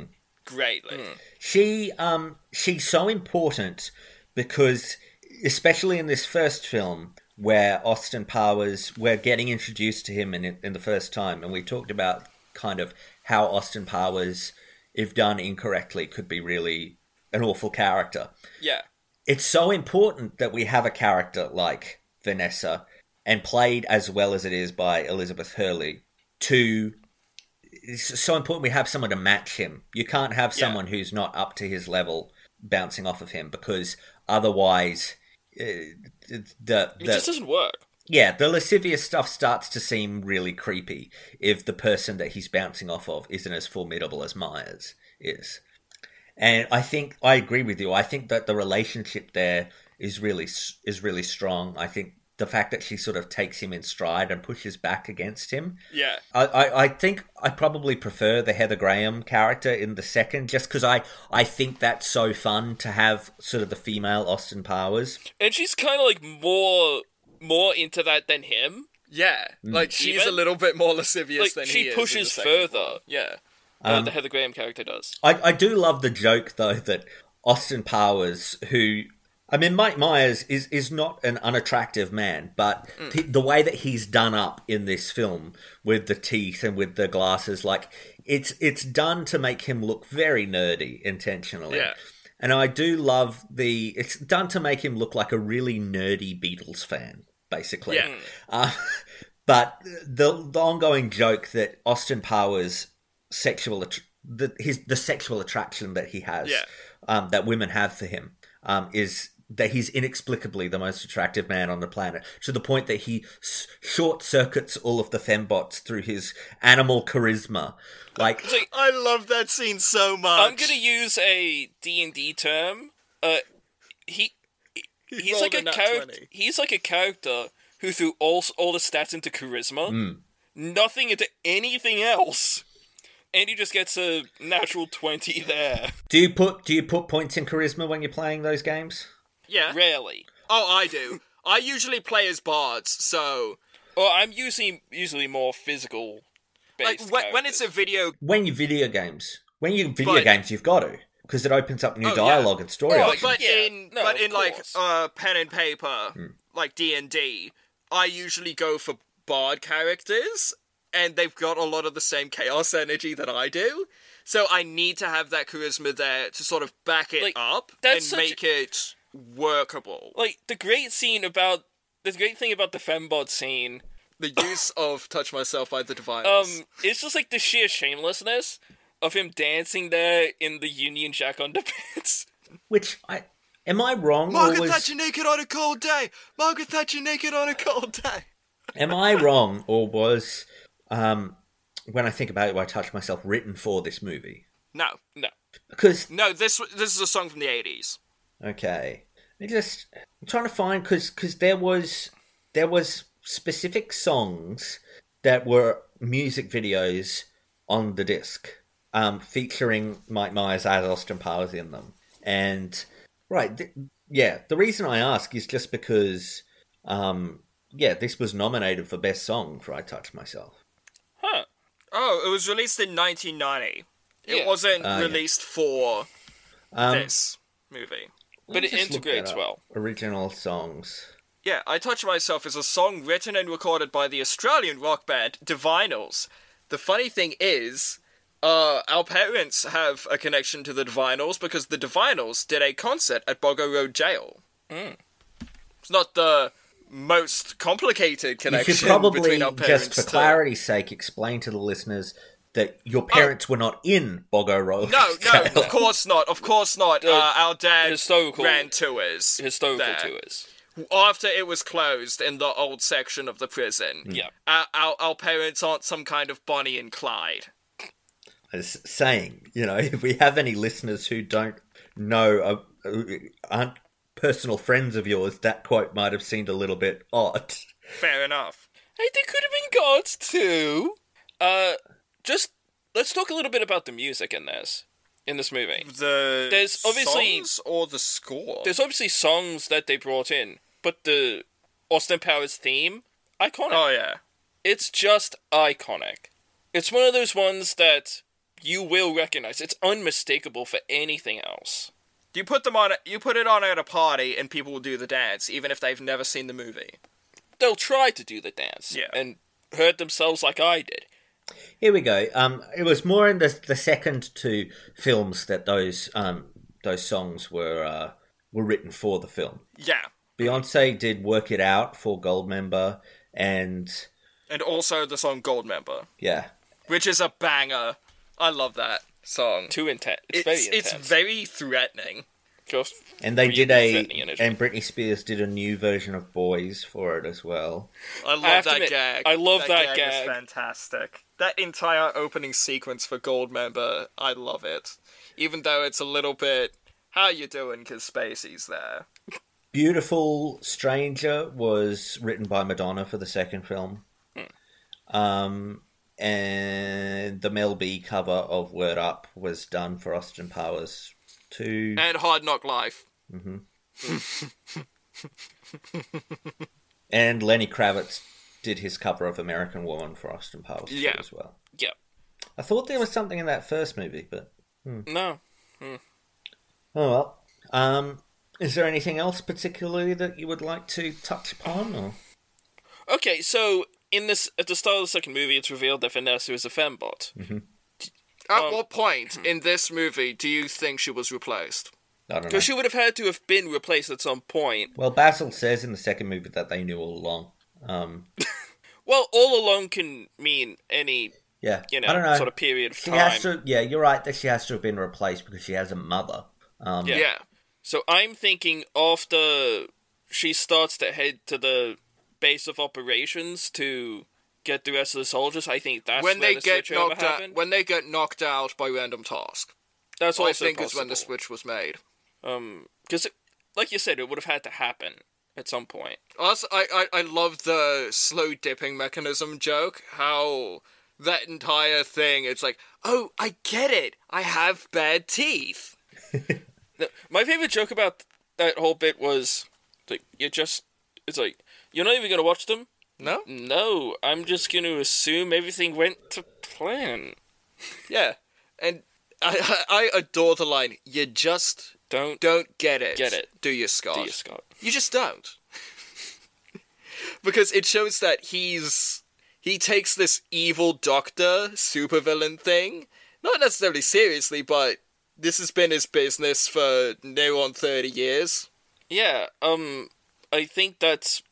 greatly. She um she's so important because especially in this first film where Austin Powers we're getting introduced to him in in the first time and we talked about kind of how Austin Powers if done incorrectly could be really an awful character. Yeah. It's so important that we have a character like Vanessa and played as well as it is by Elizabeth Hurley to it's so important we have someone to match him. You can't have someone who's not up to his level bouncing off of him because otherwise uh, the the It just doesn't work. Yeah, the lascivious stuff starts to seem really creepy if the person that he's bouncing off of isn't as formidable as Myers is. And I think I agree with you. I think that the relationship there is really is really strong. I think the fact that she sort of takes him in stride and pushes back against him. Yeah. I, I, I think I probably prefer the Heather Graham character in the second, just because I, I think that's so fun to have sort of the female Austin Powers. And she's kind of like more more into that than him. Yeah, Mm. like she's Even? a little bit more lascivious Like than she he is in pushes the second further. one. Yeah. Uh, Um, the Heather Graham character does. I, I do love the joke though that Austin Powers, who I mean, Mike Myers is is not an unattractive man, but Mm. the, the way that he's done up in this film with the teeth and with the glasses, like it's it's done to make him look very nerdy intentionally. Yeah. And I do love the. It's done to make him look like a really nerdy Beatles fan, basically. Yeah. Uh, but the the ongoing joke that Austin Powers sexual att- the his the sexual attraction that he has Yeah. um, that women have for him um, is that he's inexplicably the most attractive man on the planet to the point that he s- short circuits all of the fembots through his animal charisma like I love that scene so much. I'm gonna use a D and D term. Uh, he he's rolled like a a character. 20. He's like a character who threw all all the stats into charisma, Mm. nothing into anything else, and he just gets a natural twenty there. do you put do you put points in charisma when you're playing those games Yeah. Rarely. Oh, I do. I usually play as bards, so Or I'm usually usually more physical. like based when, when it's a video. when you video games when you video But- games you've got to because it opens up new Oh, yeah. dialogue and story But, options. but Yeah, in no, but of in like course. uh, pen and paper, Hmm. like D and D, I usually go for bard characters, and they've got a lot of the same chaos energy that I do. So I need to have that charisma there to sort of back it up and that's such make it workable. Like the great scene about the great thing about the fembot scene. The use of "Touch Myself" by the Divinyls. Um, it's just like the sheer shamelessness of him dancing there in the Union Jack underpants. which i am i wrong or Margaret was Thatcher naked on a cold day. Margaret Thatcher naked on a cold day. Am I wrong, or was um, when I think about it, I touch myself written for this movie? No, no, Because no. This this is a song from the eighties. Okay, I just I'm trying to find because because there was there was specific songs that were music videos on the disc, um, featuring Mike Myers as Austin Powers in them, and right, th- yeah. The reason I ask is just because, um, yeah, this was nominated for best song for "I Touch Myself." Huh. Oh, it was released in 1990. It Yeah. wasn't yeah. released for Um, this movie. But it Let's just look integrates well. Original songs. Yeah, I Touch Myself is a song written and recorded by the Australian rock band Divinyls. The funny thing is, uh, our parents have a connection to the Divinyls because the Divinyls did a concert at Boggo Road Jail. Mm. It's not the most complicated You connection should probably, between our parents. just for clarity's sake, explain to the listeners that your parents were not in Boggo Road. No, no, of course not. Of course not. Uh, our dad historical- ran tours. Historical there. tours. After it was closed in the old section of the prison. Yeah. Our, our, our parents aren't some kind of Bonnie and Clyde. As saying, you know, if we have any listeners who don't know, uh, aren't personal friends of yours, that quote might have seemed a little bit odd. Fair enough. Hey, there could have been gods too. Uh, just let's talk a little bit about the music in this, in this movie. The There's obviously- songs or the score. There's obviously songs that they brought in, but the Austin Powers theme, iconic. Oh yeah. It's just iconic. It's one of those ones that you will recognize. It's unmistakable for anything else. You put them on. You put it on at a party, and people will do the dance, even if they've never seen the movie. They'll try to do the dance Yeah. and hurt themselves like I did. Here we go. Um, it was more in the the second two films that those um those songs were uh, were written for the film. Yeah, Beyonce did "Work It Out" for Goldmember, and and also the song Goldmember, yeah, which is a banger. I love that song. Too intense. It's, It's very intense. it's very threatening. Just and they really did a and Britney Spears did a new version of "Boys" for it as well. I love have to that admit, gag. I love that gag. is gag. fantastic. That entire opening sequence for Goldmember, I love it. Even though it's a little bit, how you doing? Because Spacey's there. "Beautiful Stranger" was written by Madonna for the second film. Um, and the Mel B cover of "Word Up" was done for Austin Powers too. And Hard Knock Life. hmm and Lenny Kravitz did his cover of American Woman for Austin Powers Yeah. as well. Yeah. I thought there was something in that first movie, but hmm. No. Hmm. oh well. Um, is there anything else particularly that you would like to touch upon? Or? Okay, so in this at the start of the second movie, it's revealed that Vanessa is a fembot. Mhm. At Um, what point in this movie do you think she was replaced? I don't know. Because she would have had to have been replaced at some point. Well, Basil says in the second movie that they knew all along. Um, Well, all alone can mean any, yeah, you know, I don't know. sort of period of she time. has to. Yeah, you're right that she has to have been replaced because she has a mother. Um, Yeah. So I'm thinking after she starts to head to the base of operations to get the rest of the soldiers, I think that's when where they the get switchover knocked out, happened. when they get knocked out by random task. That's what I also think is when the switch was made. Um, because like you said, it would have had to happen at some point. Also, I, I, I love the slow dipping mechanism joke. How that entire thing, it's like, oh, I get it. I have bad teeth. My favorite joke about that whole bit was like you just it's like you're not even gonna watch them. No, no, I'm just gonna assume everything went to plan. Yeah, and I, I I adore the line. You just don't don't get it. Get it. Do you, Scott? Do you, Scott? You just don't. because it shows that he's he takes this evil doctor supervillain thing not necessarily seriously, but this has been his business for near on thirty years. Yeah, um, I think that's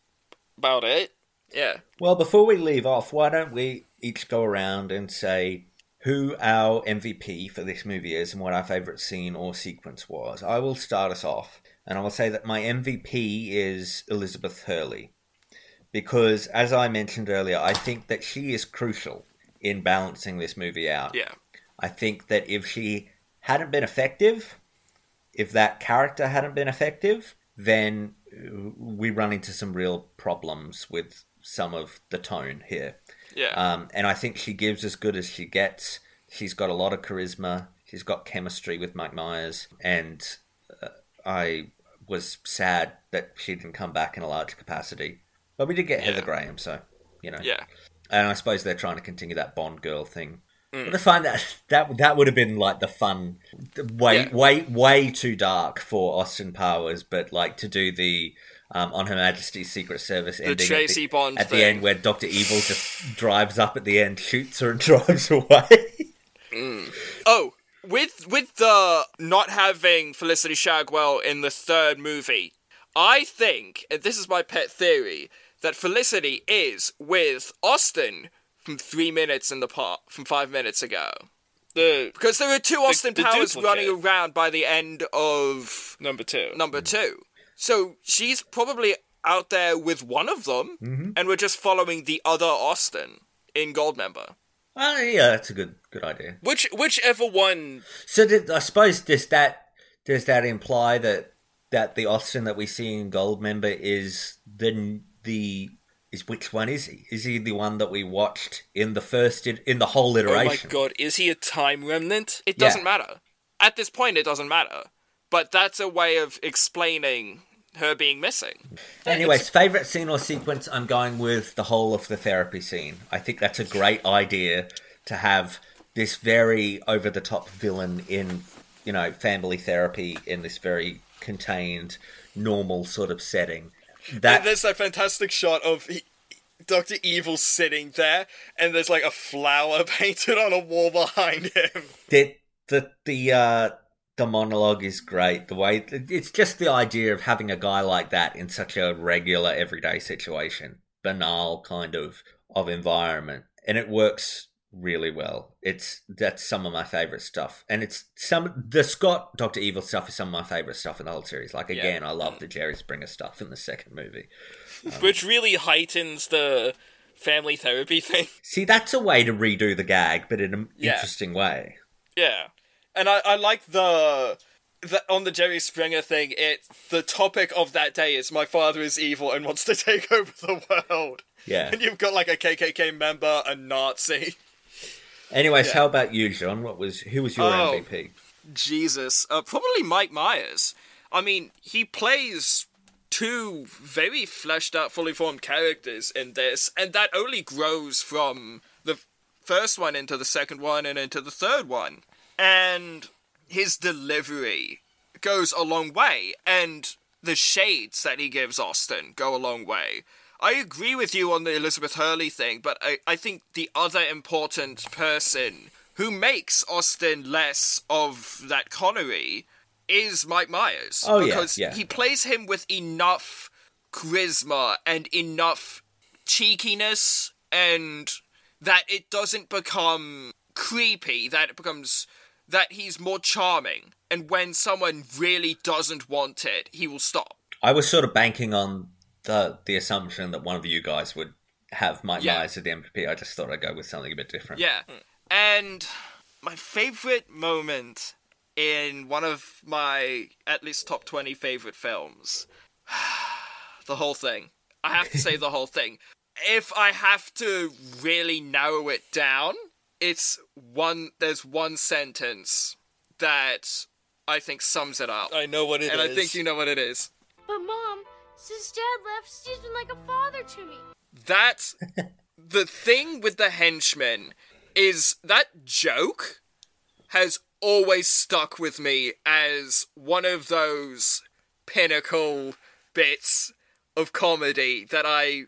about it. Yeah. Well, before we leave off, why don't we each go around and say who our MVP for this movie is and what our favourite scene or sequence was? I will start us off, and I will say that my MVP is Elizabeth Hurley. Because, as I mentioned earlier, I think that she is crucial in balancing this movie out. Yeah. I think that if she hadn't been effective, if that character hadn't been effective, then we run into some real problems with some of the tone here. Yeah. Um, and I think she gives as good as she gets. She's got a lot of charisma. She's got chemistry with Mike Myers, and uh, I was sad that she didn't come back in a large capacity. But we did get Heather Graham, so you know. Yeah. And I suppose they're trying to continue that Bond girl thing. Mm. But I find that that that would have been like the fun, way Yeah. way way too dark for Austin Powers. But like to do the um, on Her Majesty's Secret Service. The ending Tracy at the, Bond at the end, where Doctor Evil just drives up at the end, shoots her, and drives away. Oh, with with the not having Felicity Shagwell in the third movie, I think, and this is my pet theory, that Felicity is with Austin from three minutes in the part from five minutes ago. The Because there are two Austin the Powers duplicate. running around by the end of number two. number two. So she's probably out there with one of them, Mhm. and we're just following the other Austin in Goldmember. Oh, yeah, that's a good good idea. Which whichever one So did, I suppose does that does that imply that that the Austin that we see in Goldmember is the the is which one is he? Is he the one that we watched in the first in, in the whole iteration? Oh my god, is he a time remnant? It doesn't matter. At this point, it doesn't matter. But that's a way of explaining her being missing. Anyways, favorite scene or sequence? I'm going with the whole of the therapy scene. I think that's a great idea to have this very over the top villain in you know family therapy in this very contained, normal sort of setting. That there's that fantastic shot of Doctor Evil sitting there, and there's like a flower painted on a wall behind him. the the the uh the monologue is great. The way it's just the idea of having a guy like that in such a regular everyday situation. Banal kind of of environment. And it works really well. It's that's some of my favorite stuff. And it's some the scott dr evil stuff is some of my favorite stuff in the whole series. Like again i love the jerry springer stuff in the second movie. Um, Which really heightens the family therapy thing. see that's a way to redo the gag but in an Yeah. interesting way. Yeah, and I, I like the, the on the Jerry Springer thing. It the topic of that day is my father is evil and wants to take over the world. Yeah. and you've got like a KKK member, a Nazi. anyways Yeah. how about you Jeaun what was who was your Oh. mvp Jesus, uh, probably Mike Myers. I mean, he plays two very fleshed out, fully formed characters in this, and that only grows from the first one into the second one and into the third one. And his delivery goes a long way, and the shades that he gives Austin go a long way. I agree with you on the Elizabeth Hurley thing, but I, I think the other important person who makes Austin less of that Connery is Mike Myers. Oh, yeah, because yeah. he plays him with enough charisma and enough cheekiness and that it doesn't become creepy, that it becomes that he's more charming. And when someone really doesn't want it, he will stop. I was sort of banking on the the assumption that one of you guys would have Mike Yeah. Myers at the MVP. I just thought I'd go with something a bit different. Yeah. And my favorite moment in one of my at least top 20 favorite films. the whole thing. I have to say the whole thing. If I have to really narrow it down, it's one there's one sentence that I think sums it up. I know what it and is. I think you know what it is. But mom, since dad left, Steve's been like a father to me. That's the thing with the henchmen is that joke has always stuck with me as one of those pinnacle bits of comedy that I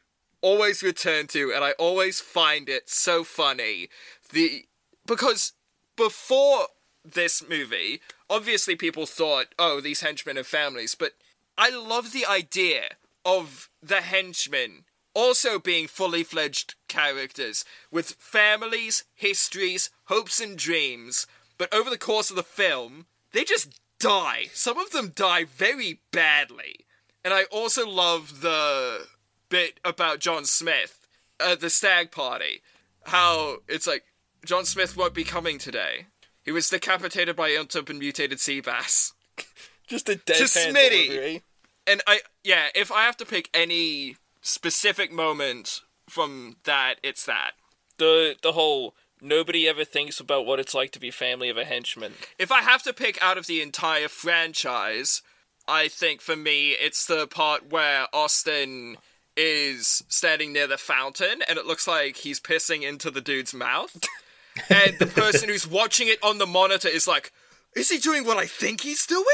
always return to and I always find it so funny. The because before this movie, obviously people thought, oh, these henchmen have families, but I love the idea of the henchmen also being fully fledged characters with families, histories, hopes, and dreams. But over the course of the film, they just die. Some of them die very badly. And I also love the bit about John Smith at the stag party. How it's like, John Smith won't be coming today. He was decapitated by untub and mutated sea bass. Just a to deadpan Smitty. delivery. And I, yeah, if I have to pick any specific moment from that, it's that. The the whole nobody ever thinks about what it's like to be family of a henchman. If I have to pick out of the entire franchise, I think for me it's the part where Austin is standing near the fountain and it looks like he's pissing into the dude's mouth. and the person who's watching it on the monitor is like, is he doing what I think he's doing?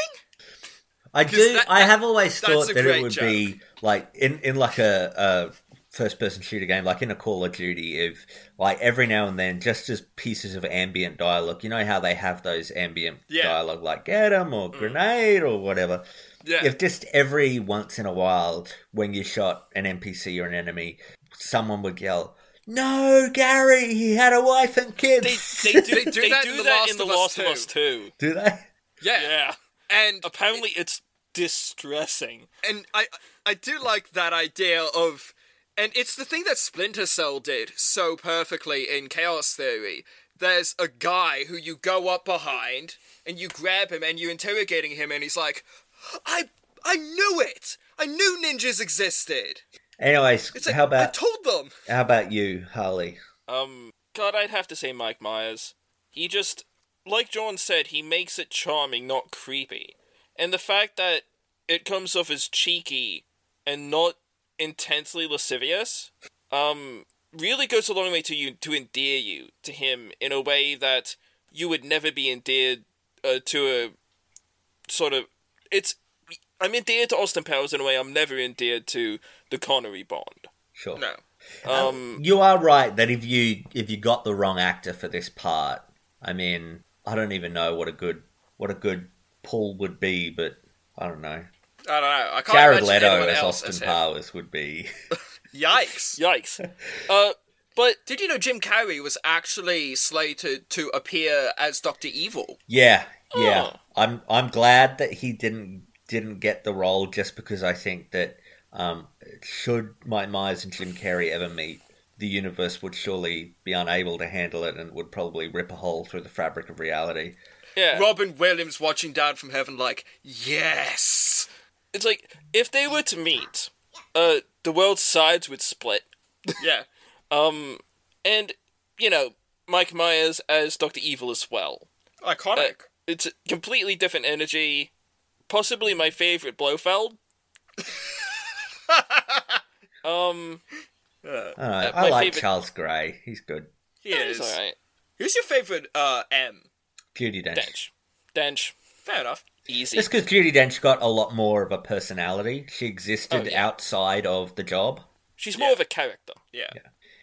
I do. that- I have always thought that it would joke. be like in in like a, a first person shooter game, like in a Call of Duty, if like every now and then, just as pieces of ambient dialogue. You know how they have those ambient Yeah. dialogue, like "get 'em" or mm. "grenade" or whatever. Yeah. If just every once in a while, when you shot an NPC or an enemy, someone would yell. No, Gary, he had a wife and kids. They do, They do that in The Last in The of Us Last of Us 2. Do they? Yeah. Yeah. And Apparently, it's distressing. and I I do like that idea of and it's the thing that Splinter Cell did so perfectly in Chaos Theory. There's a guy who you go up behind and you grab him and you're interrogating him and he's like, I I knew it. I knew ninjas existed. Anyways, It's like how I about told them. how about you, Harlly? Um, God, I'd have to say Mike Myers. He just, like Jeaun said, he makes it charming, not creepy. And the fact that it comes off as cheeky and not intensely lascivious, um, really goes a long way to you to endear you to him in a way that you would never be endeared uh, to a sort of. It's. I'm endeared to Austin Powers in a way I'm never endeared to the Connery Bond. Sure. No. Um, You are right that if you if you got the wrong actor for this part, I mean, I don't even know what a good what a good pull would be, but I don't know. I don't know. I can't Jared imagine Leto anyone as else Austin as him. Powers would be. Yikes. Yikes. Uh, but did you know Jim Carrey was actually slated to appear as Doctor Evil? yeah, yeah. Oh. I'm I'm glad that he didn't didn't get the role just because I think that um, should Mike Myers and Jim Carrey ever meet, the universe would surely be unable to handle it and would probably rip a hole through the fabric of reality. Yeah. Robin Williams watching down from heaven like, yes. It's like if they were to meet, uh, the world's sides would split. Yeah. Um, and you know, Mike Myers as Doctor Evil as well. Iconic. Uh, it's a completely different energy. Possibly my favorite Blofeld. um, I, Uh, I like favorite- Charles Gray. He's good. He Yeah, is. he's alright. Who's your favorite uh, M? Judi Dench. Dench. Dench. Fair enough. Easy. Just because Judi Dench got a lot more of a personality. She existed Oh, yeah. outside of the job. She's more of a character. Yeah.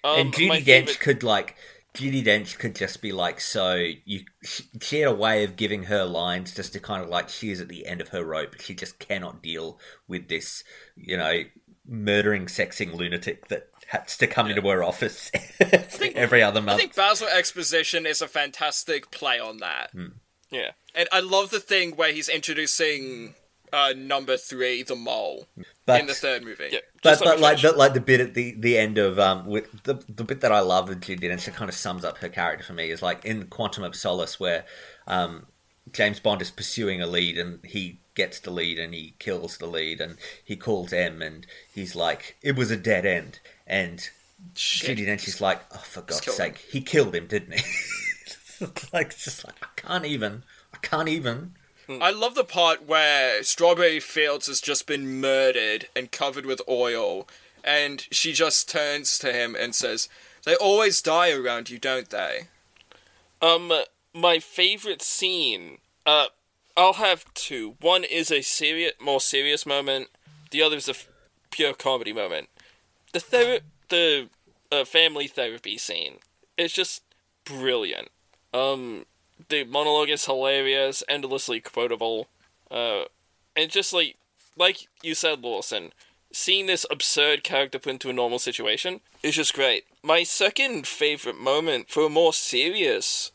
Um, and Judi Dench favorite- could like Judi Dench could just be like so you she, she had a way of giving her lines just to kind of like she is at the end of her rope she just cannot deal with this you know murdering sexing lunatic that has to come into her office every other month. I think Basil Exposition is a fantastic play on that. Hmm. Yeah. And I love the thing where he's introducing uh, number three, the mole, But- in the third movie. but but like the, like the bit at the, the end of um with the the bit that I love with Judi Dench that kind of sums up her character for me is like in Quantum of Solace where um James Bond is pursuing a lead and he gets the lead and he kills the lead and he calls M and he's like it was a dead end. And Judi Dench is like oh for God's killed sake. He killed him didn't he? Like it's just like I can't even I can't even I love the part where Strawberry Fields has just been murdered and covered with oil, and she just turns to him and says, They always die around you, don't they? Um, my favorite scene. Uh, I'll have two. One is a serious, more serious moment. The other is a f- pure comedy moment. The ther- the uh, family therapy scene. It's just brilliant. Um, the monologue is hilarious, endlessly quotable. Uh, and just like like you said, Lawson, seeing this absurd character put into a normal situation is just great. My second favorite moment for a more serious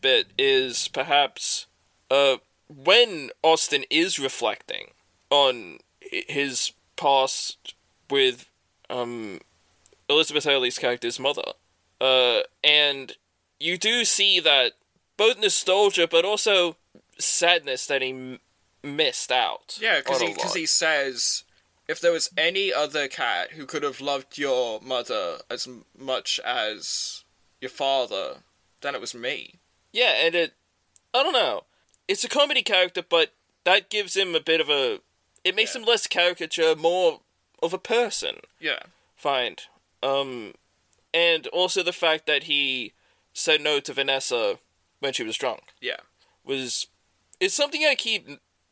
bit is perhaps uh, when Austin is reflecting on his past with um, Elizabeth Hurley's character's mother. Uh, and you do see that both nostalgia but also sadness that he m- missed out. Yeah, because he, 'cause he says, If there was any other cat who could have loved your mother as m- much as your father, then it was me. Yeah, and it. I don't know. It's a comedy character, but that gives him a bit of a. It makes him less caricature, more of a person. Yeah. Find. Um, and also the fact that he said no to Vanessa when she was drunk Yeah. was. It's something I keep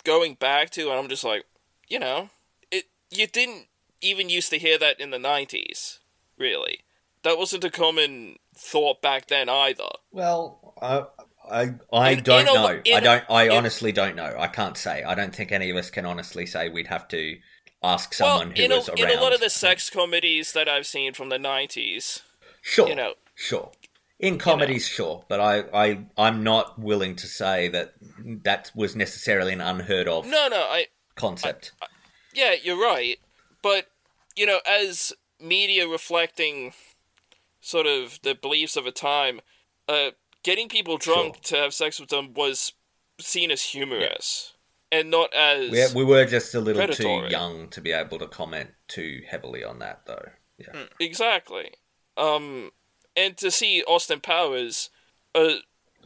going back to, and I'm just like, you know, it. You didn't even used to hear that in the '90s, really. That wasn't a common thought back then either. Well, I I, I In- don't in a- know. I I a- don't. I in- honestly don't know. I can't say. I don't think any of us can honestly say. We'd have to ask someone well, who in a, was around. in a lot of the sex comedies that I've seen from the '90s, Sure. you know, Sure. In comedies, sure, but I, I, I'm not willing to say that that was necessarily an unheard of no, no, I, concept. yeah, you're right, but you know, as media reflecting sort of the beliefs of a time, uh, getting people drunk to have sex with them was seen as humorous and not as we, we were just a little predatory. too young to be able to comment too heavily on that, though. Yeah. Mm, Exactly. Um, and to see Austin Powers, uh,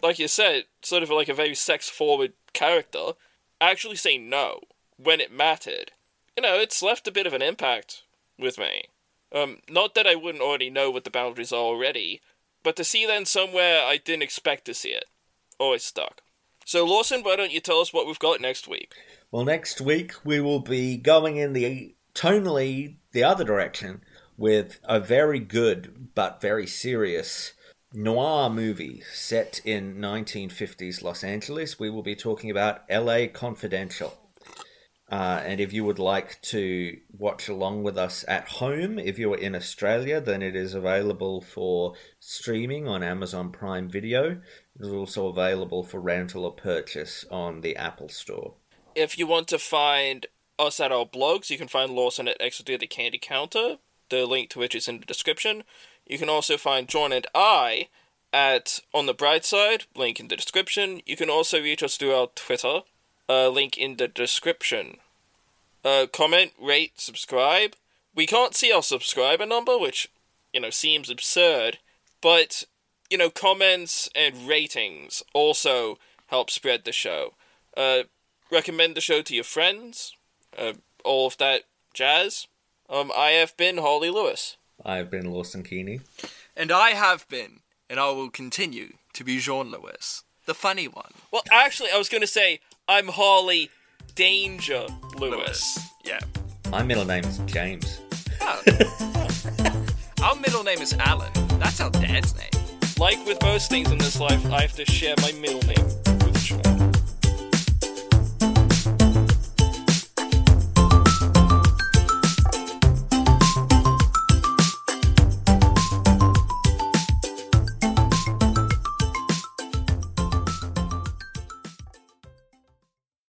like you said, sort of like a very sex-forward character, actually say no when it mattered. You know, it's left a bit of an impact with me. Um, not that I wouldn't already know what the boundaries are already, but to see them somewhere I didn't expect to see it, always stuck. So Lawson, why don't you tell us what we've got next week? Well, next week we will be going in the tonally the other direction with a very good but very serious noir movie set in 1950s Los Angeles. We will be talking about LA Confidential. Uh, and if you would like to watch along with us at home, if you're in Australia, then it is available for streaming on Amazon Prime Video. It is also available for rental or purchase on the Apple Store. If you want to find us at our blogs, you can find Lawson at Exit Through the Candy Counter, the link to which is in the description. You can also find Jeaun and I at On the Bright Side, link in the description. You can also reach us through our Twitter, uh, link in the description. Uh, comment, rate, subscribe. We can't see our subscriber number, which, you know, seems absurd, but, you know, comments and ratings also help spread the show. Uh, recommend the show to your friends, uh, all of that jazz. Um, I have been Harlly Lewis. I've been Lawson Keeney. And I have been, and I will continue to be Jeaun Lewis, the funny one. Well, actually, I was going to say I'm Harlly Danger Lewis. Yeah. My middle name is James. Our middle name is Alan. That's our dad's name. Like with most things in this life, I have to share my middle name.